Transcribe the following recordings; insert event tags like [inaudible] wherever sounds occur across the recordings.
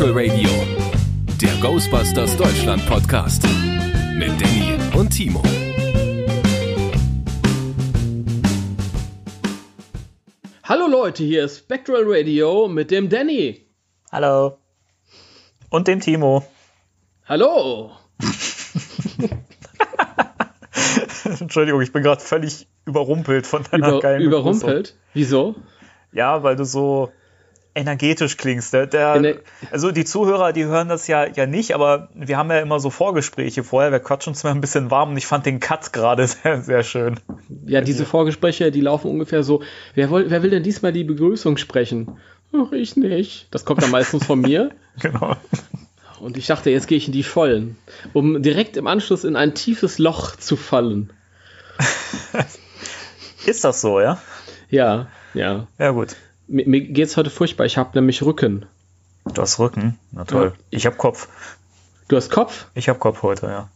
Spectral Radio, der Ghostbusters Deutschland Podcast mit Danny und Timo. Hallo Leute, hier ist Spectral Radio mit dem Danny. Hallo. Und dem Timo. Hallo. [laughs] Entschuldigung, ich bin gerade völlig überrumpelt von deiner Über, geilen Überrumpelt? Begrüßung. Wieso? Ja, weil du so energetisch klingst. Der, der, also die Zuhörer, die hören das ja, ja nicht, aber wir haben ja immer so Vorgespräche vorher. Wir quatschen uns mal ein bisschen warm und ich fand den Cut gerade [laughs] sehr, sehr schön. Ja, diese Vorgespräche, die laufen ungefähr so. Wer, woll, wer will denn diesmal die Begrüßung sprechen? Ach, ich nicht. Das kommt dann meistens von mir. [laughs] Genau. Und ich dachte, jetzt gehe ich in die Vollen, um direkt im Anschluss in ein tiefes Loch zu fallen. [laughs] Ist das so, ja? Ja, ja. Ja, gut. Mir, mir geht's heute furchtbar. Ich habe nämlich Rücken. Du hast Rücken. Na toll. Ja. Ich hab Kopf. Du hast Kopf? Ich hab Kopf heute, ja.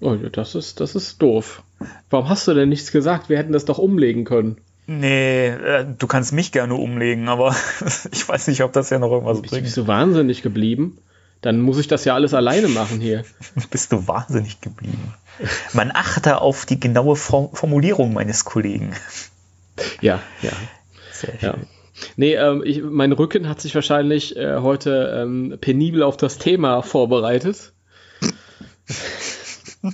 Oh, das ist, das ist doof. Warum hast du denn nichts gesagt? Wir hätten das doch umlegen können. Nee, äh, du kannst mich gerne umlegen, aber [laughs] ich weiß nicht, ob das ja noch irgendwas Bist, bist bringt. du wahnsinnig geblieben? Dann muss ich das ja alles alleine machen hier. [laughs] Bist du wahnsinnig geblieben. Man achte auf die genaue Form Formulierung meines Kollegen. Ja, ja, Sehr ja. Nee, ähm, ich, mein Rücken hat sich wahrscheinlich äh, heute ähm, penibel auf das Thema vorbereitet. [laughs] War,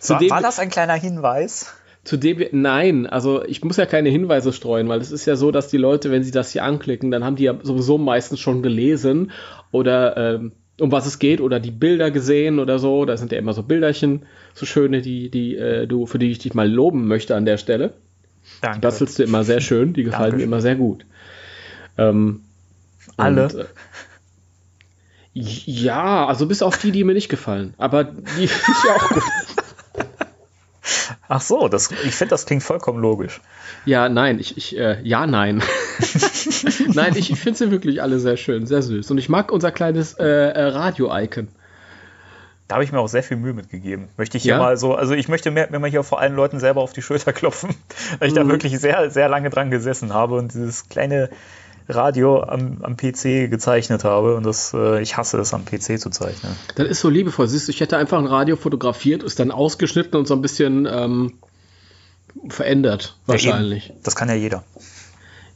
Zudem- war das ein kleiner Hinweis? Zu dem, wir- nein, also ich muss ja keine Hinweise streuen, weil es ist ja so, dass die Leute, wenn sie das hier anklicken, dann haben die ja sowieso meistens schon gelesen oder ähm, um was es geht oder die Bilder gesehen oder so. Da sind ja immer so Bilderchen, so schöne, die, die äh, du, für die ich dich mal loben möchte an der Stelle. Danke. Das willst du immer sehr schön, die gefallen mir Dankeschön. immer sehr gut. Ähm, Alle? und, äh, ja, also bis auf die, die mir nicht gefallen. Aber die [laughs] finde ich ja auch gut. Ach so, das, ich finde, das klingt vollkommen logisch. Ja, nein, ich, ich äh, ja, nein. [laughs] nein, ich, ich finde sie wirklich alle sehr schön, sehr süß. Und ich mag unser kleines äh, äh, Radio-Icon. Da habe ich mir auch sehr viel Mühe mitgegeben. Möchte ich hier Ja? mal so, also ich möchte mir, mir mal hier vor allen Leuten selber auf die Schulter [laughs] klopfen, weil ich da Mhm. wirklich sehr, sehr lange dran gesessen habe und dieses kleine Radio am, am PC gezeichnet habe und das, äh, ich hasse es am PC zu zeichnen. Das ist so liebevoll. Siehst du, ich hätte einfach ein Radio fotografiert, ist dann ausgeschnitten und so ein bisschen ähm, verändert, wahrscheinlich. Ja, das kann ja jeder.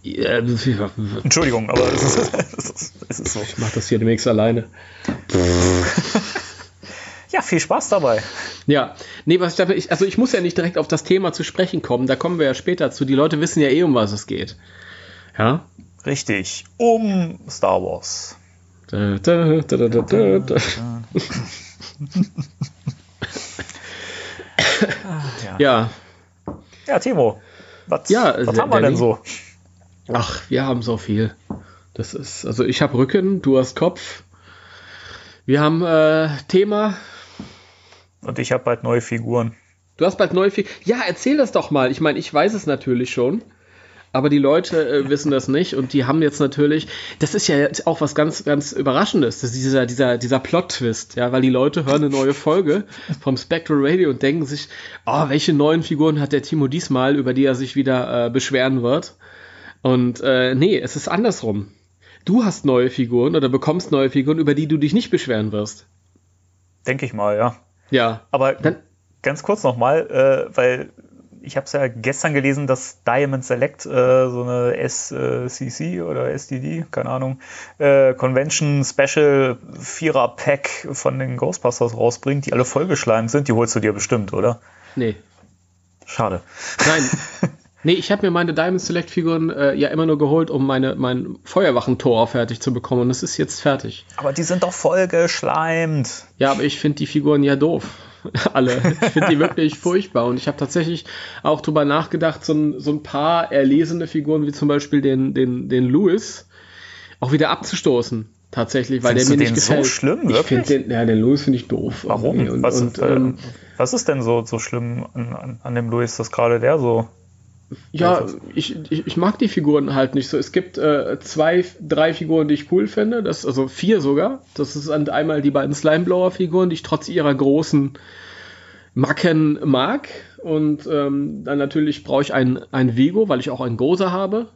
Ja, ich [laughs] Entschuldigung, aber es [laughs] ist, es ist, es ist so. mach das hier demnächst alleine. Ja, viel Spaß dabei. Ja, nee, was ich dachte, ich, also ich muss ja nicht direkt auf das Thema zu sprechen kommen, da kommen wir ja später zu. Die Leute wissen ja eh, um was es geht. Ja? Richtig. Um Star Wars. Da, da, da, da, da, da, da. Ja, [laughs] [laughs] Ja, ja Timo. Was, Ja, was haben wir denn so? ach, wir haben so viel. Das ist, also ich habe Rücken, du hast Kopf. Wir haben äh, Thema. Und ich habe bald neue Figuren. Du hast bald neue Figuren. Ja, erzähl das doch mal. Ich meine, ich weiß es natürlich schon. Aber die Leute äh, wissen das nicht und die haben jetzt natürlich, das ist ja jetzt auch was ganz, ganz Überraschendes, das dieser, dieser, dieser Plot-Twist, ja, weil die Leute hören eine neue Folge vom Spectral Radio und denken sich, oh, welche neuen Figuren hat der Timo diesmal, über die er sich wieder äh, beschweren wird. Und äh, nee, es ist andersrum. Du hast neue Figuren oder bekommst neue Figuren, über die du dich nicht beschweren wirst. Denke ich mal, ja. Ja. Aber Dann- ganz kurz nochmal, äh, weil ich habe es ja gestern gelesen, dass Diamond Select äh, so eine SCC oder SDD, keine Ahnung, äh, Convention Special Vierer Pack von den Ghostbusters rausbringt, die alle vollgeschleimt sind. Die holst du dir bestimmt, oder? Nee. Schade. Nein. [laughs] Nee, ich habe mir meine Diamond Select Figuren äh, ja immer nur geholt, um meine, mein Feuerwachentor fertig zu bekommen. Und es ist jetzt fertig. Aber die sind doch vollgeschleimt. Ja, aber ich finde die Figuren ja doof. [laughs] Alle. Ich finde die wirklich [laughs] furchtbar. Und ich habe tatsächlich auch drüber nachgedacht, so ein, so ein paar erlesene Figuren, wie zum Beispiel den, den, den Louis, auch wieder abzustoßen. Tatsächlich, weil Findest der mir nicht den so gefällt. schlimm, ich wirklich? finde den, ja, den Louis finde ich doof. Warum? Und, was, und, äh, ähm, was ist denn so, so schlimm an, an, an dem Louis, dass gerade der so. Ja, ich, ich, ich mag die Figuren halt nicht so. Es gibt äh, zwei, drei Figuren, die ich cool finde. Das, also vier sogar. Das ist an- einmal die beiden Slimeblower-Figuren, die ich trotz ihrer großen Macken mag. Und ähm, dann natürlich brauche ich ein, ein Vigo, weil ich auch einen Gozer habe.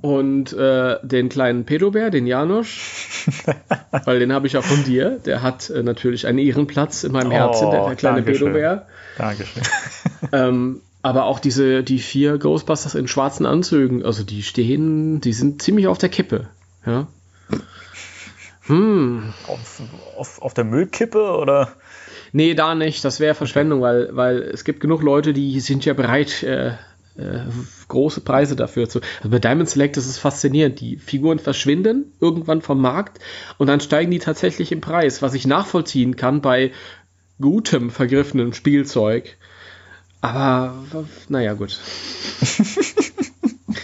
und äh, den kleinen Pedobär, den Janosch, [laughs] weil den habe ich auch von dir. Der hat äh, natürlich einen Ehrenplatz in meinem Herzen, der, der kleine Dankeschön. Pedobär. Dankeschön. Ähm, aber auch diese, die vier Ghostbusters in schwarzen Anzügen, also die stehen, die sind ziemlich auf der Kippe. Ja. Hm. Auf, auf, auf der Müllkippe oder? Nee, da nicht. Das wäre Verschwendung, weil, weil es gibt genug Leute, die sind ja bereit, äh, äh, große Preise dafür zu. Also bei Diamond Select ist es faszinierend. Die Figuren verschwinden irgendwann vom Markt und dann steigen die tatsächlich im Preis, was ich nachvollziehen kann bei gutem, vergriffenem Spielzeug. Aber naja, gut.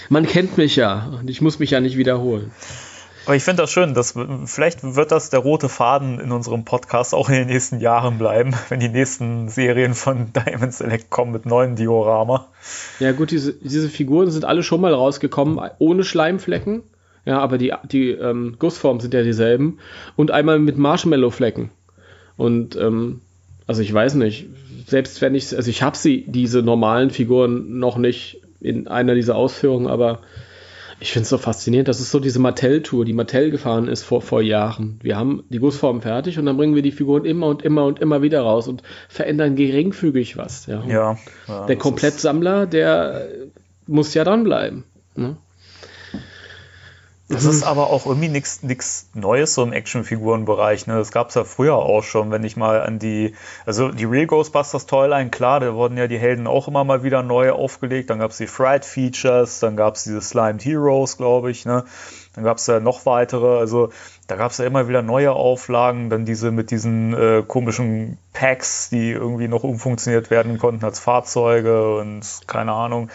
Man kennt mich ja und ich muss mich ja nicht wiederholen. Aber ich finde das schön, dass vielleicht wird das der rote Faden in unserem Podcast auch in den nächsten Jahren bleiben, wenn die nächsten Serien von Diamond Select kommen mit neuen Diorama. Ja gut, diese, diese Figuren sind alle schon mal rausgekommen, ohne Schleimflecken. Ja, aber die, die ähm, Gussformen sind ja dieselben. Und einmal mit Marshmallow-Flecken. Und ähm, also ich weiß nicht, selbst wenn ich, also ich habe sie, diese normalen Figuren noch nicht in einer dieser Ausführungen, aber ich finde es so faszinierend. Das ist so diese Mattel-Tour, die Mattel gefahren ist vor, vor Jahren. Wir haben die Gussformen fertig und dann bringen wir die Figuren immer und immer und immer wieder raus und verändern geringfügig was. Ja. Ja. ja der Komplettsammler, der muss ja dranbleiben. Ne? Das ist aber auch irgendwie nichts Neues so im Actionfigurenbereich. Ne? Das gab es ja früher auch schon, wenn ich mal an die, also die Real Ghostbusters Toyline, klar, da wurden ja die Helden auch immer mal wieder neu aufgelegt. Dann gab es die Fright Features, dann gab es diese Slimed Heroes, glaube ich. Ne? Dann gab es ja noch weitere, also da gab es ja immer wieder neue Auflagen, dann diese mit diesen äh, komischen Packs, die irgendwie noch umfunktioniert werden konnten als Fahrzeuge und keine Ahnung.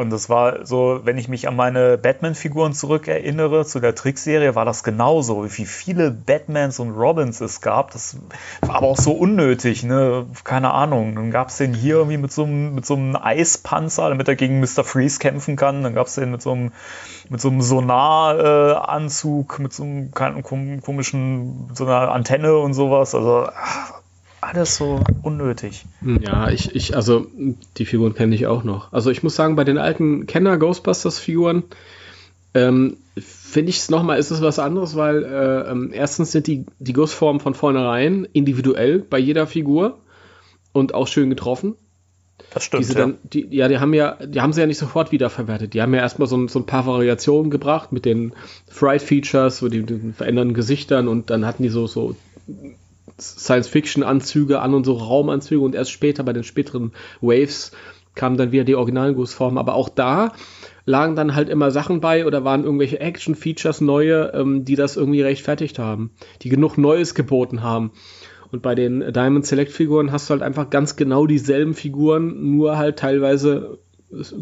Und das war so, wenn ich mich an meine Batman-Figuren zurückerinnere, zu der Trickserie, war das genauso. Wie viele Batmans und Robins es gab, das war aber auch so unnötig, ne? Keine Ahnung. Dann gab es den hier irgendwie mit so einem, mit so einem Eispanzer, damit er gegen Mr. Freeze kämpfen kann. Dann gab es den mit so einem, mit so einem Sonaranzug, mit so einem komischen, so einer Antenne und sowas. Also ach, alles so unnötig. Ja, ich, ich, also die Figuren kenne ich auch noch. Also ich muss sagen, bei den alten Kenner-Ghostbusters-Figuren ähm, finde ich es nochmal, ist es was anderes, weil äh, ähm, erstens sind die, die Gussformen von vornherein individuell bei jeder Figur und auch schön getroffen. Das stimmt. Ja. dann, die, ja, die haben ja, die haben sie ja nicht sofort wiederverwertet. Die haben ja erstmal so, ein- so ein paar Variationen gebracht mit den Fright-Features, so die, den verändernden Gesichtern und dann hatten die so, so Science-Fiction-Anzüge an und so Raumanzüge und erst später bei den späteren Waves kamen dann wieder die originalen Gussformen. Aber auch da lagen dann halt immer Sachen bei oder waren irgendwelche Action-Features neue, ähm, die das irgendwie rechtfertigt haben, die genug Neues geboten haben. Und bei den Diamond Select Figuren hast du halt einfach ganz genau dieselben Figuren, nur halt teilweise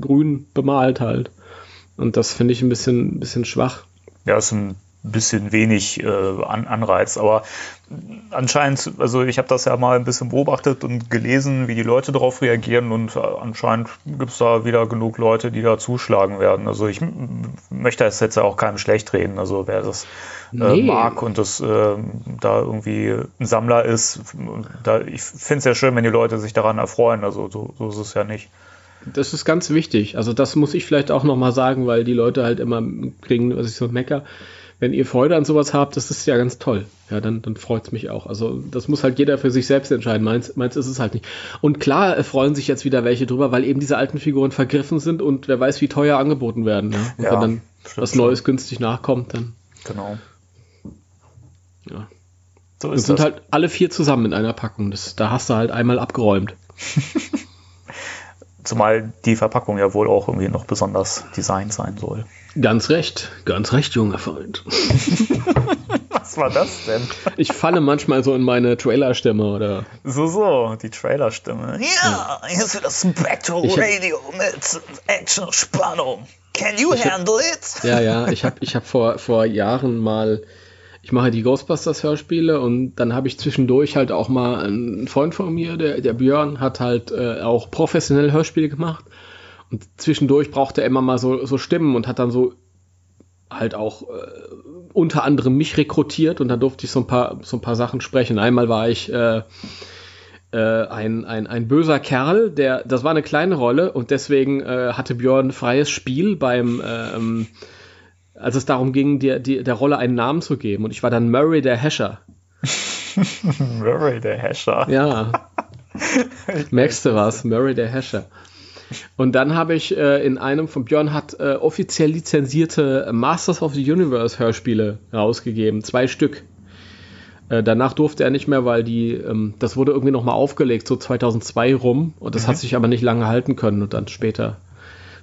grün bemalt halt. Und das finde ich ein bisschen, bisschen schwach. Ja, ist ein bisschen wenig äh, An Anreiz, aber anscheinend, also ich habe das ja mal ein bisschen beobachtet und gelesen, wie die Leute darauf reagieren und äh, anscheinend gibt es da wieder genug Leute, die da zuschlagen werden. Also ich möchte das jetzt ja auch keinem schlecht reden, also wer das äh, Nee. mag und das äh, da irgendwie ein Sammler ist, da, ich finde es ja schön, wenn die Leute sich daran erfreuen, also so, so ist es ja nicht. Das ist ganz wichtig. Also das muss ich vielleicht auch nochmal sagen, weil die Leute halt immer kriegen, was ich so mecker. Wenn ihr Freude an sowas habt, das ist ja ganz toll. Ja, dann, dann freut es mich auch. Also das muss halt jeder für sich selbst entscheiden. Meins, meins ist es halt nicht. Und klar äh, freuen sich jetzt wieder welche drüber, weil eben diese alten Figuren vergriffen sind und wer weiß, wie teuer angeboten werden. Ja? Und Ja, wenn dann stimmt was. Neues günstig nachkommt, dann Genau. ja. So Und ist sind das. halt alle vier zusammen in einer Packung. Das, da hast du halt einmal abgeräumt. [laughs] Zumal die Verpackung ja wohl auch irgendwie noch besonders designt sein soll. Ganz recht, ganz recht, junger Freund. [laughs] Was war das denn? Ich falle manchmal so in meine Trailerstimme oder So, so, die Trailerstimme. Ja, hier ist wieder das Spectral Radio mit Action und Spannung. Can you hab- handle it? Ja, ja, ich habe ich hab vor, vor Jahren mal, ich mache die Ghostbusters-Hörspiele und dann habe ich zwischendurch halt auch mal einen Freund von mir, der, der Björn, hat halt äh, auch professionell Hörspiele gemacht und zwischendurch brauchte er immer mal so, so Stimmen und hat dann so halt auch äh, unter anderem mich rekrutiert und dann durfte ich so ein paar, so ein paar Sachen sprechen. Einmal war ich äh, äh, ein, ein, ein böser Kerl, der, das war eine kleine Rolle und deswegen äh, hatte Björn freies Spiel beim ähm, als es darum ging, dir, dir der Rolle einen Namen zu geben. Und ich war dann Murray der Hescher. [laughs] Murray der Hescher. Ja. [laughs] Merkst du was? Murray der Hescher. Und dann habe ich äh, in einem von Björn hat äh, offiziell lizenzierte Masters of the Universe Hörspiele rausgegeben. Zwei Stück. Äh, danach durfte er nicht mehr, weil die, ähm, das wurde irgendwie nochmal aufgelegt, so 2002 rum. Und das Mhm. hat sich aber nicht lange halten können. Und dann später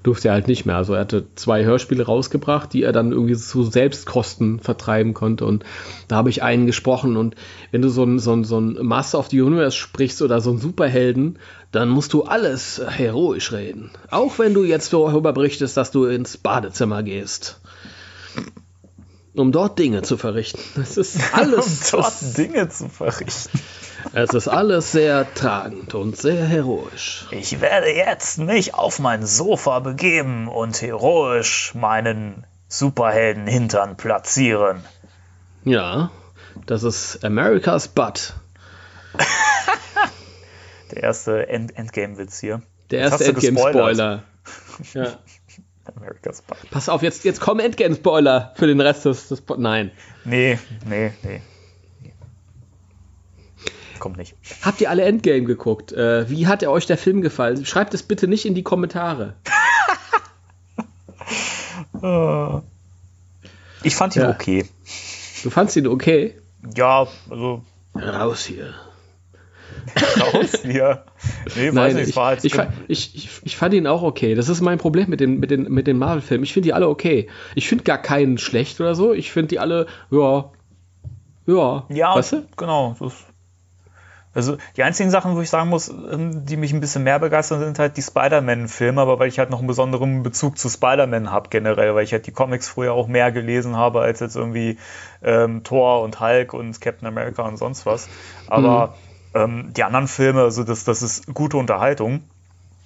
durfte er halt nicht mehr. Also er hatte zwei Hörspiele rausgebracht, die er dann irgendwie zu Selbstkosten vertreiben konnte. Und da habe ich einen gesprochen. Und wenn du so ein, so ein, so ein Master of the Universe sprichst oder so einen Superhelden, dann musst du alles heroisch reden. Auch wenn du jetzt darüber berichtest, dass du ins Badezimmer gehst. Um dort Dinge zu verrichten. Es ist [laughs] Um alles, dort Dinge zu verrichten. Es ist alles sehr tragend und sehr heroisch. Ich werde jetzt mich auf mein Sofa begeben und heroisch meinen Superhelden Hintern platzieren. Ja, das ist America's Butt. [laughs] Der erste End Endgame-Witz hier. Der erste Endgame-Spoiler. Ja. [laughs] America's Butt. Pass auf, jetzt, jetzt kommen Endgame-Spoiler für den Rest des, des Nein. Nee, nee, nee. Kommt nicht. Habt ihr alle Endgame geguckt? Äh, wie hat er euch der Film gefallen? Schreibt es bitte nicht in die Kommentare. [laughs] Ich fand ihn Ja. okay. Du fandst ihn okay? Ja, also Raus hier. [laughs] raus hier. Nee, weiß Nein, ich, war halt ich, ich, ich fand ihn auch okay. Das ist mein Problem mit den, mit den, mit den Marvel-Filmen. Ich finde die alle okay. Ich finde gar keinen schlecht oder so. Ich finde die alle, ja, ja, Ja, weißt du? genau. Das, also die einzigen Sachen, wo ich sagen muss, ähm, die mich ein bisschen mehr begeistern, sind halt die Spider-Man-Filme, aber weil ich halt noch einen besonderen Bezug zu Spider-Man habe generell, weil ich halt die Comics früher auch mehr gelesen habe als jetzt irgendwie ähm, Thor und Hulk und Captain America und sonst was. Aber ähm, die anderen Filme, also das, das ist gute Unterhaltung.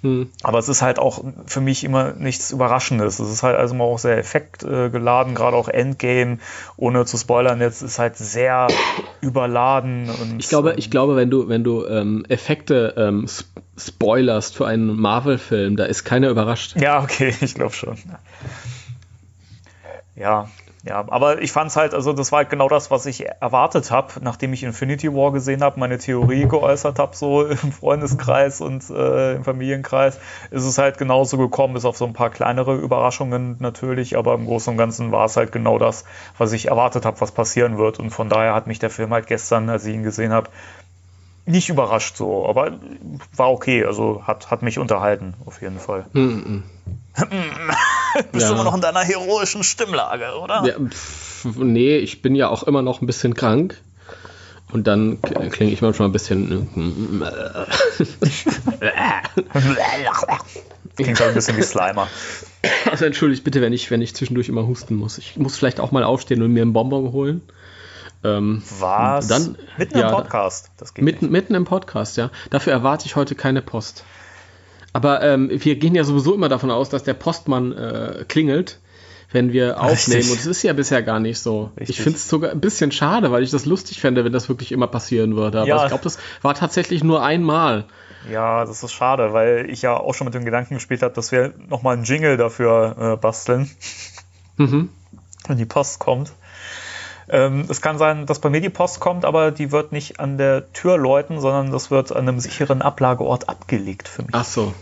Hm. Aber es ist halt auch für mich immer nichts Überraschendes. Es ist halt also mal auch sehr effektgeladen, gerade auch Endgame, ohne zu spoilern, jetzt ist halt sehr [coughs] überladen. Und, Ich glaube, ich glaube, wenn du, wenn du ähm, Effekte ähm, sp spoilerst für einen Marvel-Film, da ist keiner überrascht. Ja, okay, [laughs] ich glaube schon. Ja, ja, aber ich fand es halt, also das war halt genau das, was ich erwartet habe, nachdem ich Infinity War gesehen habe, meine Theorie geäußert habe, so [laughs] im Freundeskreis und äh, im Familienkreis, ist es halt genauso gekommen, bis auf so ein paar kleinere Überraschungen natürlich, aber im Großen und Ganzen war es halt genau das, was ich erwartet habe, was passieren wird. Und von daher hat mich der Film halt gestern, als ich ihn gesehen habe, nicht überrascht so, aber war okay, also hat, hat mich unterhalten, auf jeden Fall. [laughs] Bist Ja. du immer noch in deiner heroischen Stimmlage, oder? Ja, pff, nee, ich bin ja auch immer noch ein bisschen krank. Und dann klinge ich manchmal ein bisschen. [laughs] Klingt halt ein bisschen wie Slimer. Also entschuldigt bitte, wenn ich, wenn ich zwischendurch immer husten muss. Ich muss vielleicht auch mal aufstehen und mir einen Bonbon holen. Ähm, Was? Dann- Mitten ja, im Podcast. Mitten, mitten im Podcast, ja. Dafür erwarte ich heute keine Post. Aber ähm, wir gehen ja sowieso immer davon aus, dass der Postmann äh, klingelt, wenn wir aufnehmen. Richtig. Und es ist ja bisher gar nicht so. Richtig. Ich finde es sogar ein bisschen schade, weil ich das lustig fände, wenn das wirklich immer passieren würde. Aber Ja. ich glaube, das war tatsächlich nur einmal. Ja, das ist schade, weil ich ja auch schon mit dem Gedanken gespielt habe, dass wir nochmal einen Jingle dafür äh, basteln, Mhm. wenn die Post kommt. Ähm, es kann sein, dass bei mir die Post kommt, aber die wird nicht an der Tür läuten, sondern das wird an einem sicheren Ablageort abgelegt für mich. Ach so.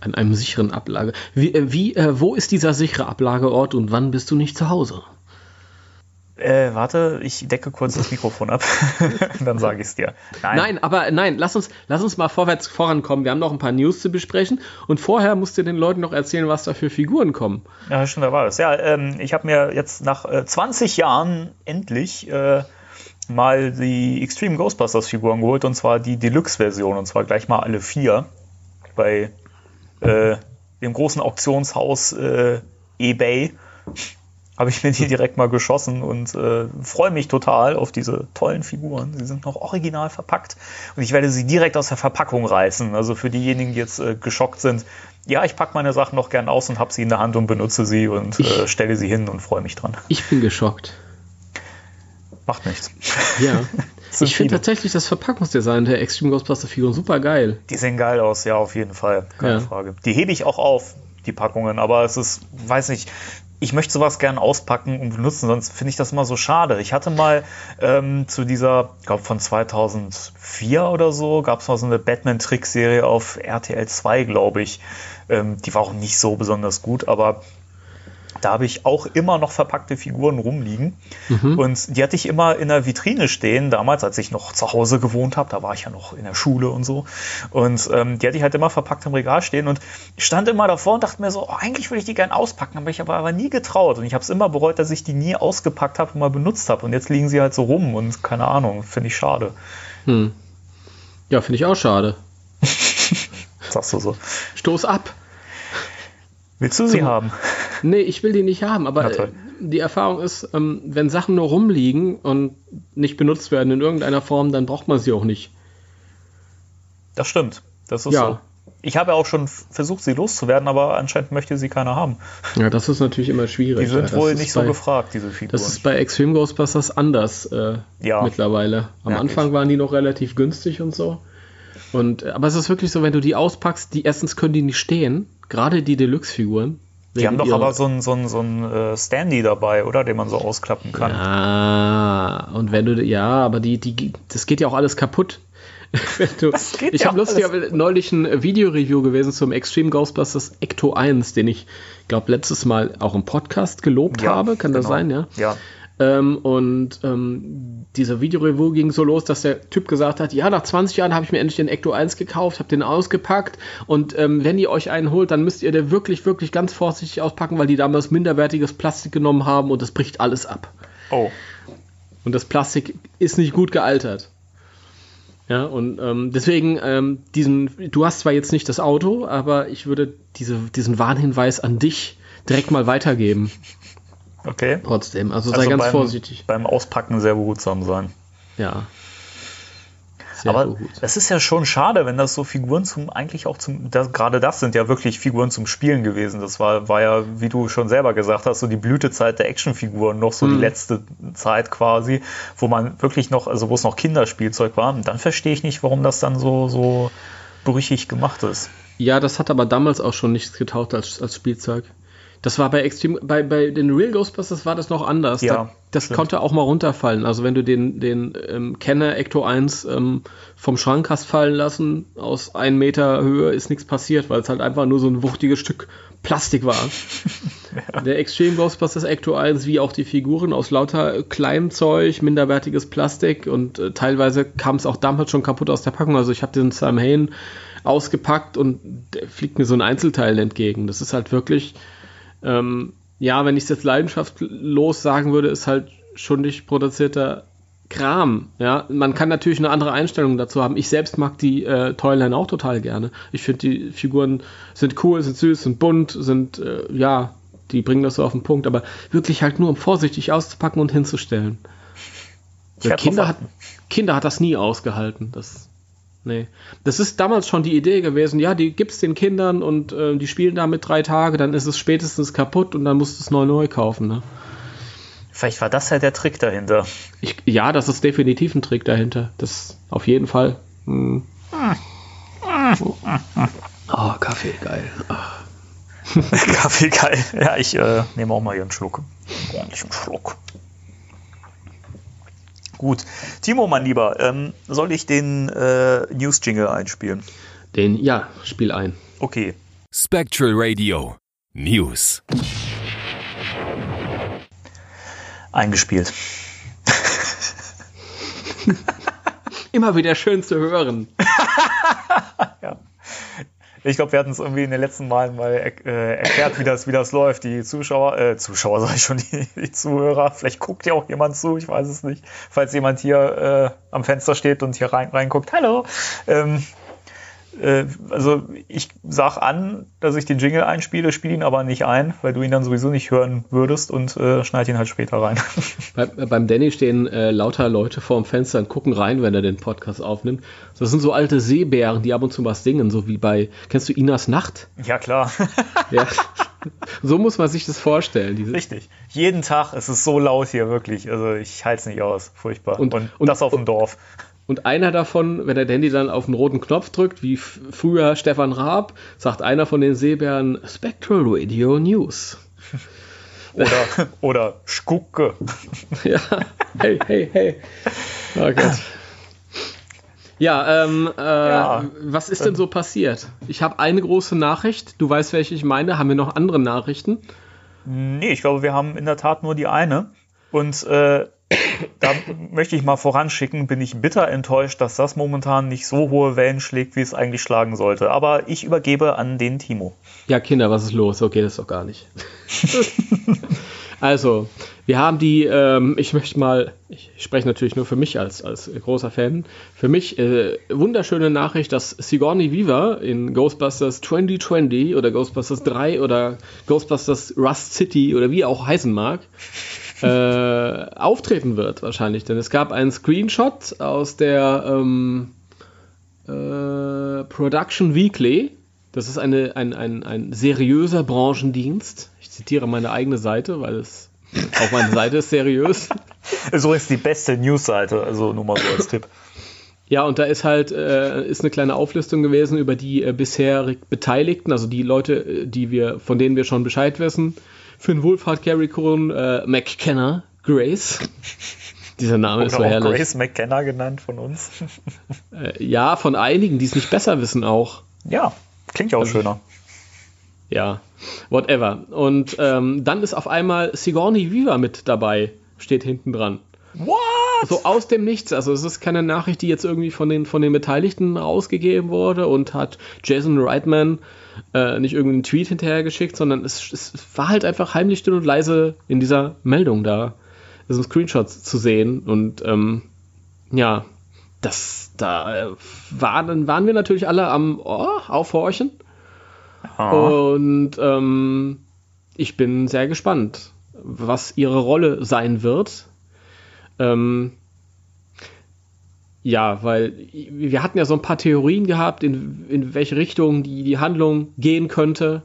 An einem sicheren Ablage. Wie, äh, wie äh, wo ist dieser sichere Ablageort und wann bist du nicht zu Hause? Äh, warte, ich decke kurz das Mikrofon ab. [laughs] Dann sage ich es dir. Nein, aber nein, lass uns, lass uns mal vorwärts vorankommen. Wir haben noch ein paar News zu besprechen und vorher musst du den Leuten noch erzählen, was da für Figuren kommen. Ja, stimmt, da war das. Ja, ähm, ich habe mir jetzt nach äh, 20 Jahren endlich äh, mal die Extreme Ghostbusters Figuren geholt und zwar die Deluxe-Version und zwar gleich mal alle vier bei äh, dem großen Auktionshaus äh, eBay. Habe ich mir die direkt mal geschossen und äh, freue mich total auf diese tollen Figuren. Sie sind noch original verpackt und ich werde sie direkt aus der Verpackung reißen. Also für diejenigen, die jetzt äh, geschockt sind, ja, ich packe meine Sachen noch gern aus und habe sie in der Hand und benutze sie und äh, stelle sie hin und freue mich dran. Ich bin geschockt. Macht nichts. Ja. [laughs] Ich finde tatsächlich das Verpackungsdesign der Extreme Ghostbuster Figuren super geil. Die sehen geil aus, ja, auf jeden Fall. Keine Ja. Frage. Die hebe ich auch auf, die Packungen, aber es ist, weiß nicht, ich möchte sowas gerne auspacken und benutzen, sonst finde ich das immer so schade. Ich hatte mal ähm, zu dieser, ich glaube von 2004 oder so, gab es mal so eine Batman-Trickserie auf RTL 2, glaube ich. Ähm, die war auch nicht so besonders gut, aber da habe ich auch immer noch verpackte Figuren rumliegen. Mhm. Und die hatte ich immer in der Vitrine stehen, damals, als ich noch zu Hause gewohnt habe. Da war ich ja noch in der Schule und so. Und ähm, die hatte ich halt immer verpackt im Regal stehen. Und ich stand immer davor und dachte mir so, oh, eigentlich würde ich die gerne auspacken, aber ich habe aber nie getraut. Und ich habe es immer bereut, dass ich die nie ausgepackt habe und mal benutzt habe. Und jetzt liegen sie halt so rum und keine Ahnung, finde ich schade. Hm. Ja, finde ich auch schade. [laughs] Sagst du so. Stoß ab. Willst du sie Zum, haben? Nee, ich will die nicht haben, aber äh, die Erfahrung ist, ähm, wenn Sachen nur rumliegen und nicht benutzt werden in irgendeiner Form, dann braucht man sie auch nicht. Das stimmt. Das ist ja. so. Ich habe ja auch schon versucht, sie loszuwerden, aber anscheinend möchte sie keiner haben. Ja, das ist natürlich immer schwierig. Die sind ja, wohl nicht so gefragt, diese Figuren. Das ist bei Extreme Ghostbusters anders äh, ja. mittlerweile. Am Anfang waren die noch relativ günstig und so. Und, aber es ist wirklich so, wenn du die auspackst, die erstens können die nicht stehen, gerade die Deluxe-Figuren. Die haben doch aber so ein, so ein, so ein uh, Standy dabei, oder? Den man so ausklappen kann. Ja, und wenn du, ja, aber die, die, das geht ja auch alles kaputt. [laughs] du, ich ja habe lustig, neulich ein Videoreview gewesen zum Extreme Ghostbusters Ecto 1, den ich, glaube letztes Mal auch im Podcast gelobt ja, habe. Kann genau. das sein, ja? Ja. Ähm, und ähm, dieser Videoreview ging so los, dass der Typ gesagt hat, ja, nach 20 Jahren habe ich mir endlich den Ecto 1 gekauft, habe den ausgepackt und ähm, wenn ihr euch einen holt, dann müsst ihr den wirklich, wirklich ganz vorsichtig auspacken, weil die damals minderwertiges Plastik genommen haben und das bricht alles ab. Oh. Und das Plastik ist nicht gut gealtert. Ja, und ähm, deswegen, ähm, diesen, du hast zwar jetzt nicht das Auto, aber ich würde diese, diesen Warnhinweis an dich direkt mal weitergeben. Okay. Trotzdem, also sei also ganz beim, vorsichtig. Beim Auspacken sehr behutsam sein. Ja. Sehr Aber es ist ja schon schade, wenn das so Figuren zum, eigentlich auch zum, das, gerade das sind ja wirklich Figuren zum Spielen gewesen. Das war, war ja, wie du schon selber gesagt hast, so die Blütezeit der Actionfiguren, noch so mhm. die letzte Zeit quasi, wo man wirklich noch, also wo es noch Kinderspielzeug war. Und dann verstehe ich nicht, warum das dann so, so brüchig gemacht ist. Ja, das hat aber damals auch schon nichts getaucht als, als Spielzeug. Das war bei Extreme, bei, bei den Real Ghostbusters war das noch anders. Ja, da, das stimmt. konnte auch mal runterfallen. Also wenn du den, den ähm, Kenner Ecto 1 ähm, vom Schrank hast fallen lassen, aus einem Meter Höhe ist nichts passiert, weil es halt einfach nur so ein wuchtiges Stück Plastik war. [laughs] ja. Der Extreme Ghostbusters Ecto 1, wie auch die Figuren, aus lauter Kleinzeug, minderwertiges Plastik und äh, teilweise kam es auch damals schon kaputt aus der Packung. Also ich habe den Sam Hain ausgepackt und der fliegt mir so ein Einzelteil entgegen. Das ist halt wirklich ähm, ja, wenn ich es jetzt leidenschaftslos sagen würde, ist halt schon nicht produzierter Kram. Ja, man kann natürlich eine andere Einstellung dazu haben. Ich selbst mag die äh, Toyline auch total gerne. Ich finde, die Figuren sind cool, sind süß, sind bunt, sind, äh, ja, die bringen das so auf den Punkt, aber wirklich halt nur, um vorsichtig auszupacken und hinzustellen. Kinder hat, Kinder hat das nie ausgehalten. Das Nee. Das ist damals schon die Idee gewesen, ja, die gibt's den Kindern und äh, die spielen damit drei Tage, dann ist es spätestens kaputt und dann musst du es neu neu kaufen, ne? Vielleicht war das ja der Trick dahinter. Ich, ja, das ist definitiv ein Trick dahinter. Das auf jeden Fall. Hm. Oh, Kaffee, geil. [laughs] Kaffee, geil. Ja, ich äh, nehme auch mal hier einen Schluck. Ordentlichen Schluck. Gut. Timo, mein Lieber, ähm, soll ich den äh, News-Jingle einspielen? Den, ja, spiel ein. Okay. Spectral Radio News. Eingespielt. Immer wieder schön zu hören. [laughs] Ich glaube, wir hatten es irgendwie in den letzten Malen mal äh, erklärt, wie das, wie das läuft. Die Zuschauer, äh, Zuschauer [laughs] sage ich schon, die, die, Zuhörer, vielleicht guckt ja auch jemand zu, ich weiß es nicht. Falls jemand hier äh, am Fenster steht und hier rein, reinguckt, hallo. Ähm, äh, also ich sag an, dass ich den Jingle einspiele, spiele ihn aber nicht ein, weil du ihn dann sowieso nicht hören würdest und äh, schneide ihn halt später rein. [laughs] Bei, beim Danny stehen äh, lauter Leute vor dem Fenster und gucken rein, wenn er den Podcast aufnimmt. Das sind so alte Seebären, die ab und zu was singen, so wie bei, kennst du Inas Nacht? Ja, klar. [laughs] ja. So muss man sich das vorstellen. Diese Richtig. Jeden Tag ist es so laut hier, wirklich. Also ich halte es nicht aus. Furchtbar. Und, und, und das auf dem Dorf. Und einer davon, wenn der Dandy dann auf den roten Knopf drückt, wie früher Stefan Raab, sagt einer von den Seebären Spectral Radio News. Oder, [laughs] oder Schucke. [laughs] ja, hey, hey, hey. Oh Gott. Ja, ähm, äh, ja, was ist denn so passiert? Ich habe eine große Nachricht. Du weißt, welche ich meine. Haben wir noch andere Nachrichten? Nee, ich glaube, wir haben in der Tat nur die eine. Und äh, da möchte ich mal voranschicken, bin ich bitter enttäuscht, dass das momentan nicht so hohe Wellen schlägt, wie es eigentlich schlagen sollte. Aber ich übergebe an den Timo. Ja, Kinder, was ist los? Okay, das ist doch gar nicht. [laughs] Also, wir haben die, ähm, ich möchte mal, ich spreche natürlich nur für mich als, als großer Fan, für mich äh, wunderschöne Nachricht, dass Sigourney Weaver in Ghostbusters 2020 oder Ghostbusters 3 oder Ghostbusters Rust City oder wie auch heißen mag, [laughs] äh, auftreten wird wahrscheinlich. Denn es gab einen Screenshot aus der ähm, äh, Production Weekly. Das ist eine, ein, ein, ein seriöser Branchendienst zitiere meine eigene Seite, weil es [laughs] auf meiner Seite ist seriös. So ist die beste News-Seite, also nur mal so als Tipp. Ja, und da ist halt äh, ist eine kleine Auflistung gewesen über die äh, bisher Beteiligten, also die Leute, äh, die wir, von denen wir schon Bescheid wissen. Finn Wohlfahrt, Gary Cohn, äh, McKenna, Grace. Dieser Name Oder ist so herrlich. Grace McKenna genannt von uns. [laughs] Äh, ja, von einigen, die es nicht besser wissen auch. Ja, klingt ja auch also, schöner. Ja, whatever. Und ähm, dann ist auf einmal Sigourney Weaver mit dabei, steht hinten dran. What? So aus dem Nichts. Also es ist keine Nachricht, die jetzt irgendwie von den, von den Beteiligten rausgegeben wurde und hat Jason Reitman äh, nicht irgendeinen Tweet hinterhergeschickt, sondern es, es, war halt einfach heimlich still und leise in dieser Meldung da. Das sind Screenshots zu sehen und ähm, ja, das, da äh, waren, waren wir natürlich alle am oh, Aufhorchen. Oh. Und ähm, ich bin sehr gespannt, was ihre Rolle sein wird. Ähm, ja, weil wir hatten ja so ein paar Theorien gehabt, in, in welche Richtung die, die Handlung gehen könnte.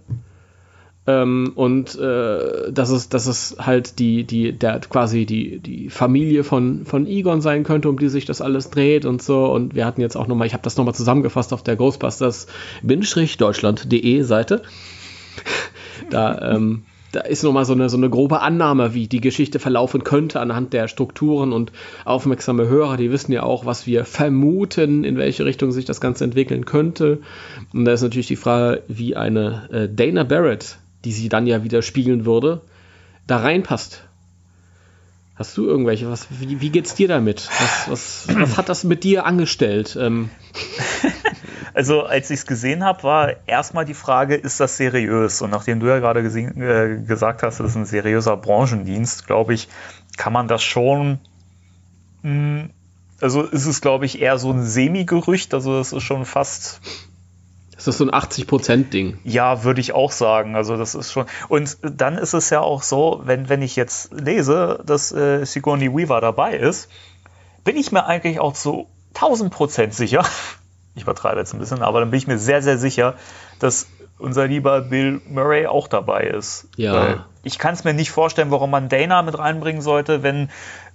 Ähm, und äh, dass es, dass es halt die, die, der quasi die, die Familie von, von Egon sein könnte, um die sich das alles dreht und so. Und wir hatten jetzt auch nochmal, ich habe das nochmal zusammengefasst auf der Ghostbusters-deutschland.de Seite. [laughs] da, ähm, da ist nochmal so eine, so eine grobe Annahme, wie die Geschichte verlaufen könnte anhand der Strukturen und aufmerksame Hörer, die wissen ja auch, was wir vermuten, in welche Richtung sich das Ganze entwickeln könnte. Und da ist natürlich die Frage, wie eine äh, Dana Barrett die sie dann ja wieder spiegeln würde, da reinpasst. Hast du irgendwelche? Was, wie, wie geht's dir damit? Was, was, was hat das mit dir angestellt? Ähm. [laughs] Also, als ich es gesehen habe, war erstmal die Frage, ist das seriös? Und nachdem du ja gerade äh, gesagt hast, das ist ein seriöser Branchendienst, glaube ich, kann man das schon. Mh, hm, also ist es, glaube ich, eher so ein Semi-Gerücht. Also, es ist schon fast das ist so ein 80%-Ding. Ja, würde ich auch sagen. Also das ist schon. Und dann ist es ja auch so, wenn, wenn ich jetzt lese, dass äh, Sigourney Weaver dabei ist, bin ich mir eigentlich auch zu 1000% sicher. Ich übertreibe jetzt ein bisschen, aber dann bin ich mir sehr, sehr sicher, dass unser lieber Bill Murray auch dabei ist. Ja. Weil ich kann es mir nicht vorstellen, warum man Dana mit reinbringen sollte, wenn,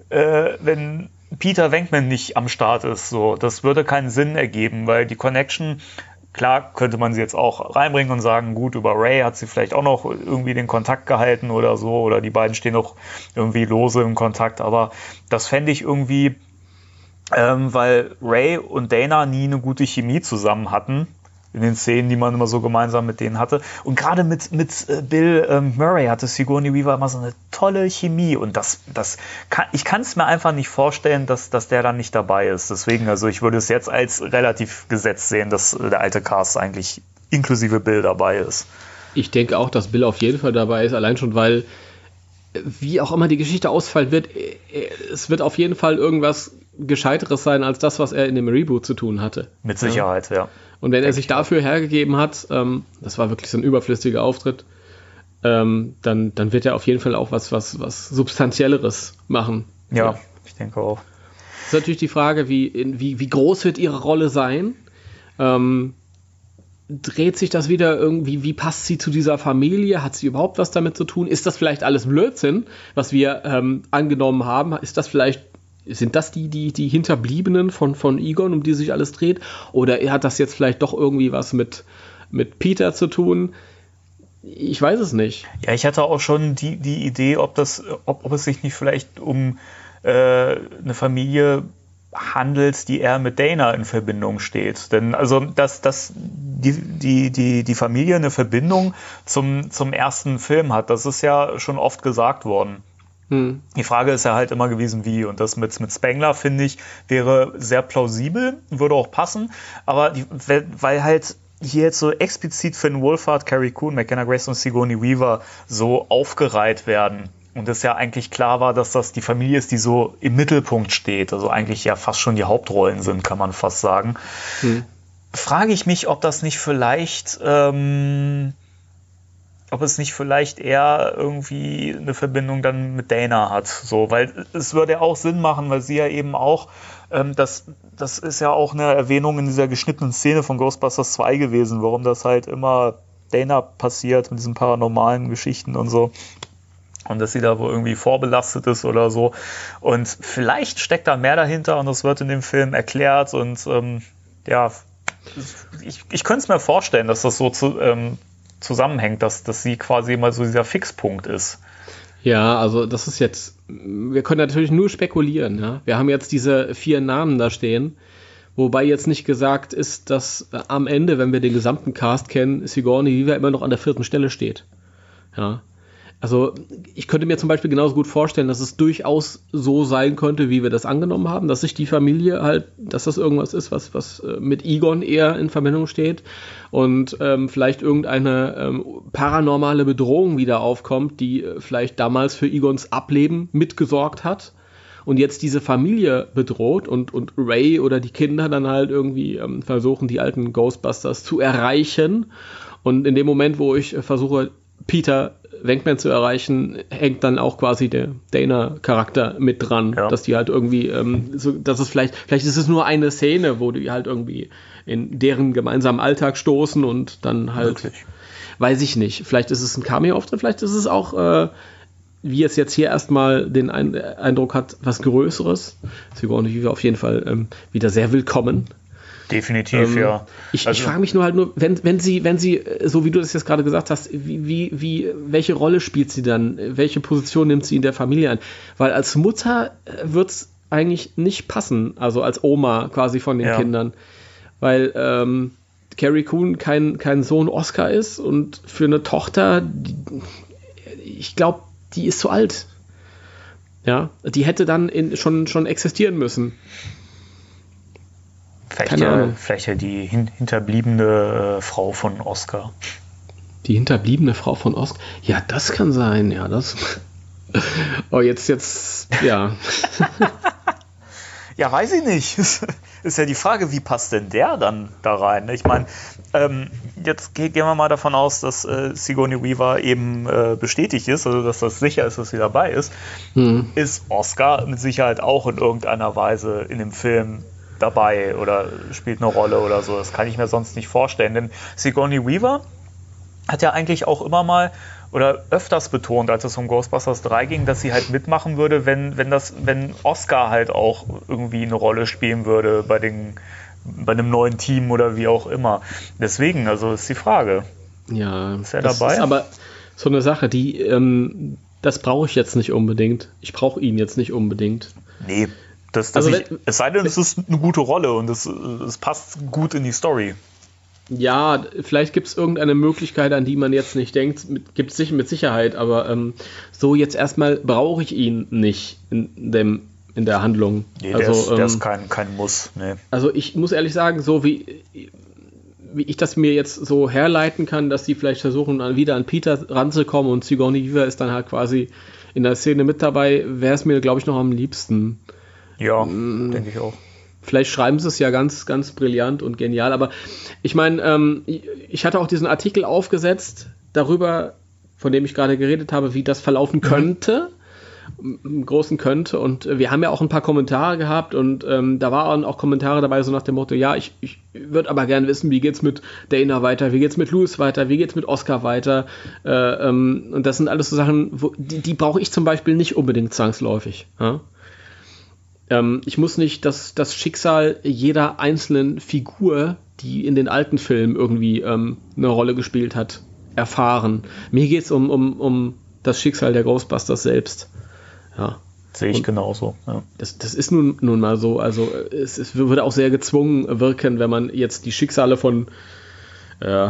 äh, wenn Peter Wenkman nicht am Start ist. So, das würde keinen Sinn ergeben, weil die Connection Klar könnte man sie jetzt auch reinbringen und sagen, gut, über Ray hat sie vielleicht auch noch irgendwie den Kontakt gehalten oder so, oder die beiden stehen noch irgendwie lose im Kontakt, aber das fände ich irgendwie, ähm, weil Ray und Dana nie eine gute Chemie zusammen hatten in den Szenen, die man immer so gemeinsam mit denen hatte. Und gerade mit, mit äh, Bill ähm, Murray hatte Sigourney Weaver immer so eine tolle Chemie. Und das, das kann, ich kann es mir einfach nicht vorstellen, dass, dass der dann nicht dabei ist. Deswegen, also ich würde es jetzt als relativ gesetzt sehen, dass der alte Cast eigentlich inklusive Bill dabei ist. Ich denke auch, dass Bill auf jeden Fall dabei ist, allein schon, weil wie auch immer die Geschichte ausfallen wird, äh, es wird auf jeden Fall irgendwas Gescheiteres sein als das, was er in dem Reboot zu tun hatte. Mit Sicherheit, ja. ja. Und wenn er sich dafür hergegeben hat, ähm, das war wirklich so ein überflüssiger Auftritt, ähm, dann, dann wird er auf jeden Fall auch was, was, was Substanzielleres machen. Ja, ja. ich denke auch. Das ist natürlich die Frage, wie, in, wie, wie groß wird ihre Rolle sein? Ähm, dreht sich das wieder irgendwie, wie passt sie zu dieser Familie? Hat sie überhaupt was damit zu tun? Ist das vielleicht alles Blödsinn, was wir ähm, angenommen haben? Ist das vielleicht sind das die, die, die Hinterbliebenen von, von Egon, um die sich alles dreht? Oder hat das jetzt vielleicht doch irgendwie was mit, mit Peter zu tun? ich weiß es nicht. Ja, ich hatte auch schon die, die Idee, ob, das, ob, ob es sich nicht vielleicht um äh, eine Familie handelt, die eher mit Dana in Verbindung steht. Denn also, dass, dass die, die, die, die Familie eine Verbindung zum, zum ersten Film hat, das ist ja schon oft gesagt worden. Hm. Die Frage ist ja halt immer gewesen, wie. Und das mit, mit Spengler, finde ich, wäre sehr plausibel, würde auch passen. Aber die, weil halt hier jetzt so explizit Finn Wolfhard, Carrie Coon, McKenna Grace und Sigourney Weaver so aufgereiht werden. Und es ja eigentlich klar war, dass das die Familie ist, die so im Mittelpunkt steht. Also eigentlich ja fast schon die Hauptrollen sind, kann man fast sagen. Hm. Frage ich mich, ob das nicht vielleicht ähm, ob es nicht vielleicht eher irgendwie eine Verbindung dann mit Dana hat. So, weil es würde ja auch Sinn machen, weil sie ja eben auch, ähm, das, das ist ja auch eine Erwähnung in dieser geschnittenen Szene von Ghostbusters 2 gewesen, warum das halt immer Dana passiert mit diesen paranormalen Geschichten und so. Und dass sie da wohl irgendwie vorbelastet ist oder so. Und vielleicht steckt da mehr dahinter und das wird in dem Film erklärt und ähm, ja, ich, ich könnte es mir vorstellen, dass das so zu, ähm, zusammenhängt, dass, dass sie quasi mal so dieser Fixpunkt ist. Ja, also das ist jetzt, wir können natürlich nur spekulieren. Ja? Wir haben jetzt diese vier Namen da stehen, wobei jetzt nicht gesagt ist, dass am Ende, wenn wir den gesamten Cast kennen, Sigourney Weaver immer noch an der vierten Stelle steht. Ja, also ich könnte mir zum Beispiel genauso gut vorstellen, dass es durchaus so sein könnte, wie wir das angenommen haben, dass sich die Familie halt, dass das irgendwas ist, was, was äh, mit Egon eher in Verbindung steht und ähm, vielleicht irgendeine ähm, paranormale Bedrohung wieder aufkommt, die äh, vielleicht damals für Egons Ableben mitgesorgt hat und jetzt diese Familie bedroht und, und Ray oder die Kinder dann halt irgendwie ähm, versuchen, die alten Ghostbusters zu erreichen. Und in dem Moment, wo ich äh, versuche, Peter Wenkman zu erreichen, hängt dann auch quasi der Dana-Charakter mit dran, ja. dass die halt irgendwie, ähm, so, dass es vielleicht, vielleicht ist es nur eine Szene, wo die halt irgendwie in deren gemeinsamen Alltag stoßen und dann halt, Wirklich? weiß ich nicht, vielleicht ist es ein Cameo-Auftritt, vielleicht ist es auch, äh, wie es jetzt hier erstmal den Eindruck hat, was Größeres. Sigourney Weaver auf jeden Fall ähm, wieder sehr willkommen Definitiv, ähm, ja. Ich, also, ich frage mich nur halt nur, wenn, wenn sie, wenn sie, so wie du das jetzt gerade gesagt hast, wie, wie, wie, welche Rolle spielt sie dann? Welche Position nimmt sie in der Familie ein? Weil als Mutter äh, wird es eigentlich nicht passen, also als Oma quasi von den ja. Kindern. Weil ähm, Carrie Coon kein, kein Sohn Oscar ist und für eine Tochter, die, ich glaube, die ist zu alt. Ja, die hätte dann in, schon, schon existieren müssen. Vielleicht, ja, vielleicht ja die hin hinterbliebene äh, Frau von Oscar. Die hinterbliebene Frau von Oscar? Ja, das kann sein, ja, das. [laughs] oh, jetzt, jetzt, ja. [laughs] ja, weiß ich nicht. [laughs] Ist ja die Frage, wie passt denn der dann da rein? Ich meine, ähm, jetzt gehen wir mal davon aus, dass äh, Sigourney Weaver eben äh, bestätigt ist, also dass das sicher ist, dass sie dabei ist. Mhm. Ist Oscar mit Sicherheit auch in irgendeiner Weise in dem Film dabei oder spielt eine Rolle oder so. Das kann ich mir sonst nicht vorstellen. Denn Sigourney Weaver hat ja eigentlich auch immer mal oder öfters betont, als es um Ghostbusters 3 ging, dass sie halt mitmachen würde, wenn, wenn das, wenn Oscar halt auch irgendwie eine Rolle spielen würde bei den, bei einem neuen Team oder wie auch immer. Deswegen, also ist die Frage. Ja, ist er dabei? Ist aber so eine Sache, die, ähm, das brauche ich jetzt nicht unbedingt. Ich brauche ihn jetzt nicht unbedingt. Nee, das, also ich, es sei denn, es ist eine gute Rolle und es, es passt gut in die Story. Ja, vielleicht gibt es irgendeine Möglichkeit, an die man jetzt nicht denkt. Gibt es mit Sicherheit, aber ähm, so jetzt erstmal brauche ich ihn nicht in, dem, in der Handlung. Nee, also, der ist, ähm, der ist kein, kein Muss. Nee. Also ich muss ehrlich sagen, so wie, wie ich das mir jetzt so herleiten kann, dass die vielleicht versuchen, wieder an Peter ranzukommen und Sigourney Weaver ist dann halt quasi in der Szene mit dabei, wäre es mir, glaube ich, noch am liebsten. Ja, mm. denke ich auch. Vielleicht schreiben sie es ja ganz, ganz brillant und genial, aber ich meine, ähm, ich hatte auch diesen Artikel aufgesetzt darüber, von dem ich gerade geredet habe, wie das verlaufen mhm. könnte. Im Großen könnte. Und wir haben ja auch ein paar Kommentare gehabt und ähm, da waren auch Kommentare dabei, so nach dem Motto: Ja, ich, ich würde aber gerne wissen, wie geht's mit Dana weiter, wie geht's mit Louis weiter, wie geht's mit Oscar weiter. Äh, ähm, und das sind alles so Sachen, wo, die, die brauche ich zum Beispiel nicht unbedingt zwangsläufig. Ja? Ähm, ich muss nicht das, das Schicksal jeder einzelnen Figur, die in den alten Filmen irgendwie ähm, eine Rolle gespielt hat, erfahren. Mir geht es um, um, um das Schicksal der Ghostbusters selbst. Ja. Sehe ich und genauso. Ja. Das, das ist nun, nun mal so. Also es, es würde auch sehr gezwungen wirken, wenn man jetzt die Schicksale von äh,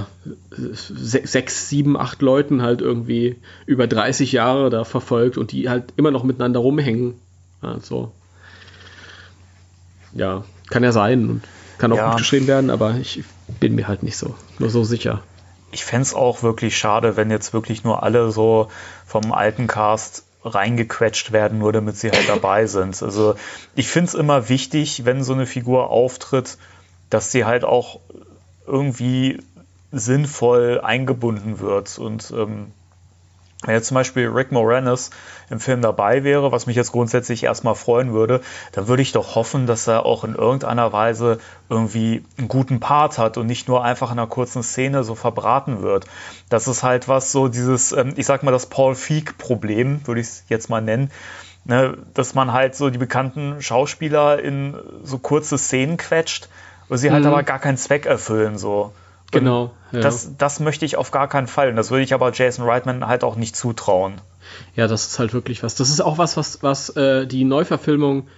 sechs, sieben, acht Leuten halt irgendwie über 30 Jahre da verfolgt und die halt immer noch miteinander rumhängen. Also, ja, kann ja sein und kann auch ja. gut geschrieben werden, aber ich bin mir halt nicht so, nur so sicher. Ich fände es auch wirklich schade, wenn jetzt wirklich nur alle so vom alten Cast reingequetscht werden, nur damit sie halt dabei sind. Also ich finde es immer wichtig, wenn so eine Figur auftritt, dass sie halt auch irgendwie sinnvoll eingebunden wird. Und ähm, wenn jetzt zum Beispiel Rick Moranis im Film dabei wäre, was mich jetzt grundsätzlich erstmal freuen würde, dann würde ich doch hoffen, dass er auch in irgendeiner Weise irgendwie einen guten Part hat und nicht nur einfach in einer kurzen Szene so verbraten wird. Das ist halt was so dieses, ähm, ich sag mal, das Paul Feig-Problem, würde ich es jetzt mal nennen. Ne, dass man halt so die bekannten Schauspieler in so kurze Szenen quetscht, wo sie halt mhm. aber gar keinen Zweck erfüllen. So. Genau. Ja. Das, das möchte ich auf gar keinen Fall. Und das würde ich aber Jason Reitman halt auch nicht zutrauen. Ja, das ist halt wirklich was. Das ist auch was, was, was äh, die Neuverfilmung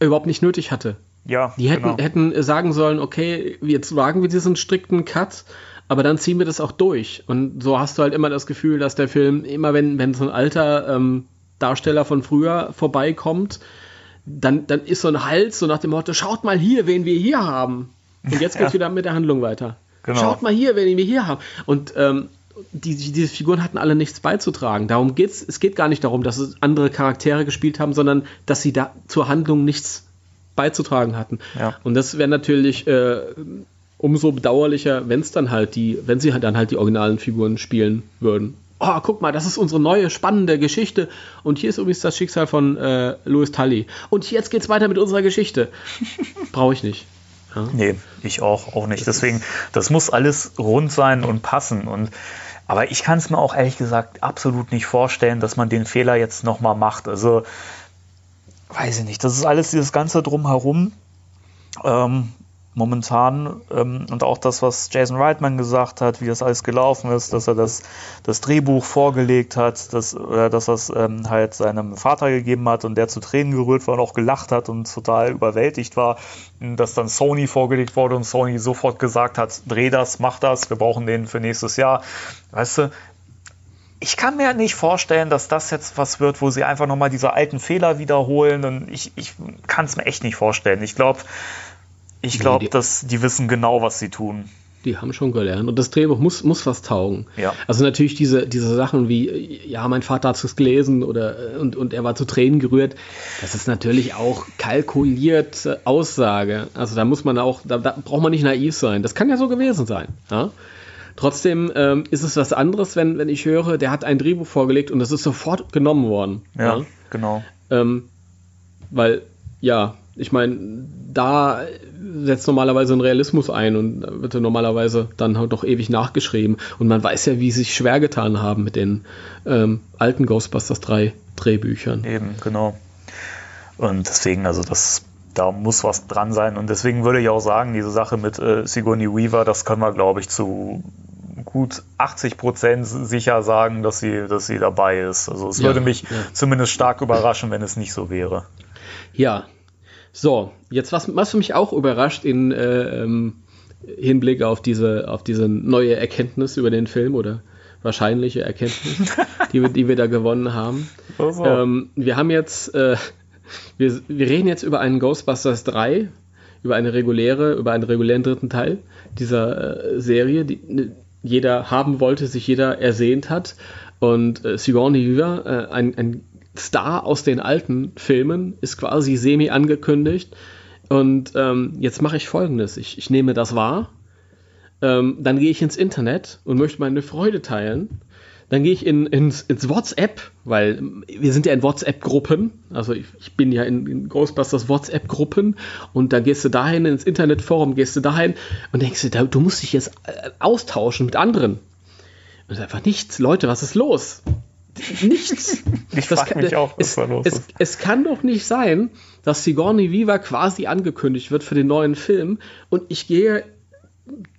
überhaupt nicht nötig hatte. Ja. Die hätten, genau. hätten sagen sollen, okay, jetzt wagen wir diesen strikten Cut, aber dann ziehen wir das auch durch. Und so hast du halt immer das Gefühl, dass der Film, immer wenn, wenn so ein alter ähm, Darsteller von früher vorbeikommt, dann, dann ist so ein Hals so nach dem Motto, schaut mal hier, wen wir hier haben. Und jetzt geht's [laughs] ja. wieder mit der Handlung weiter. Genau. Schaut mal hier, wen wir hier haben. Und ähm, die, die, diese Figuren hatten alle nichts beizutragen. Darum geht's. Es geht gar nicht darum, dass es andere Charaktere gespielt haben, sondern dass sie da zur Handlung nichts beizutragen hatten. Ja. Und das wäre natürlich äh, umso bedauerlicher, wenn es dann halt die, wenn sie dann halt die originalen Figuren spielen würden. Oh, guck mal, das ist unsere neue spannende Geschichte. Und hier ist übrigens das Schicksal von äh, Louis Tully. Und jetzt geht's weiter mit unserer Geschichte. [laughs] Brauche ich nicht. Ja? Nee, ich auch, auch nicht. Deswegen, das muss alles rund sein und passen. Und, aber ich kann es mir auch ehrlich gesagt absolut nicht vorstellen, dass man den Fehler jetzt nochmal macht. Also, weiß ich nicht. Das ist alles dieses Ganze drumherum. Ähm, momentan ähm, und auch das, was Jason Reitman gesagt hat, wie das alles gelaufen ist, dass er das, das Drehbuch vorgelegt hat, dass, oder dass er es ähm, halt seinem Vater gegeben hat und der zu Tränen gerührt war und auch gelacht hat und total überwältigt war, dass dann Sony vorgelegt wurde und Sony sofort gesagt hat, dreh das, mach das, wir brauchen den für nächstes Jahr. Weißt du, ich kann mir nicht vorstellen, dass das jetzt was wird, wo sie einfach nochmal diese alten Fehler wiederholen und ich, ich kann es mir echt nicht vorstellen. Ich glaube, ich glaube, nee, dass die wissen genau, was sie tun. Die haben schon gelernt. Und das Drehbuch muss, muss was taugen. Ja. Also natürlich diese, diese Sachen wie, ja, mein Vater hat es gelesen oder und, und er war zu Tränen gerührt. Das ist natürlich auch kalkulierte Aussage. Also da muss man auch, da, da braucht man nicht naiv sein. Das kann ja so gewesen sein. Ja? Trotzdem ähm, ist es was anderes, wenn, wenn ich höre, der hat ein Drehbuch vorgelegt und das ist sofort genommen worden. Ja, ja? genau. Ähm, weil, ja, ich meine, da setzt normalerweise ein Realismus ein und wird normalerweise dann halt doch ewig nachgeschrieben. Und man weiß ja, wie sie sich schwer getan haben mit den ähm, alten Ghostbusters 3 Drehbüchern. Eben, genau. Und deswegen, also das, da muss was dran sein. Und deswegen würde ich auch sagen, diese Sache mit äh, Sigourney Weaver, das können wir, glaube ich, zu gut 80 Prozent sicher sagen, dass sie, dass sie dabei ist. Also es ja, würde mich ja. zumindest stark überraschen, wenn es nicht so wäre. Ja, so, jetzt was, was mich auch überrascht in äh, ähm, Hinblick auf diese, auf diese neue Erkenntnis über den Film oder wahrscheinliche Erkenntnis, [laughs] die, wir, die wir da gewonnen haben. Also. Ähm, wir haben jetzt, äh, wir, wir reden jetzt über einen Ghostbusters 3, über eine reguläre, über einen regulären dritten Teil dieser äh, Serie, die ne, jeder haben wollte, sich jeder ersehnt hat. Und äh, Sigourney Weaver, äh, ein, ein Star aus den alten Filmen, ist quasi semi angekündigt. Und ähm, jetzt mache ich folgendes: ich, ich nehme das wahr, ähm, dann gehe ich ins Internet und möchte meine Freude teilen. Dann gehe ich in, ins, ins, WhatsApp, weil wir sind ja in WhatsApp-Gruppen. Also ich, ich, bin ja in, in Ghostbusters WhatsApp-Gruppen und da gehst du dahin ins Internetforum, gehst du dahin und denkst du, du musst dich jetzt äh, austauschen mit anderen. Und einfach nichts. Leute, was ist los? Nichts. [laughs] Ich frage mich auch, was es, da los es, ist. Es kann doch nicht sein, dass Sigourney Viva quasi angekündigt wird für den neuen Film und ich gehe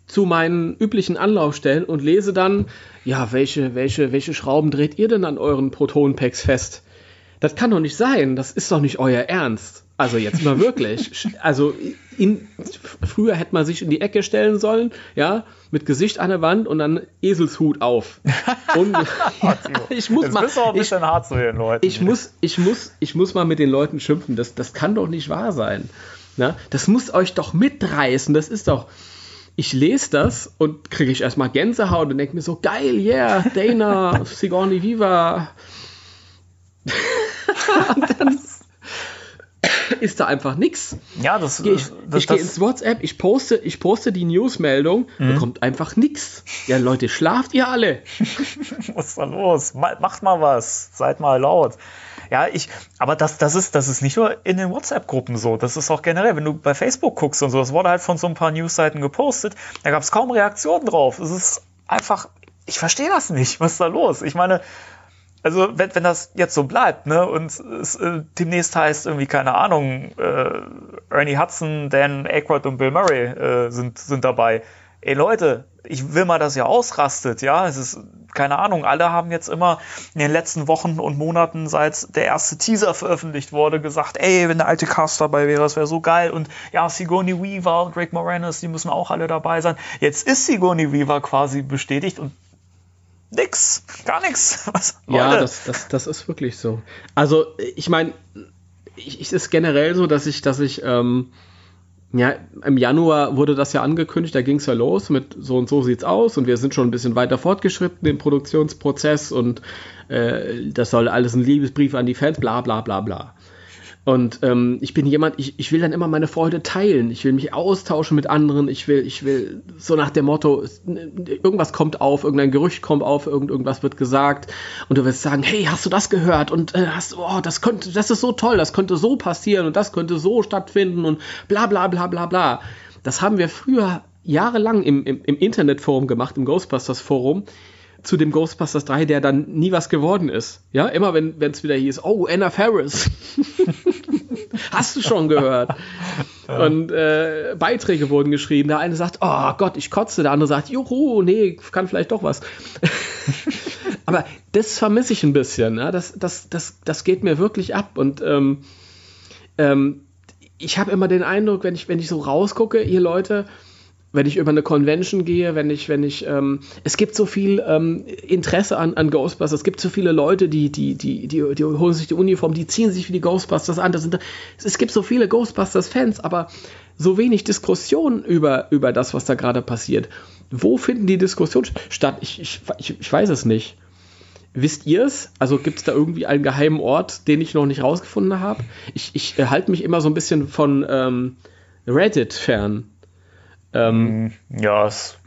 zu meinen üblichen Anlaufstellen und lese dann, ja, welche, welche, welche Schrauben dreht ihr denn an euren Protonpacks fest? Das kann doch nicht sein, das ist doch nicht euer Ernst. Also jetzt mal wirklich. [laughs] Also in, früher hätte man sich in die Ecke stellen sollen, ja, mit Gesicht an der Wand und dann Eselshut auf. Und, [laughs] [laughs] ich muss mal, bist du auch ein ich, bisschen hart zu den Leuten. ich muss, ich muss, ich muss mal mit den Leuten schimpfen. Das, das kann doch nicht wahr sein. Na, das muss euch doch mitreißen. Das ist doch. Ich lese das und kriege ich erstmal Gänsehaut und denke mir so, geil, yeah, Dana, Sigourney Viva. und dann [laughs] ist da einfach nichts. ja, das, ich, das, ich gehe das- ins WhatsApp, ich poste, ich poste die Newsmeldung, Mhm. bekommt einfach nichts. Ja, Leute, schlaft ihr alle. [laughs] was ist da los? Ma- Macht mal was, seid mal laut. Ja, ich, aber das, das, ist, das ist nicht nur in den WhatsApp-Gruppen so, das ist auch generell, wenn du bei Facebook guckst und so, das wurde halt von so ein paar Newsseiten gepostet, da gab es kaum Reaktionen drauf. Es ist einfach, ich verstehe das nicht, was ist da los? Ich meine, also wenn, wenn das jetzt so bleibt, ne, und es äh, demnächst heißt irgendwie, keine Ahnung, äh, Ernie Hudson, Dan Aykroyd und Bill Murray äh, sind, sind dabei. Ey Leute, ich will mal, dass ihr ausrastet, ja. Es ist, keine Ahnung, alle haben jetzt immer in den letzten Wochen und Monaten, seit der erste Teaser veröffentlicht wurde, gesagt, ey, wenn der alte Cast dabei wäre, das wäre so geil. Und ja, Sigourney Weaver und Rick Moranis, die müssen auch alle dabei sein. Jetzt ist Sigourney Weaver quasi bestätigt und nix, gar nix. [laughs] Was, Ja, das, das, das ist wirklich so. Also, ich meine, es ist generell so, dass ich, dass ich, ähm, ja, im Januar wurde das ja angekündigt, da ging es ja los mit so und so sieht's aus und wir sind schon ein bisschen weiter fortgeschritten im Produktionsprozess und äh, das soll alles ein Liebesbrief an die Fans, bla bla bla bla. Und ähm, ich bin jemand, ich, ich will dann immer meine Freude teilen. Ich will mich austauschen mit anderen. Ich will, ich will so nach dem Motto, irgendwas kommt auf, irgendein Gerücht kommt auf, irgend, irgendwas wird gesagt. Und du wirst sagen, hey, hast du das gehört? Und äh, hast, oh, das könnte, das ist so toll, das könnte so passieren und das könnte so stattfinden und bla bla bla bla bla. Das haben wir früher jahrelang im, im, im Internetforum gemacht, im Ghostbusters Forum zu dem Ghostbusters 3, der dann nie was geworden ist. Ja, immer wenn es wieder hieß, oh, Anna Ferris. [laughs] Hast du schon gehört? Und äh, Beiträge wurden geschrieben. Der eine sagt, oh Gott, ich kotze. Der andere sagt, juhu, nee, kann vielleicht doch was. [laughs] Aber das vermisse ich ein bisschen. Ja? Das, das, das, das geht mir wirklich ab. Und ähm, ähm, ich habe immer den Eindruck, wenn ich, wenn ich so rausgucke, ihr Leute, wenn ich über eine Convention gehe, wenn ich, wenn ich, ähm, es gibt so viel ähm, Interesse an, an Ghostbusters, es gibt so viele Leute, die, die, die, die, die holen sich die Uniform, die ziehen sich für die Ghostbusters an. Das sind, es gibt so viele Ghostbusters-Fans, aber so wenig Diskussion über, über das, was da gerade passiert. Wo finden die Diskussionen statt? Ich, ich, ich, ich weiß es nicht. Wisst ihr es? Also gibt es da irgendwie einen geheimen Ort, den ich noch nicht rausgefunden habe? Ich, ich äh, halte mich immer so ein bisschen von ähm, Reddit fern. Ähm, Ja, es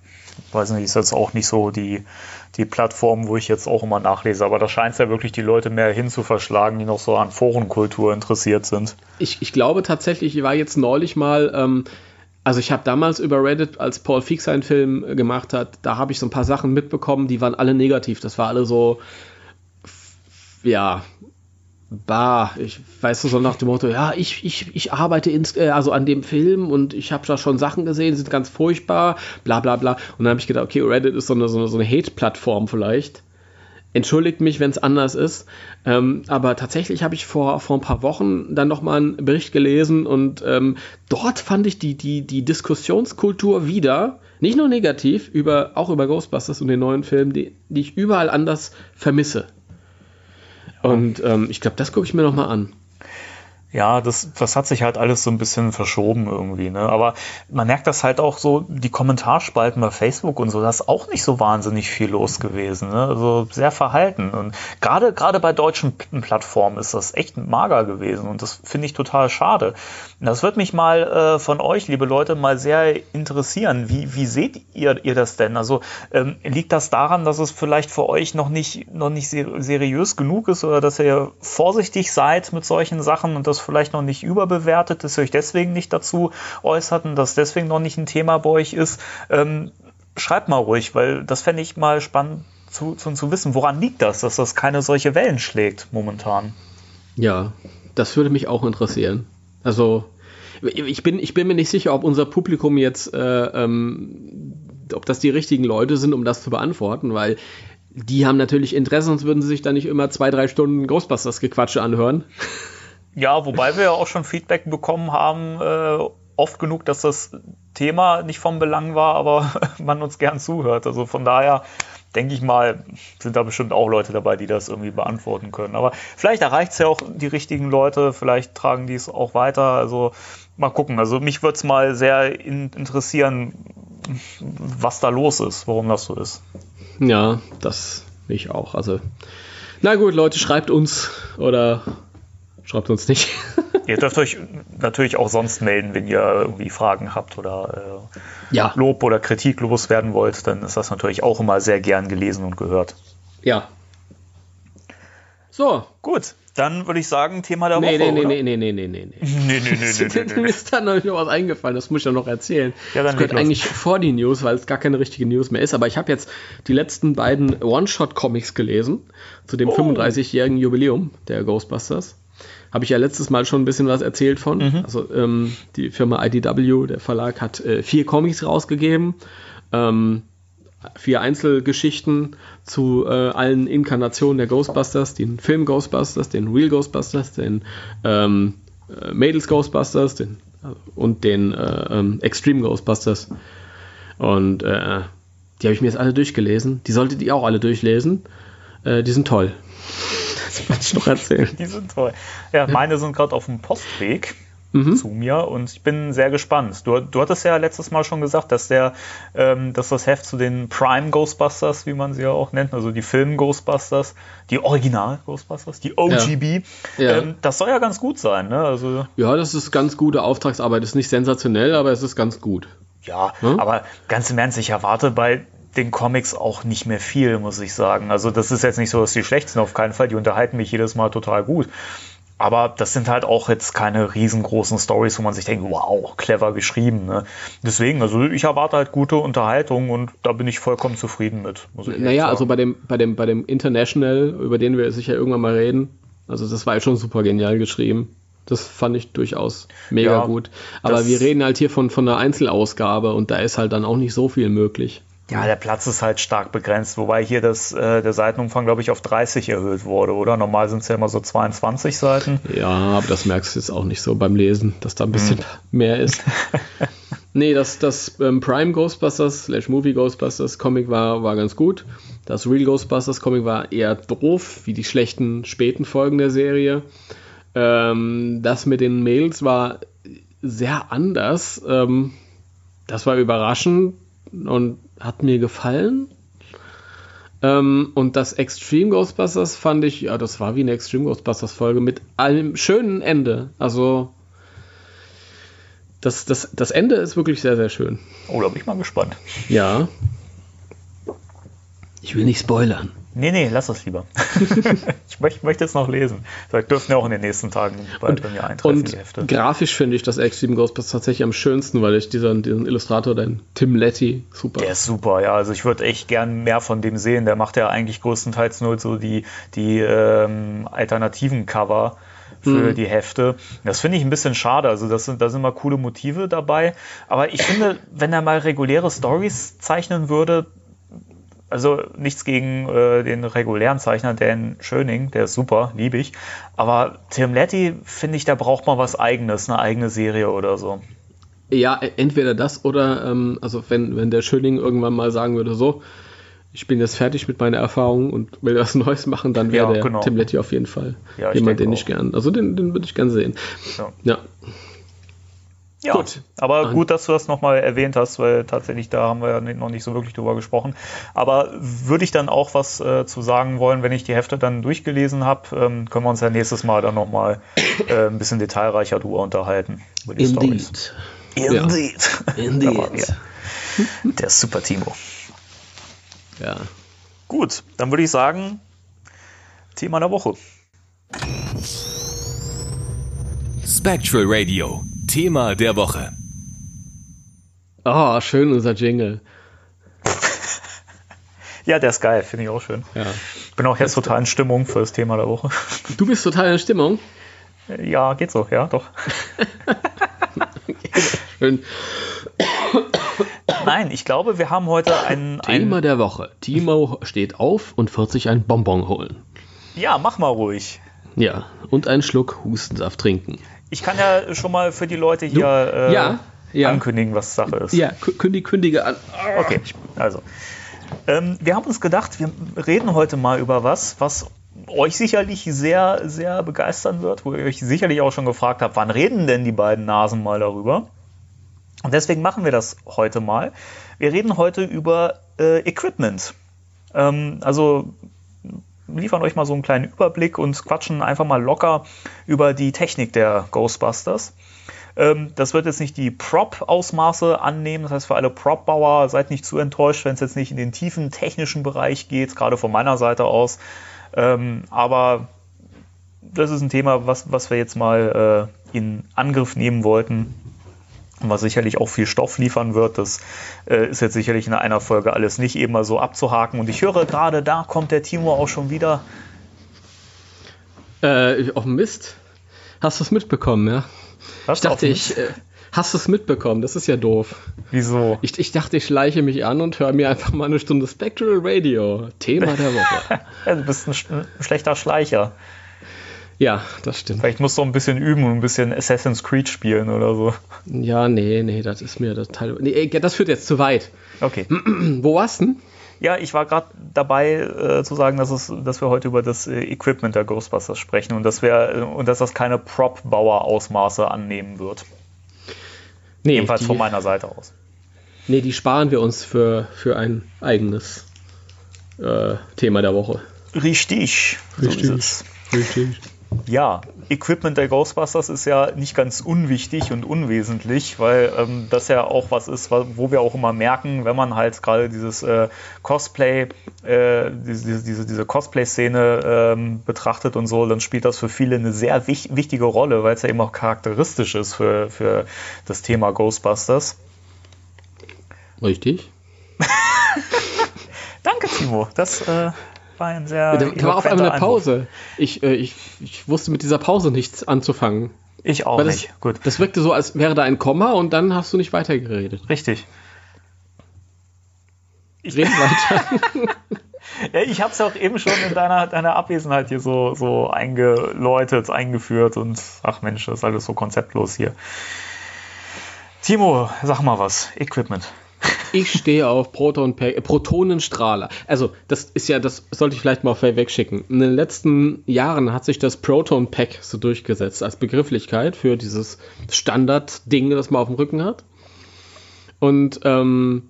weiß nicht, ist jetzt auch nicht so die, die Plattform, wo ich jetzt auch immer nachlese, aber da scheint es ja wirklich die Leute mehr hinzuverschlagen, die noch so an Forenkultur interessiert sind. ich, ich glaube tatsächlich, ich war jetzt neulich mal, ähm, also ich habe damals über Reddit, als Paul Feig seinen Film gemacht hat, da habe ich so ein paar Sachen mitbekommen, die waren alle negativ. Das war alle so, ja, bah, ich weiß so nach dem Motto, ja, ich, ich, ich arbeite ins, äh, also an dem Film und ich habe da schon Sachen gesehen, sind ganz furchtbar, bla bla bla. Und dann habe ich gedacht, okay, Reddit ist so eine, so eine, so eine Hate-Plattform vielleicht. Entschuldigt mich, wenn es anders ist. Ähm, aber tatsächlich habe ich vor, vor ein paar Wochen dann nochmal einen Bericht gelesen und ähm, dort fand ich die, die, die Diskussionskultur wieder, nicht nur negativ, über, auch über Ghostbusters und den neuen Film, die, die ich überall anders vermisse. Und ähm, ich glaube, das gucke ich mir nochmal an. Ja, das, das hat sich halt alles so ein bisschen verschoben irgendwie, ne? Aber man merkt das halt auch so, die Kommentarspalten bei Facebook und so, da ist auch nicht so wahnsinnig viel los gewesen, ne? Also sehr verhalten. Und gerade, gerade bei deutschen Plattformen ist das echt mager gewesen und das finde ich total schade. Das wird mich mal äh, von euch, liebe Leute, mal sehr interessieren. Wie, wie seht ihr, ihr das denn? Also ähm, liegt das daran, dass es vielleicht für euch noch nicht, noch nicht ser seriös genug ist oder dass ihr vorsichtig seid mit solchen Sachen und das vielleicht noch nicht überbewertet, dass ihr euch deswegen nicht dazu äußert und das deswegen noch nicht ein Thema bei euch ist? Ähm, schreibt mal ruhig, weil das fände ich mal spannend zu, zu, zu wissen. Woran liegt das, dass das keine solche Wellen schlägt momentan? Ja, das würde mich auch interessieren. Also, Ich bin, ich bin mir nicht sicher, ob unser Publikum jetzt, äh, ähm, ob das die richtigen Leute sind, um das zu beantworten, weil die haben natürlich Interesse, sonst würden sie sich da nicht immer zwei, drei Stunden Ghostbusters-Gequatsche anhören. [laughs] Ja, wobei wir ja auch schon Feedback bekommen haben, äh, oft genug, dass das Thema nicht vom Belang war, aber [laughs] man uns gern zuhört. Also von daher denke ich mal, sind da bestimmt auch Leute dabei, die das irgendwie beantworten können. Aber vielleicht erreicht es ja auch die richtigen Leute, vielleicht tragen die es auch weiter. Also mal gucken. Also mich würde es mal sehr in interessieren, was da los ist, warum das so ist. Ja, das mich auch. Also, na gut, Leute, schreibt uns oder schreibt uns nicht. [laughs] ihr dürft euch natürlich auch sonst melden, wenn ihr irgendwie Fragen habt oder äh, ja. Lob oder Kritik loswerden wollt, dann ist das natürlich auch immer sehr gern gelesen und gehört. Ja. So. Gut. Dann würde ich sagen, Thema der nee, Woche. Nee, nee, nee, nee, nee, nee, nee. Nee, nee, nee, nee, [laughs] nee, Mir ist da noch was eingefallen, das muss ich ja noch erzählen. Ja, dann das gehört eigentlich vor die News, weil es gar keine richtige News mehr ist. Aber ich habe jetzt die letzten beiden One-Shot-Comics gelesen zu dem oh. 35-jährigen Jubiläum der Ghostbusters. Habe ich ja letztes Mal schon ein bisschen was erzählt von. Mhm. Also ähm, die Firma IDW, der Verlag, hat äh, vier Comics rausgegeben. Ähm, vier Einzelgeschichten zu äh, allen Inkarnationen der Ghostbusters, den Film Ghostbusters, den Real Ghostbusters, den ähm, äh, Mädels Ghostbusters den, äh, und den äh, ähm, Extreme Ghostbusters. Und äh, die habe ich mir jetzt alle durchgelesen. Die solltet ihr auch alle durchlesen. Äh, die sind toll. Das wollte ich noch erzählen. die sind toll. Ja, meine sind gerade auf dem Postweg mhm. zu mir und ich bin sehr gespannt. Du, du hattest ja letztes Mal schon gesagt, dass der, ähm, dass das Heft zu den Prime Ghostbusters, wie man sie ja auch nennt, also die Film Ghostbusters, die Original Ghostbusters, die OGB, ja. Ja. Ähm, das soll ja ganz gut sein, ne? Also ja, das ist ganz gute Auftragsarbeit. Ist nicht sensationell, aber es ist ganz gut. Ja, hm? aber ganz im Ernst, ich erwarte bei den Comics auch nicht mehr viel, muss ich sagen. Also das ist jetzt nicht so, dass die schlecht sind, auf keinen Fall. Die unterhalten mich jedes Mal total gut. Aber das sind halt auch jetzt keine riesengroßen Stories, wo man sich denkt, wow, clever geschrieben. Ne? Deswegen, also ich erwarte halt gute Unterhaltung und da bin ich vollkommen zufrieden mit. naja, also bei dem, bei, dem, bei dem International, über den wir sicher irgendwann mal reden, also das war ja schon super genial geschrieben. Das fand ich durchaus mega ja, gut. Aber wir reden halt hier von, von einer Einzelausgabe und da ist halt dann auch nicht so viel möglich. Ja, der Platz ist halt stark begrenzt, wobei hier das, äh, der Seitenumfang, glaube ich, auf 30 erhöht wurde, oder? Normal sind es ja immer so 22 Seiten. Ja, aber das merkst du jetzt auch nicht so beim Lesen, dass da ein bisschen hm. mehr ist. [laughs] nee, das, das ähm, Prime Ghostbusters slash Movie Ghostbusters Comic war, war ganz gut. Das Real Ghostbusters Comic war eher doof, wie die schlechten späten Folgen der Serie. Ähm, das mit den Mails war sehr anders. Ähm, das war überraschend und hat mir gefallen. Ähm, und das Extreme Ghostbusters fand ich, ja, das war wie eine Extreme Ghostbusters Folge mit einem schönen Ende. Also, das, das, das Ende ist wirklich sehr, sehr schön. Oh, da bin ich mal gespannt. Ja. Ich will nicht spoilern. Nee, nee, lass das lieber. [laughs] ich möchte, möchte es noch lesen. Vielleicht dürfen wir auch in den nächsten Tagen bald bei mir eintreffen, und die Hefte. Grafisch finde ich das Extreme Ghostbusters tatsächlich am schönsten, weil ich diesen, diesen Illustrator, den Tim Letty, super. Der ist super, ja. Also ich würde echt gern mehr von dem sehen. Der macht ja eigentlich größtenteils nur so die, die ähm, alternativen Cover für mhm. die Hefte. Das finde ich ein bisschen schade. Also das sind, da sind mal coole Motive dabei. Aber ich finde, wenn er mal reguläre Stories zeichnen würde, also nichts gegen äh, den regulären Zeichner, Dan Schöning, der ist super, liebe ich. Aber Tim Letty, finde ich, da braucht man was Eigenes, eine eigene Serie oder so. Ja, e, entweder das oder, ähm, also wenn, wenn der Schöning irgendwann mal sagen würde, so, ich bin jetzt fertig mit meiner Erfahrung und will was Neues machen, dann wäre ja, der genau. Tim Letty auf jeden Fall ja, jemand, den auch. ich gern, also den, den würde ich gern sehen. ja. ja. Ja, gut. aber gut, dass du das nochmal erwähnt hast, weil tatsächlich da haben wir ja noch nicht so wirklich drüber gesprochen. Aber würde ich dann auch was äh, zu sagen wollen, wenn ich die Hefte dann durchgelesen habe, ähm, können wir uns ja nächstes Mal dann nochmal äh, ein bisschen detailreicher drüber unterhalten. Über die Indeed. Storys. Indeed. Ja. Indeed. Der Super Timo. Ja. Gut, dann würde ich sagen, Thema der Woche. Spectral Radio Thema der Woche. Oh, schön unser Jingle. [laughs] ja, der ist geil, finde ich auch schön. Ja. Bin auch jetzt total in Stimmung für das Thema der Woche. Du bist total in Stimmung? Ja, geht so, ja, doch. [laughs] Schön. Nein, ich glaube, wir haben heute ein, Thema ein der Woche. Timo steht auf und wird sich ein Bonbon holen. Ja, mach mal ruhig. Ja, und einen Schluck Hustensaft trinken. Ich kann ja schon mal für die Leute hier äh, ja, ja. ankündigen, was Sache ist. Ja, kü- kündige, kündige an. Okay, also. Ähm, wir haben uns gedacht, wir reden heute mal über was, was euch sicherlich sehr, sehr begeistern wird, wo ihr euch sicherlich auch schon gefragt habt, wann reden denn die beiden Nasen mal darüber? Und deswegen machen wir das heute mal. Wir reden heute über äh, Equipment. Ähm, also liefern euch mal so einen kleinen Überblick und quatschen einfach mal locker über die Technik der Ghostbusters. Ähm, das wird jetzt nicht die Prop-Ausmaße annehmen. Das heißt, für alle Prop-Bauer seid nicht zu enttäuscht, wenn es jetzt nicht in den tiefen technischen Bereich geht, gerade von meiner Seite aus. Ähm, aber das ist ein Thema, was, was wir jetzt mal äh, in Angriff nehmen wollten. Und was sicherlich auch viel Stoff liefern wird. Das äh, ist jetzt sicherlich in einer Folge alles nicht eben mal so abzuhaken. Und ich höre gerade, da kommt der Timo auch schon wieder. Äh, oh Mist. Hast du es mitbekommen, ja? Was Ich dachte, ich. Äh, hast du es mitbekommen? Das ist ja doof. Wieso? Ich, ich dachte, ich schleiche mich an und höre mir einfach mal eine Stunde Spectral Radio. Thema der Woche. Ja, [laughs] du bist ein, sch ein schlechter Schleicher. Ja, das stimmt. Vielleicht musst du ein bisschen üben und ein bisschen Assassin's Creed spielen oder so. Ja, nee, nee, das ist mir das Teil. Nee, das führt jetzt zu weit. Okay. [clears throat] Wo warst du denn? Ja, ich war gerade dabei äh, zu sagen, dass, es, dass wir heute über das äh, Equipment der Ghostbusters sprechen und dass, wir, äh, und dass das keine Prop-Bauer-Ausmaße annehmen wird. Nee, Jedenfalls die, von meiner Seite aus. nee, die sparen wir uns für, für ein eigenes äh, Thema der Woche. Richtig. Richtig. So. Richtig. Ja, Equipment der Ghostbusters ist ja nicht ganz unwichtig und unwesentlich, weil ähm, das ja auch was ist, wo wir auch immer merken, wenn man halt gerade dieses äh, Cosplay, äh, diese, diese, diese Cosplay-Szene ähm, betrachtet und so, dann spielt das für viele eine sehr wich wichtige Rolle, weil es ja eben auch charakteristisch ist für, für das Thema Ghostbusters. Richtig. [laughs] Danke, Timo. Das äh, war ein sehr. Da, da war auf einmal eine. Pause. Ich, äh, ich, ich wusste mit dieser Pause nichts anzufangen. Ich auch das, nicht. Gut. das wirkte so, als wäre da ein Komma und dann hast du nicht weitergeredet. Richtig. Red [laughs] weiter. Ja, ich habe es auch eben schon in deiner, deiner Abwesenheit hier so, so eingeläutet, eingeführt und ach Mensch, das ist alles so konzeptlos hier. Timo, sag mal was. Equipment. Ich stehe auf Proton äh, Protonenstrahler. Also, das ist ja, das sollte ich vielleicht mal wegschicken. In den letzten Jahren hat sich das Proton Pack so durchgesetzt als Begrifflichkeit für dieses Standardding, das man auf dem Rücken hat. Und ähm,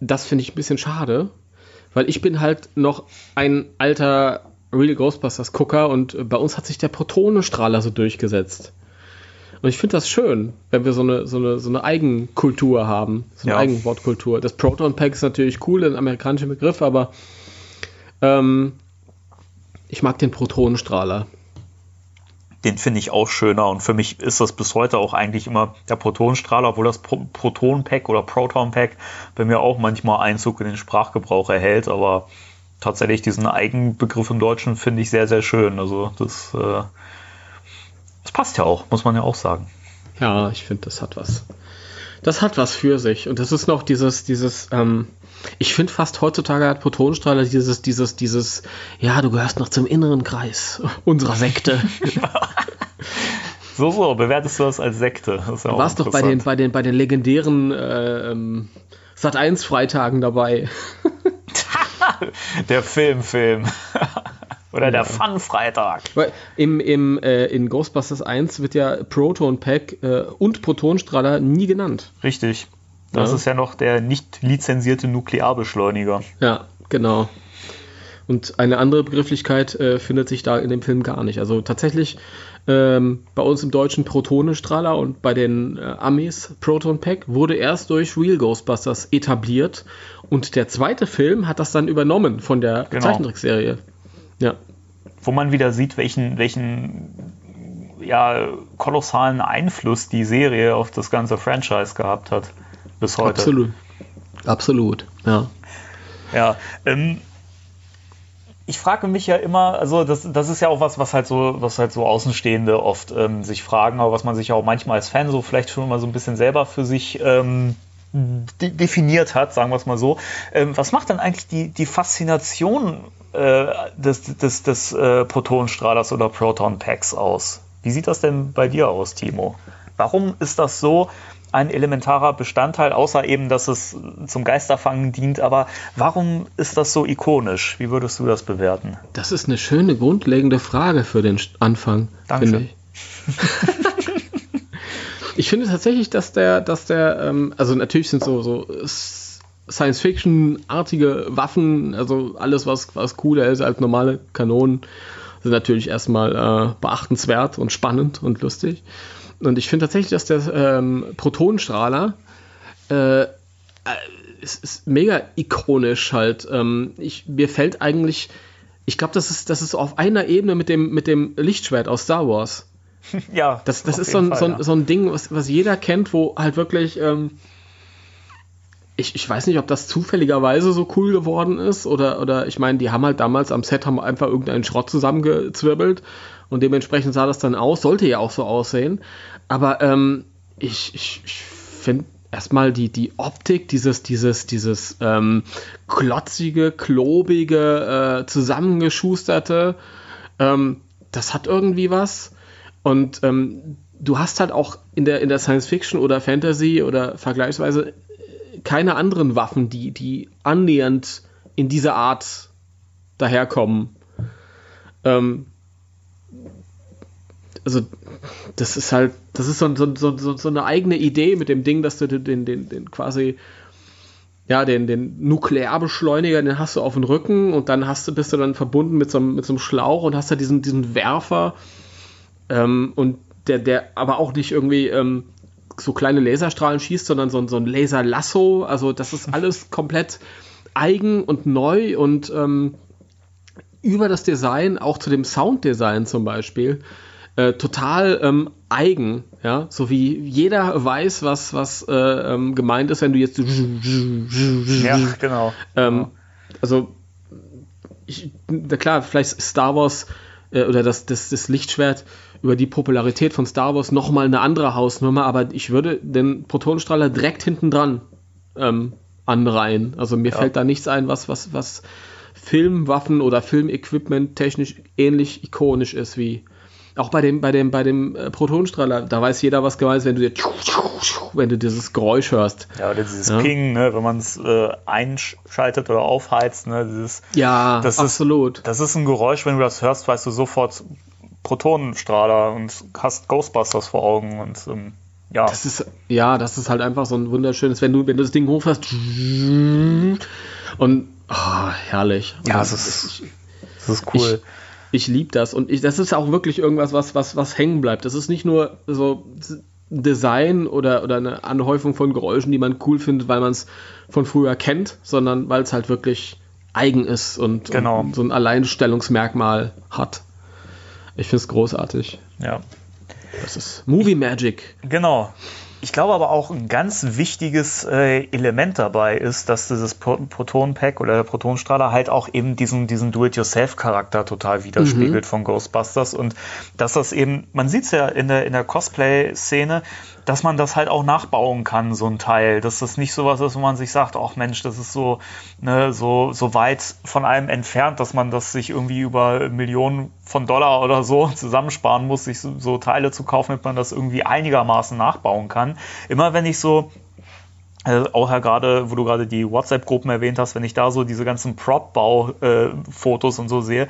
das finde ich ein bisschen schade, weil ich bin halt noch ein alter Real Ghostbusters Gucker und äh, bei uns hat sich der Protonenstrahler so durchgesetzt. Und ich finde das schön, wenn wir so eine, so eine, so eine Eigenkultur haben, so eine Ja. Eigenwortkultur. Das Proton Pack ist natürlich cool, ein amerikanischer Begriff, aber ähm, ich mag den Protonenstrahler. Den finde ich auch schöner und für mich ist das bis heute auch eigentlich immer der Protonenstrahler, obwohl das Pro Proton-Pack oder Proton-Pack bei mir auch manchmal Einzug in den Sprachgebrauch erhält, aber tatsächlich diesen Eigenbegriff im Deutschen finde ich sehr, sehr schön. Also das, äh, das passt ja auch, muss man ja auch sagen. Ja, ich finde, das hat was. Das hat was für sich. Und das ist noch dieses, dieses, ähm, ich finde fast heutzutage hat Protonenstrahler dieses, dieses, dieses, ja, du gehörst noch zum inneren Kreis unserer Sekte. [laughs] So, so, bewertest du das als Sekte? Das ja Du warst doch bei den, bei den, bei den legendären äh, ähm, Sat 1 Freitagen dabei. [laughs] Der Filmfilm. Oder der Fun-Freitag. Im, im, äh, in Ghostbusters 1 wird ja Proton Pack äh, und Protonenstrahler nie genannt. Richtig. Das Ja. ist ja noch der nicht lizenzierte Nuklearbeschleuniger. Ja, genau. Und eine andere Begrifflichkeit äh, findet sich da in dem Film gar nicht. Also tatsächlich ähm, bei uns im Deutschen Protonenstrahler und bei den äh, Amis Proton Pack wurde erst durch Real Ghostbusters etabliert und der zweite Film hat das dann übernommen von der Genau. Zeichentrickserie. Ja, Wo man wieder sieht, welchen, welchen ja, kolossalen Einfluss die Serie auf das ganze Franchise gehabt hat. Bis heute. absolut. Absolut, ja. Ja, ähm, ich frage mich ja immer, also das, das ist ja auch was, was halt so, was halt so Außenstehende oft ähm, sich fragen, aber was man sich auch manchmal als Fan so vielleicht schon mal so ein bisschen selber für sich ähm, de definiert hat, sagen wir es mal so. Ähm, was macht denn eigentlich die, die Faszination des, des, des äh, Protonstrahlers oder Proton Packs aus? Wie sieht das denn bei dir aus, Timo? Warum ist das so ein elementarer Bestandteil, außer eben, dass es zum Geisterfangen dient? Aber warum ist das so ikonisch? Wie würdest du das bewerten? Das ist eine schöne, grundlegende Frage für den Anfang. Danke. Ich. [laughs] ich finde tatsächlich, dass der, dass der, ähm, also natürlich sind so, so Science-Fiction-artige Waffen, also alles, was, was cooler ist als normale Kanonen, sind natürlich erstmal äh, beachtenswert und spannend und lustig. Und ich finde tatsächlich, dass der ähm, Protonenstrahler äh, äh, ist, ist, mega ikonisch halt. Ähm, ich, mir fällt eigentlich, ich glaube, das ist, das ist auf einer Ebene mit dem, mit dem Lichtschwert aus Star Wars. [laughs] Ja. Das, das ist so ein, Fall, so, ein, ja. so ein Ding, was, was jeder kennt, wo halt wirklich. Ähm, ich, ich weiß nicht, ob das zufälligerweise so cool geworden ist oder, oder ich meine, die haben halt damals am Set haben einfach irgendeinen Schrott zusammengezwirbelt und dementsprechend sah das dann aus, sollte ja auch so aussehen. Aber ähm, ich, ich, ich finde erstmal die, die Optik, dieses, dieses, dieses ähm, klotzige, klobige, äh, zusammengeschusterte, ähm, das hat irgendwie was. Und ähm, du hast halt auch in der, in der Science Fiction oder Fantasy oder vergleichsweise keine anderen Waffen, die, die annähernd in dieser Art daherkommen. Ähm, also, das ist halt, das ist so, so, so, so eine eigene Idee mit dem Ding, dass du den, den, den quasi ja, den, den Nuklearbeschleuniger, den hast du auf dem Rücken und dann hast du, bist du dann verbunden mit so, einem, mit so einem Schlauch und hast da diesen, diesen Werfer ähm, und der, der aber auch nicht irgendwie ähm, so kleine Laserstrahlen schießt, sondern so, so ein Laserlasso. Also das ist alles [laughs] komplett eigen und neu und ähm, über das Design, auch zu dem Sounddesign zum Beispiel, äh, total ähm, eigen, ja, so wie jeder weiß, was, was äh, ähm, gemeint ist, wenn du jetzt ja, genau. Ähm, also ich, na klar, vielleicht Star Wars äh, oder das, das, das Lichtschwert über die Popularität von Star Wars nochmal eine andere Hausnummer, aber ich würde den Protonenstrahler direkt hinten dran ähm, anreihen. Also mir ja. fällt da nichts ein, was, was, was Filmwaffen oder Filmequipment technisch ähnlich ikonisch ist wie. Auch bei dem, bei dem, bei dem äh, Protonenstrahler, da weiß jeder, was gemeint ist, wenn du dir, wenn du dieses Geräusch hörst. Ja, oder dieses ja. Ping, ne, wenn man es äh, einschaltet oder aufheizt, ne, dieses. Ja, das absolut. Ist, das ist ein Geräusch, wenn du das hörst, weißt du sofort, Protonenstrahler und hast Ghostbusters vor Augen und ähm, ja. Das ist, ja, das ist halt einfach so ein wunderschönes, wenn du, wenn du das Ding hochfährst und oh, herrlich. Ja, das ist, das ist cool. Ich, ich liebe das und ich, das ist auch wirklich irgendwas, was, was, was hängen bleibt. Das ist nicht nur so Design oder, oder eine Anhäufung von Geräuschen, die man cool findet, weil man es von früher kennt, sondern weil es halt wirklich eigen ist und, genau. und so ein Alleinstellungsmerkmal hat. Ich finde es großartig. Ja. Das ist Movie Magic. Genau. Ich glaube aber auch ein ganz wichtiges äh, Element dabei ist, dass dieses Pro Proton-Pack oder der Protonstrahler halt auch eben diesen, diesen Do-it-yourself-Charakter total widerspiegelt mhm. von Ghostbusters und dass das eben, man sieht es ja in der, in der Cosplay-Szene, dass man das halt auch nachbauen kann, so ein Teil. Dass das nicht sowas ist, wo man sich sagt, ach Mensch, das ist so, ne, so, so weit von einem entfernt, dass man das sich irgendwie über Millionen von Dollar oder so [laughs] zusammensparen muss, sich so, so Teile zu kaufen, damit man das irgendwie einigermaßen nachbauen kann. Immer wenn ich so äh, auch ja gerade, wo du gerade die WhatsApp-Gruppen erwähnt hast, wenn ich da so diese ganzen Prop-Bau-Fotos äh, und so sehe,